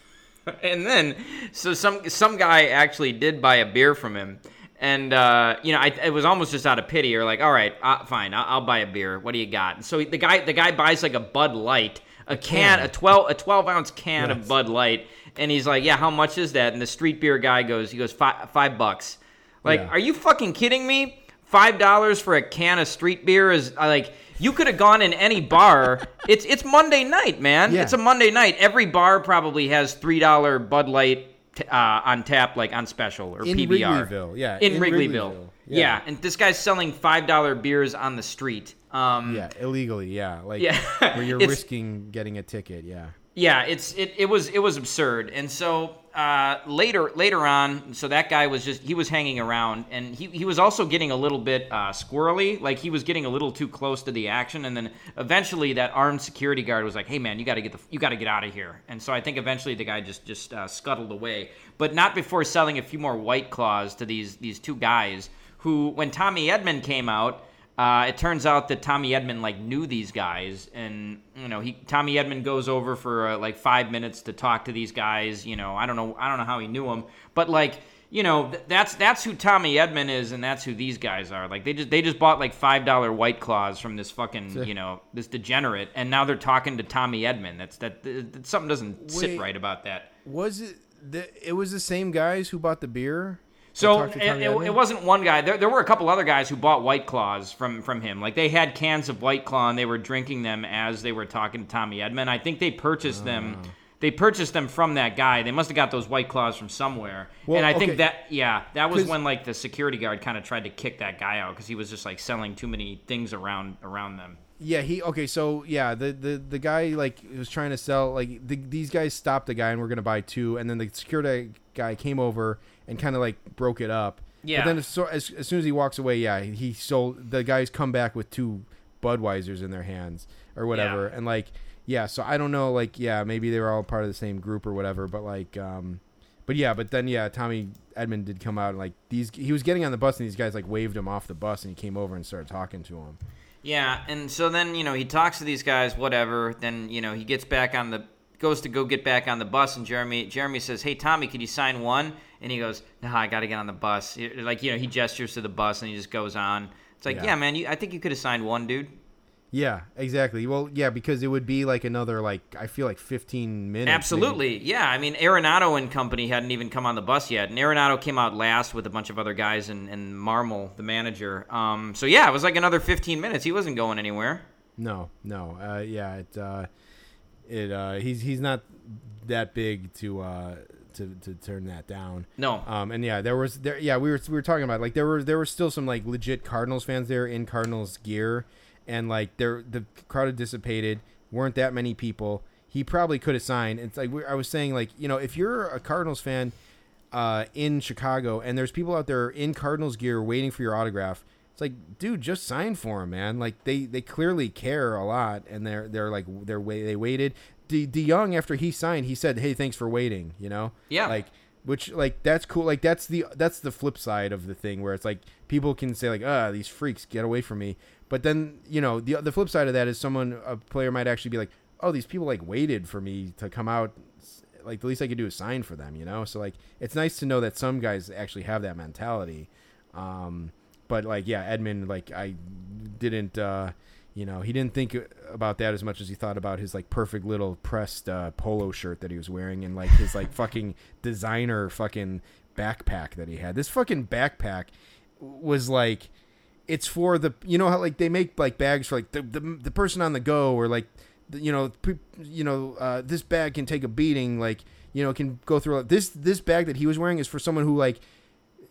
and then so some some guy actually did buy a beer from him and uh, you know I, it was almost just out of pity or like all right uh, fine I'll, I'll buy a beer what do you got and so the guy the guy buys like a bud light a can, a 12 a 12 ounce can of bud light and he's like yeah how much is that and the street beer guy goes he goes five, five bucks like Yeah. are you fucking kidding me five dollars for a can of street beer is uh, like you could have gone in any bar. It's it's Monday night, man. Yeah. It's a Monday night. Every bar probably has three dollar Bud Light t- uh, on tap, like on special or In PBR. Wrigleyville, yeah, In, in Wrigleyville. Wrigleyville, Yeah. yeah. and this guy's selling five dollar beers on the street. Um, Yeah, illegally. Yeah, like Yeah. where you're risking getting a ticket. Yeah. Yeah, it's it, it was it was absurd. And so uh, later later on, so that guy was just he was hanging around, and he he was also getting a little bit uh, squirrely, like he was getting a little too close to the action. And then eventually, that armed security guard was like, "Hey man, you got to get the you got to get out of here." And so I think eventually the guy just just uh, scuttled away, but not before selling a few more white claws to these these two guys who, when Tommy Edman came out. Uh, it turns out that Tommy Edman like knew these guys, and you know he Tommy Edman goes over for uh, like five minutes to talk to these guys. You know I don't know I don't know how he knew them, but like you know th- that's that's who Tommy Edman is, and that's who these guys are. Like they just they just bought like five dollar White Claws from this fucking you know this degenerate, and now they're talking to Tommy Edman. That's that, that something doesn't sit right about that. Was it? The, it was the same guys who bought the beer. So it, it, it wasn't one guy. There, there were a couple other guys who bought White Claws from from him. Like they had cans of White Claw and they were drinking them as they were talking to Tommy Edman. I think they purchased them. Ah. They purchased them from that guy. They must have got those White Claws from somewhere. Well, and I think that yeah, that was when like the security guard kind of tried to kick that guy out because he was just like selling too many things around around them. Yeah, he okay. So yeah, the the the guy like was trying to sell like the, these guys stopped the guy and we're gonna buy two, and then the security guy came over and kind of like broke it up. Yeah. But then as, as as soon as he walks away, yeah, he sold the guys come back with two Budweisers in their hands or whatever, Yeah. and like yeah. So I don't know, like yeah, maybe they were all part of the same group or whatever, but like um. But yeah, but then yeah, Tommy Edman did come out and like these. He was getting on the bus and these guys like waved him off the bus and he came over and started talking to him. Yeah, and so then you know he talks to these guys, whatever. Then you know he gets back on the goes to go get back on the bus, and Jeremy Jeremy says, "Hey Tommy, could you sign one?" And he goes, "Nah, I got to get on the bus." Like you know he gestures to the bus and he just goes on. It's like, Yeah. yeah, man, you, I think you could have signed one, dude. Yeah, exactly. Well, yeah, because it would be like another like I feel like 15 minutes. maybe. Absolutely, yeah. I mean, Arenado and company hadn't even come on the bus yet, and Arenado came out last with a bunch of other guys and, and Marmol, the manager. Um, so yeah, it was like another 15 minutes. He wasn't going anywhere. No, no. Uh, yeah, it uh, it uh, he's he's not that big to uh to to turn that down. No. Um, and yeah, there was there yeah we were we were talking about like there were there were still some like legit Cardinals fans there in Cardinals gear, and like there the crowd had dissipated. weren't that many people. He probably could have signed. It's like we- I was saying, like you know, if you're a Cardinals fan uh, in Chicago and there's people out there in Cardinals gear waiting for your autograph, it's like, dude, just sign for him, man. Like they they clearly care a lot, and they're they're like they're wait they waited. De, De Young after he signed, he said, "Hey, thanks for waiting." You know, Yeah. like which like that's cool. Like that's the that's the flip side of the thing where it's like people can say like, "Ah, these freaks, get away from me." But then you know the the flip side of that is someone a player might actually be like, "Oh, these people like waited for me to come out." Like the least I could do is sign for them, you know. So like it's nice to know that some guys actually have that mentality. Um, but like yeah, Edman like I didn't. uh you know, he didn't think about that as much as he thought about his like perfect little pressed uh, polo shirt that he was wearing and like his like fucking designer fucking backpack that he had. This fucking backpack was like it's for the you know how like they make like bags for like the the, the person on the go or like the, you know pre, you know uh, this bag can take a beating like you know can go through this this bag that he was wearing is for someone who like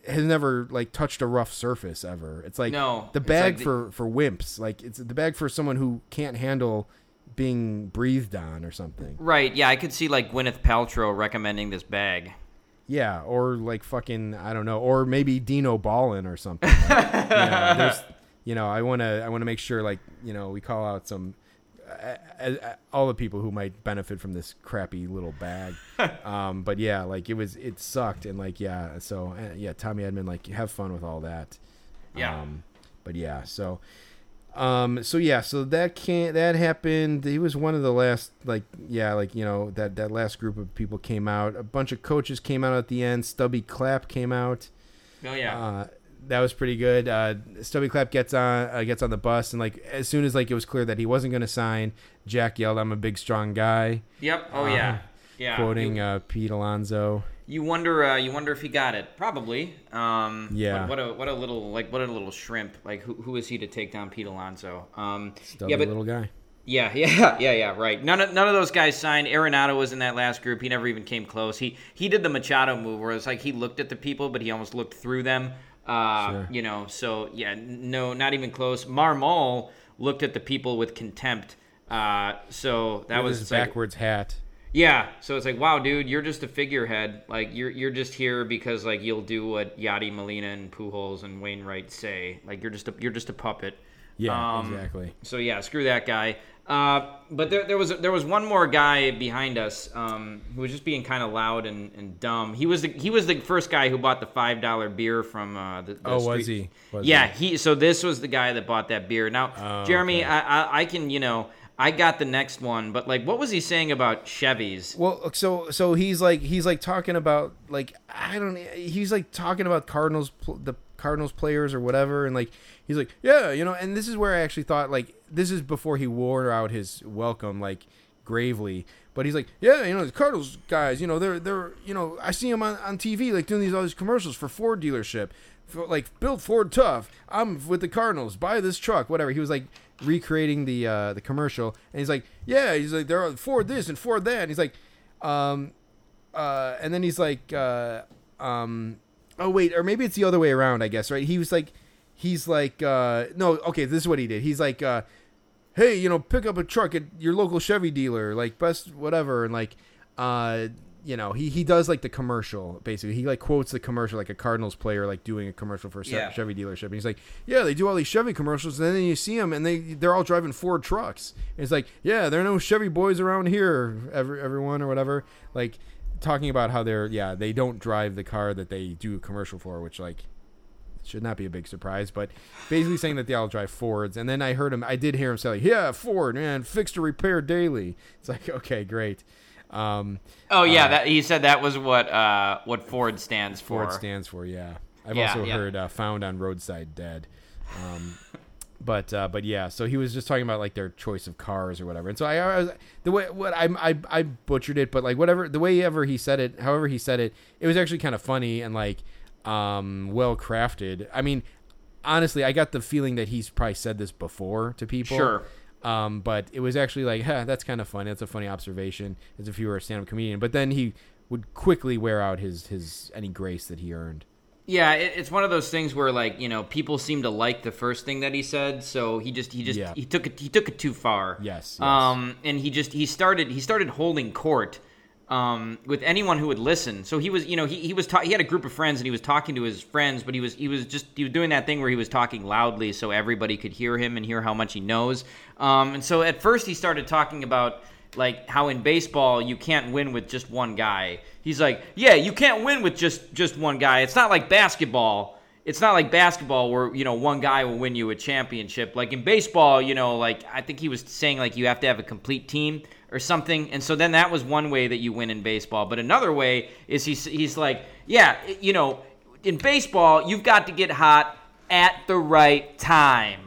has never like touched a rough surface ever. It's like No, the bag like the- for for wimps. Like it's the bag for someone who can't handle being breathed on or something. Right. Yeah, I could see like Gwyneth Paltrow recommending this bag. Yeah, or like fucking I don't know, or maybe Dino Ballin or something. Like, you, know, there's, you know, I want to I want to make sure like you know we call out some all the people who might benefit from this crappy little bag. um, but yeah, like it was it sucked and like yeah, so uh, yeah, Tommy Edman like have fun with all that. Yeah. Um, but yeah, so um so yeah, so that can't that happened. He was one of the last like yeah, like you know, that that last group of people came out. A bunch of coaches came out at the end. Stubby Clapp came out. Oh yeah. Uh that was pretty good. Uh, Stubby Clapp gets on uh, gets on the bus, and like as soon as like it was clear that he wasn't going to sign, Jack yelled, "I'm a big strong guy," yep. Oh uh, yeah. Yeah. quoting He- uh, Pete Alonso. you wonder uh, you wonder if he got it. Probably. Um, Yeah. What, what a what a little like what a little shrimp. Like who who is he to take down Pete Alonso? Um, Stubby yeah, but little guy. yeah, yeah, yeah, yeah. Right. None of none of those guys signed. Arenado was in that last group. He never even came close. He he did the Machado move where it's like he looked at the people, but he almost looked through them. Uh, Sure. You know. So yeah, no, not even close. Marmol looked at the people with contempt. Uh, so that With was his like, backwards hat. yeah, so it's like, wow, dude, you're just a figurehead. Like you're you're just here because like you'll do what Yadi Molina, and Pujols and Wainwright say. Like you're just a you're just a puppet. Yeah, Um, exactly. So yeah, screw that guy. Uh, but there, there was there was one more guy behind us um, who was just being kind of loud and, and dumb. He was the he was the first guy who bought the five dollar beer from uh, the, the Oh, was he? Was yeah, he? he. So this was the guy that bought that beer. Now, Oh, Jeremy, okay. I, I I can you know I got the next one, but like, what was he saying about Chevys? Well, so so he's like he's like talking about like I don't he's like talking about Cardinals the Cardinals players or whatever and like he's like yeah you know and this is where I actually thought like this is before he wore out his welcome like gravely but he's like yeah you know the Cardinals guys you know they're they're you know I see them on, on TV like doing these all these commercials for Ford dealership for, like build Ford tough I'm with the Cardinals buy this truck whatever he was like recreating the uh the commercial and he's like yeah he's like they're Ford this and Ford that and he's like um uh and then he's like uh um oh wait or maybe it's the other way around i guess right? He was like he's like uh no okay this is what he did. He's like uh hey you know pick up a truck at your local chevy dealer like best whatever and like uh you know he he does like the commercial basically. He like quotes the commercial like a cardinals player like doing a commercial for a Yeah. chevy dealership. And he's like yeah they do all these chevy commercials and then you see them and they they're all driving ford trucks. And it's like yeah there are no chevy boys around here every, everyone or whatever. Like talking about how they're yeah they don't drive the car that they do a commercial for which like should not be a big surprise but basically saying that they all drive fords and then i heard him i did hear him say like yeah ford man fixed to repair daily it's like okay great um Oh yeah, that he said that was what uh, what Ford stands for. Ford stands for. Yeah, I've Yeah, also yeah. heard uh, "found on roadside dead." Um, but uh, but yeah, so he was just talking about like their choice of cars or whatever. And so I, I was the way what I, I I butchered it, but like whatever the way ever he said it, however he said it, it was actually kind of funny and like um, well crafted. I mean, honestly, I got the feeling that he's probably said this before to people. Sure. Um, but it was actually like, huh, that's kind of funny. That's a funny observation, as if you were a stand-up comedian. But then he would quickly wear out his his any grace that he earned. Yeah, it, it's one of those things where like you know people seem to like the first thing that he said, so he just he just Yeah. he took it he took it too far. Yes, yes. Um, and he just he started he started holding court. Um, with anyone who would listen, so he was, you know, he, he was ta- he had a group of friends and he was talking to his friends, but he was he was just he was doing that thing where he was talking loudly so everybody could hear him and hear how much he knows. Um, and so at first he started talking about like how in baseball you can't win with just one guy. He's like, yeah, you can't win with just just one guy. It's not like basketball. It's not like basketball where you know one guy will win you a championship. Like in baseball, you know, like I think he was saying like you have to have a complete team or something. And so then that was one way that you win in baseball. But another way is he's he's like, yeah, you know, in baseball you've got to get hot at the right time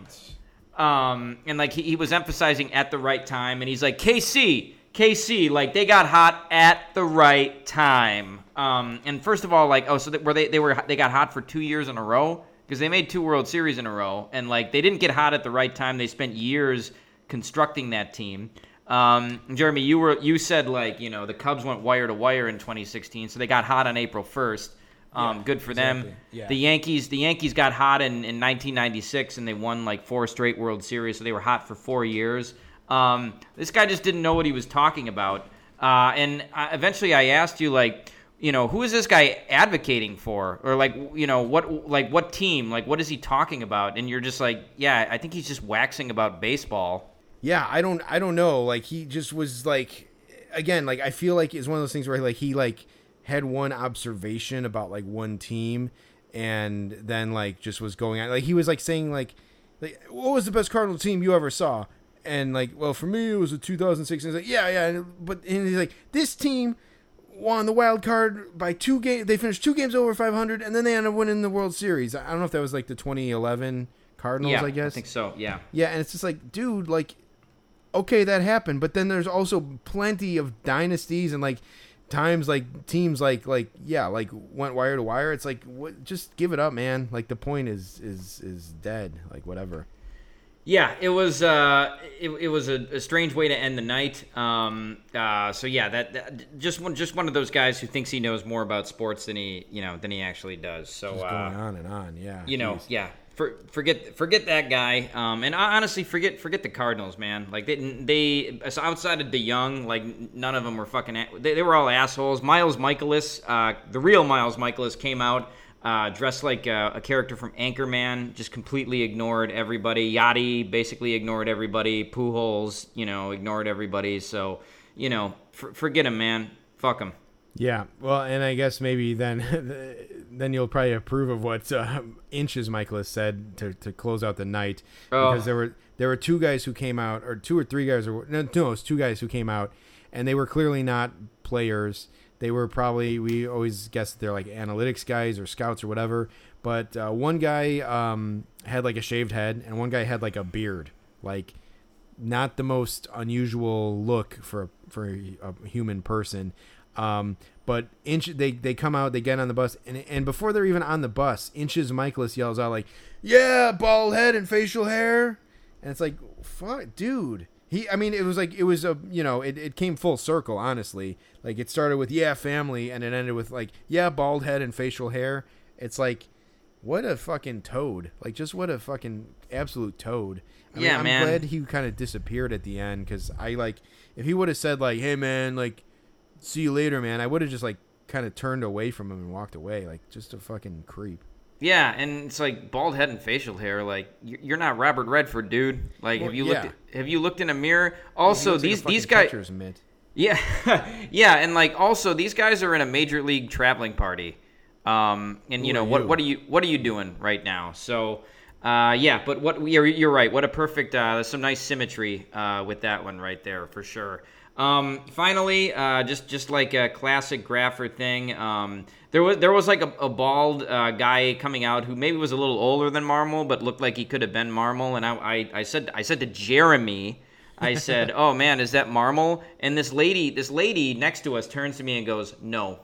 um, and like he, he was emphasizing at the right time, and he's like KC, KC, like they got hot at the right time. Um, and first of all, like oh, so that, were they they were they got hot for two years in a row because they made two World Series in a row, and like they didn't get hot at the right time. They spent years constructing that team. Um, Jeremy, you were you said like you know the Cubs went wire to wire in 2016, so they got hot on April 1st. Um, Yeah, good for them. Yeah. The Yankees, the Yankees got hot in, in 1996 and they won like four straight World Series, so they were hot for four years. Um, this guy just didn't know what he was talking about. Uh, and I, eventually, I asked you like, you know, who is this guy advocating for, or like, you know, what like what team, like what is he talking about? And you're just like, yeah, I think he's just waxing about baseball. Yeah, I don't I don't know. Like he just was like again, like I feel like it's one of those things where like he like had one observation about like one team and then like just was going on like he was like saying like like what was the best Cardinal team you ever saw? And like, well, for me it was a 2006. And he's like, yeah, yeah, but and he's like, this team won the wild card by two games. They finished two games over 500, and then they ended up winning the World Series. I don't know if that was like the 2011 Cardinals. yeah, I guess. I think so. Yeah. Yeah, and it's just like, dude, like, okay, that happened, but then there's also plenty of dynasties and like times like teams like like yeah like went wire to wire. It's like what, just give it up, man. Like the point is is is dead. Like whatever. Yeah, it was uh, it, it was a, a strange way to end the night. Um, uh, so yeah, that, that just one just one of those guys who thinks he knows more about sports than he you know than he actually does. So uh, going on and on. Yeah. you know, Jeez. yeah. For, forget forget that guy. Um, and honestly, forget forget the Cardinals, man. Like they they so outside of DeYoung, like none of them were fucking. They, they were all assholes. Miles Mikolas, uh, the real Miles Mikolas, came out uh, dressed like a, a character from Anchorman. Just completely ignored everybody. Yadi basically ignored everybody. Pujols, you know, ignored everybody. So you know, for, forget him, man. Fuck him. Yeah, well, and I guess maybe then, then you'll probably approve of what uh, Inches Mikolas said to, to close out the night Oh. because there were there were two guys who came out, or two or three guys, or no, no, it was two guys who came out, and they were clearly not players. They were probably we always guess that they're like analytics guys or scouts or whatever. But uh, one guy um, had like a shaved head, and one guy had like a beard, like not the most unusual look for for a human person. Um, but inch they they come out, they get on the bus, and and before they're even on the bus, inches Mikolas yells out like, "Yeah, bald head and facial hair," and it's like, "Fuck, dude." He, I mean, it was like it was a you know it, it came full circle. Honestly, like it started with yeah family, and it ended with like yeah bald head and facial hair. It's like what a fucking toad! Like just what a fucking absolute toad. I Yeah, I'm man. glad he kind of disappeared at the end because I like if he would have said like, "Hey man, like, see you later, man," I would have just like kind of turned away from him and walked away, like just a fucking creep. Yeah, and it's like bald head and facial hair. Like you're not Robert Redford, dude. Like Well, have you yeah. looked at, have you looked in a mirror? Also, He looks like these these guys, yeah, yeah, and like also these guys are in a major league traveling party. Um, and you Who know what you? what are you what are you doing right now? So. Uh, yeah, but what you're, you're right. What a perfect. Uh, there's some nice symmetry uh, with that one right there for sure. Um, finally, uh, just just like a classic Graffer thing, um, there was there was like a, a bald uh, guy coming out who maybe was a little older than Marmol, but looked like he could have been Marmol. And I, I, I said I said to Jeremy, I said, "Oh man, is that Marmol?" And this lady this lady next to us turns to me and goes, "No."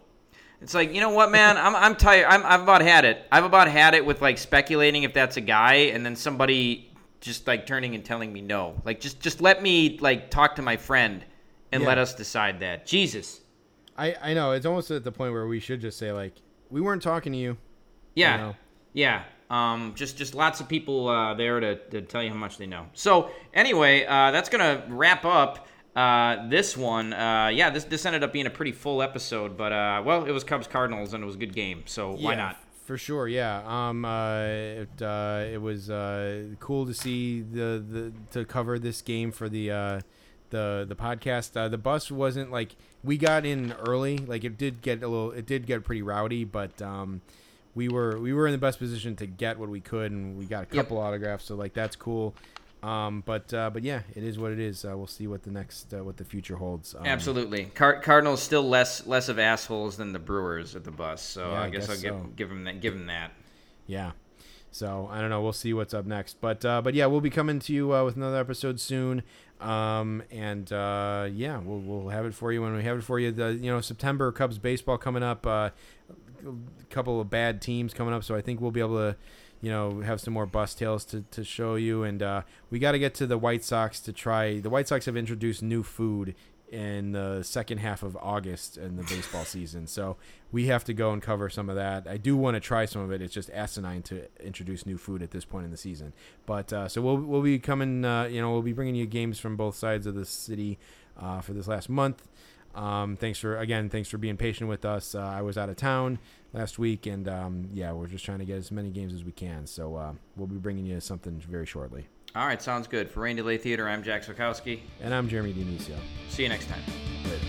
It's like you know what, man. I'm I'm tired. I'm I've about had it. I've about had it with like speculating if that's a guy, and then somebody just like turning and telling me no. Like just just let me like talk to my friend and Yeah. let us decide that. Jesus. I I know it's almost at the point where we should just say like, we weren't talking to you. Yeah. know. Yeah. Um, just just lots of people uh, there to, to tell you how much they know. So anyway, uh, that's gonna wrap up uh, this one. Uh, yeah, this this ended up being a pretty full episode, but uh, well, it was Cubs Cardinals and it was a good game, so why not? For sure, yeah. Um, uh, it, uh, it was uh, cool to see the, the to cover this game for the uh, the the podcast. Uh, the bus wasn't like we got in early. Like it did get a little. It did get pretty rowdy, but um, we were we were in the best position to get what we could, and we got a Yep. couple autographs. So like that's cool. Um, but uh, but yeah, it is what it is. Uh, we'll see what the next uh, what the future holds. Um, Absolutely. Car- Cardinals still less less of assholes than the Brewers at the bus, so Yeah, I I guess, guess I'll give so. give them that. Give them that. Yeah. So I don't know. We'll see what's up next. But uh, but yeah, we'll be coming to you uh, with another episode soon. Um, and uh, yeah, we'll we'll have it for you when we have it for you. The you know September Cubs baseball coming up. Uh, a couple of bad teams coming up, so I think we'll be able to. You know, have some more bus tales to, to show you, and uh, we got to get to the White Sox to try. The White Sox have introduced new food in the second half of August in the baseball season, so we have to go and cover some of that. I do want to try some of it. It's just asinine to introduce new food at this point in the season. But uh, so we'll we'll be coming. Uh, you know, we'll be bringing you games from both sides of the city uh, for this last month. Um, thanks for again, thanks for being patient with us. Uh, I was out of town last week, and um, yeah, we're just trying to get as many games as we can. So uh, we'll be bringing you something very shortly. All right, sounds good. For Rain Delay Theater, I'm Jack Sokowski. And I'm Jeremy Dionisio. See you next time. Later.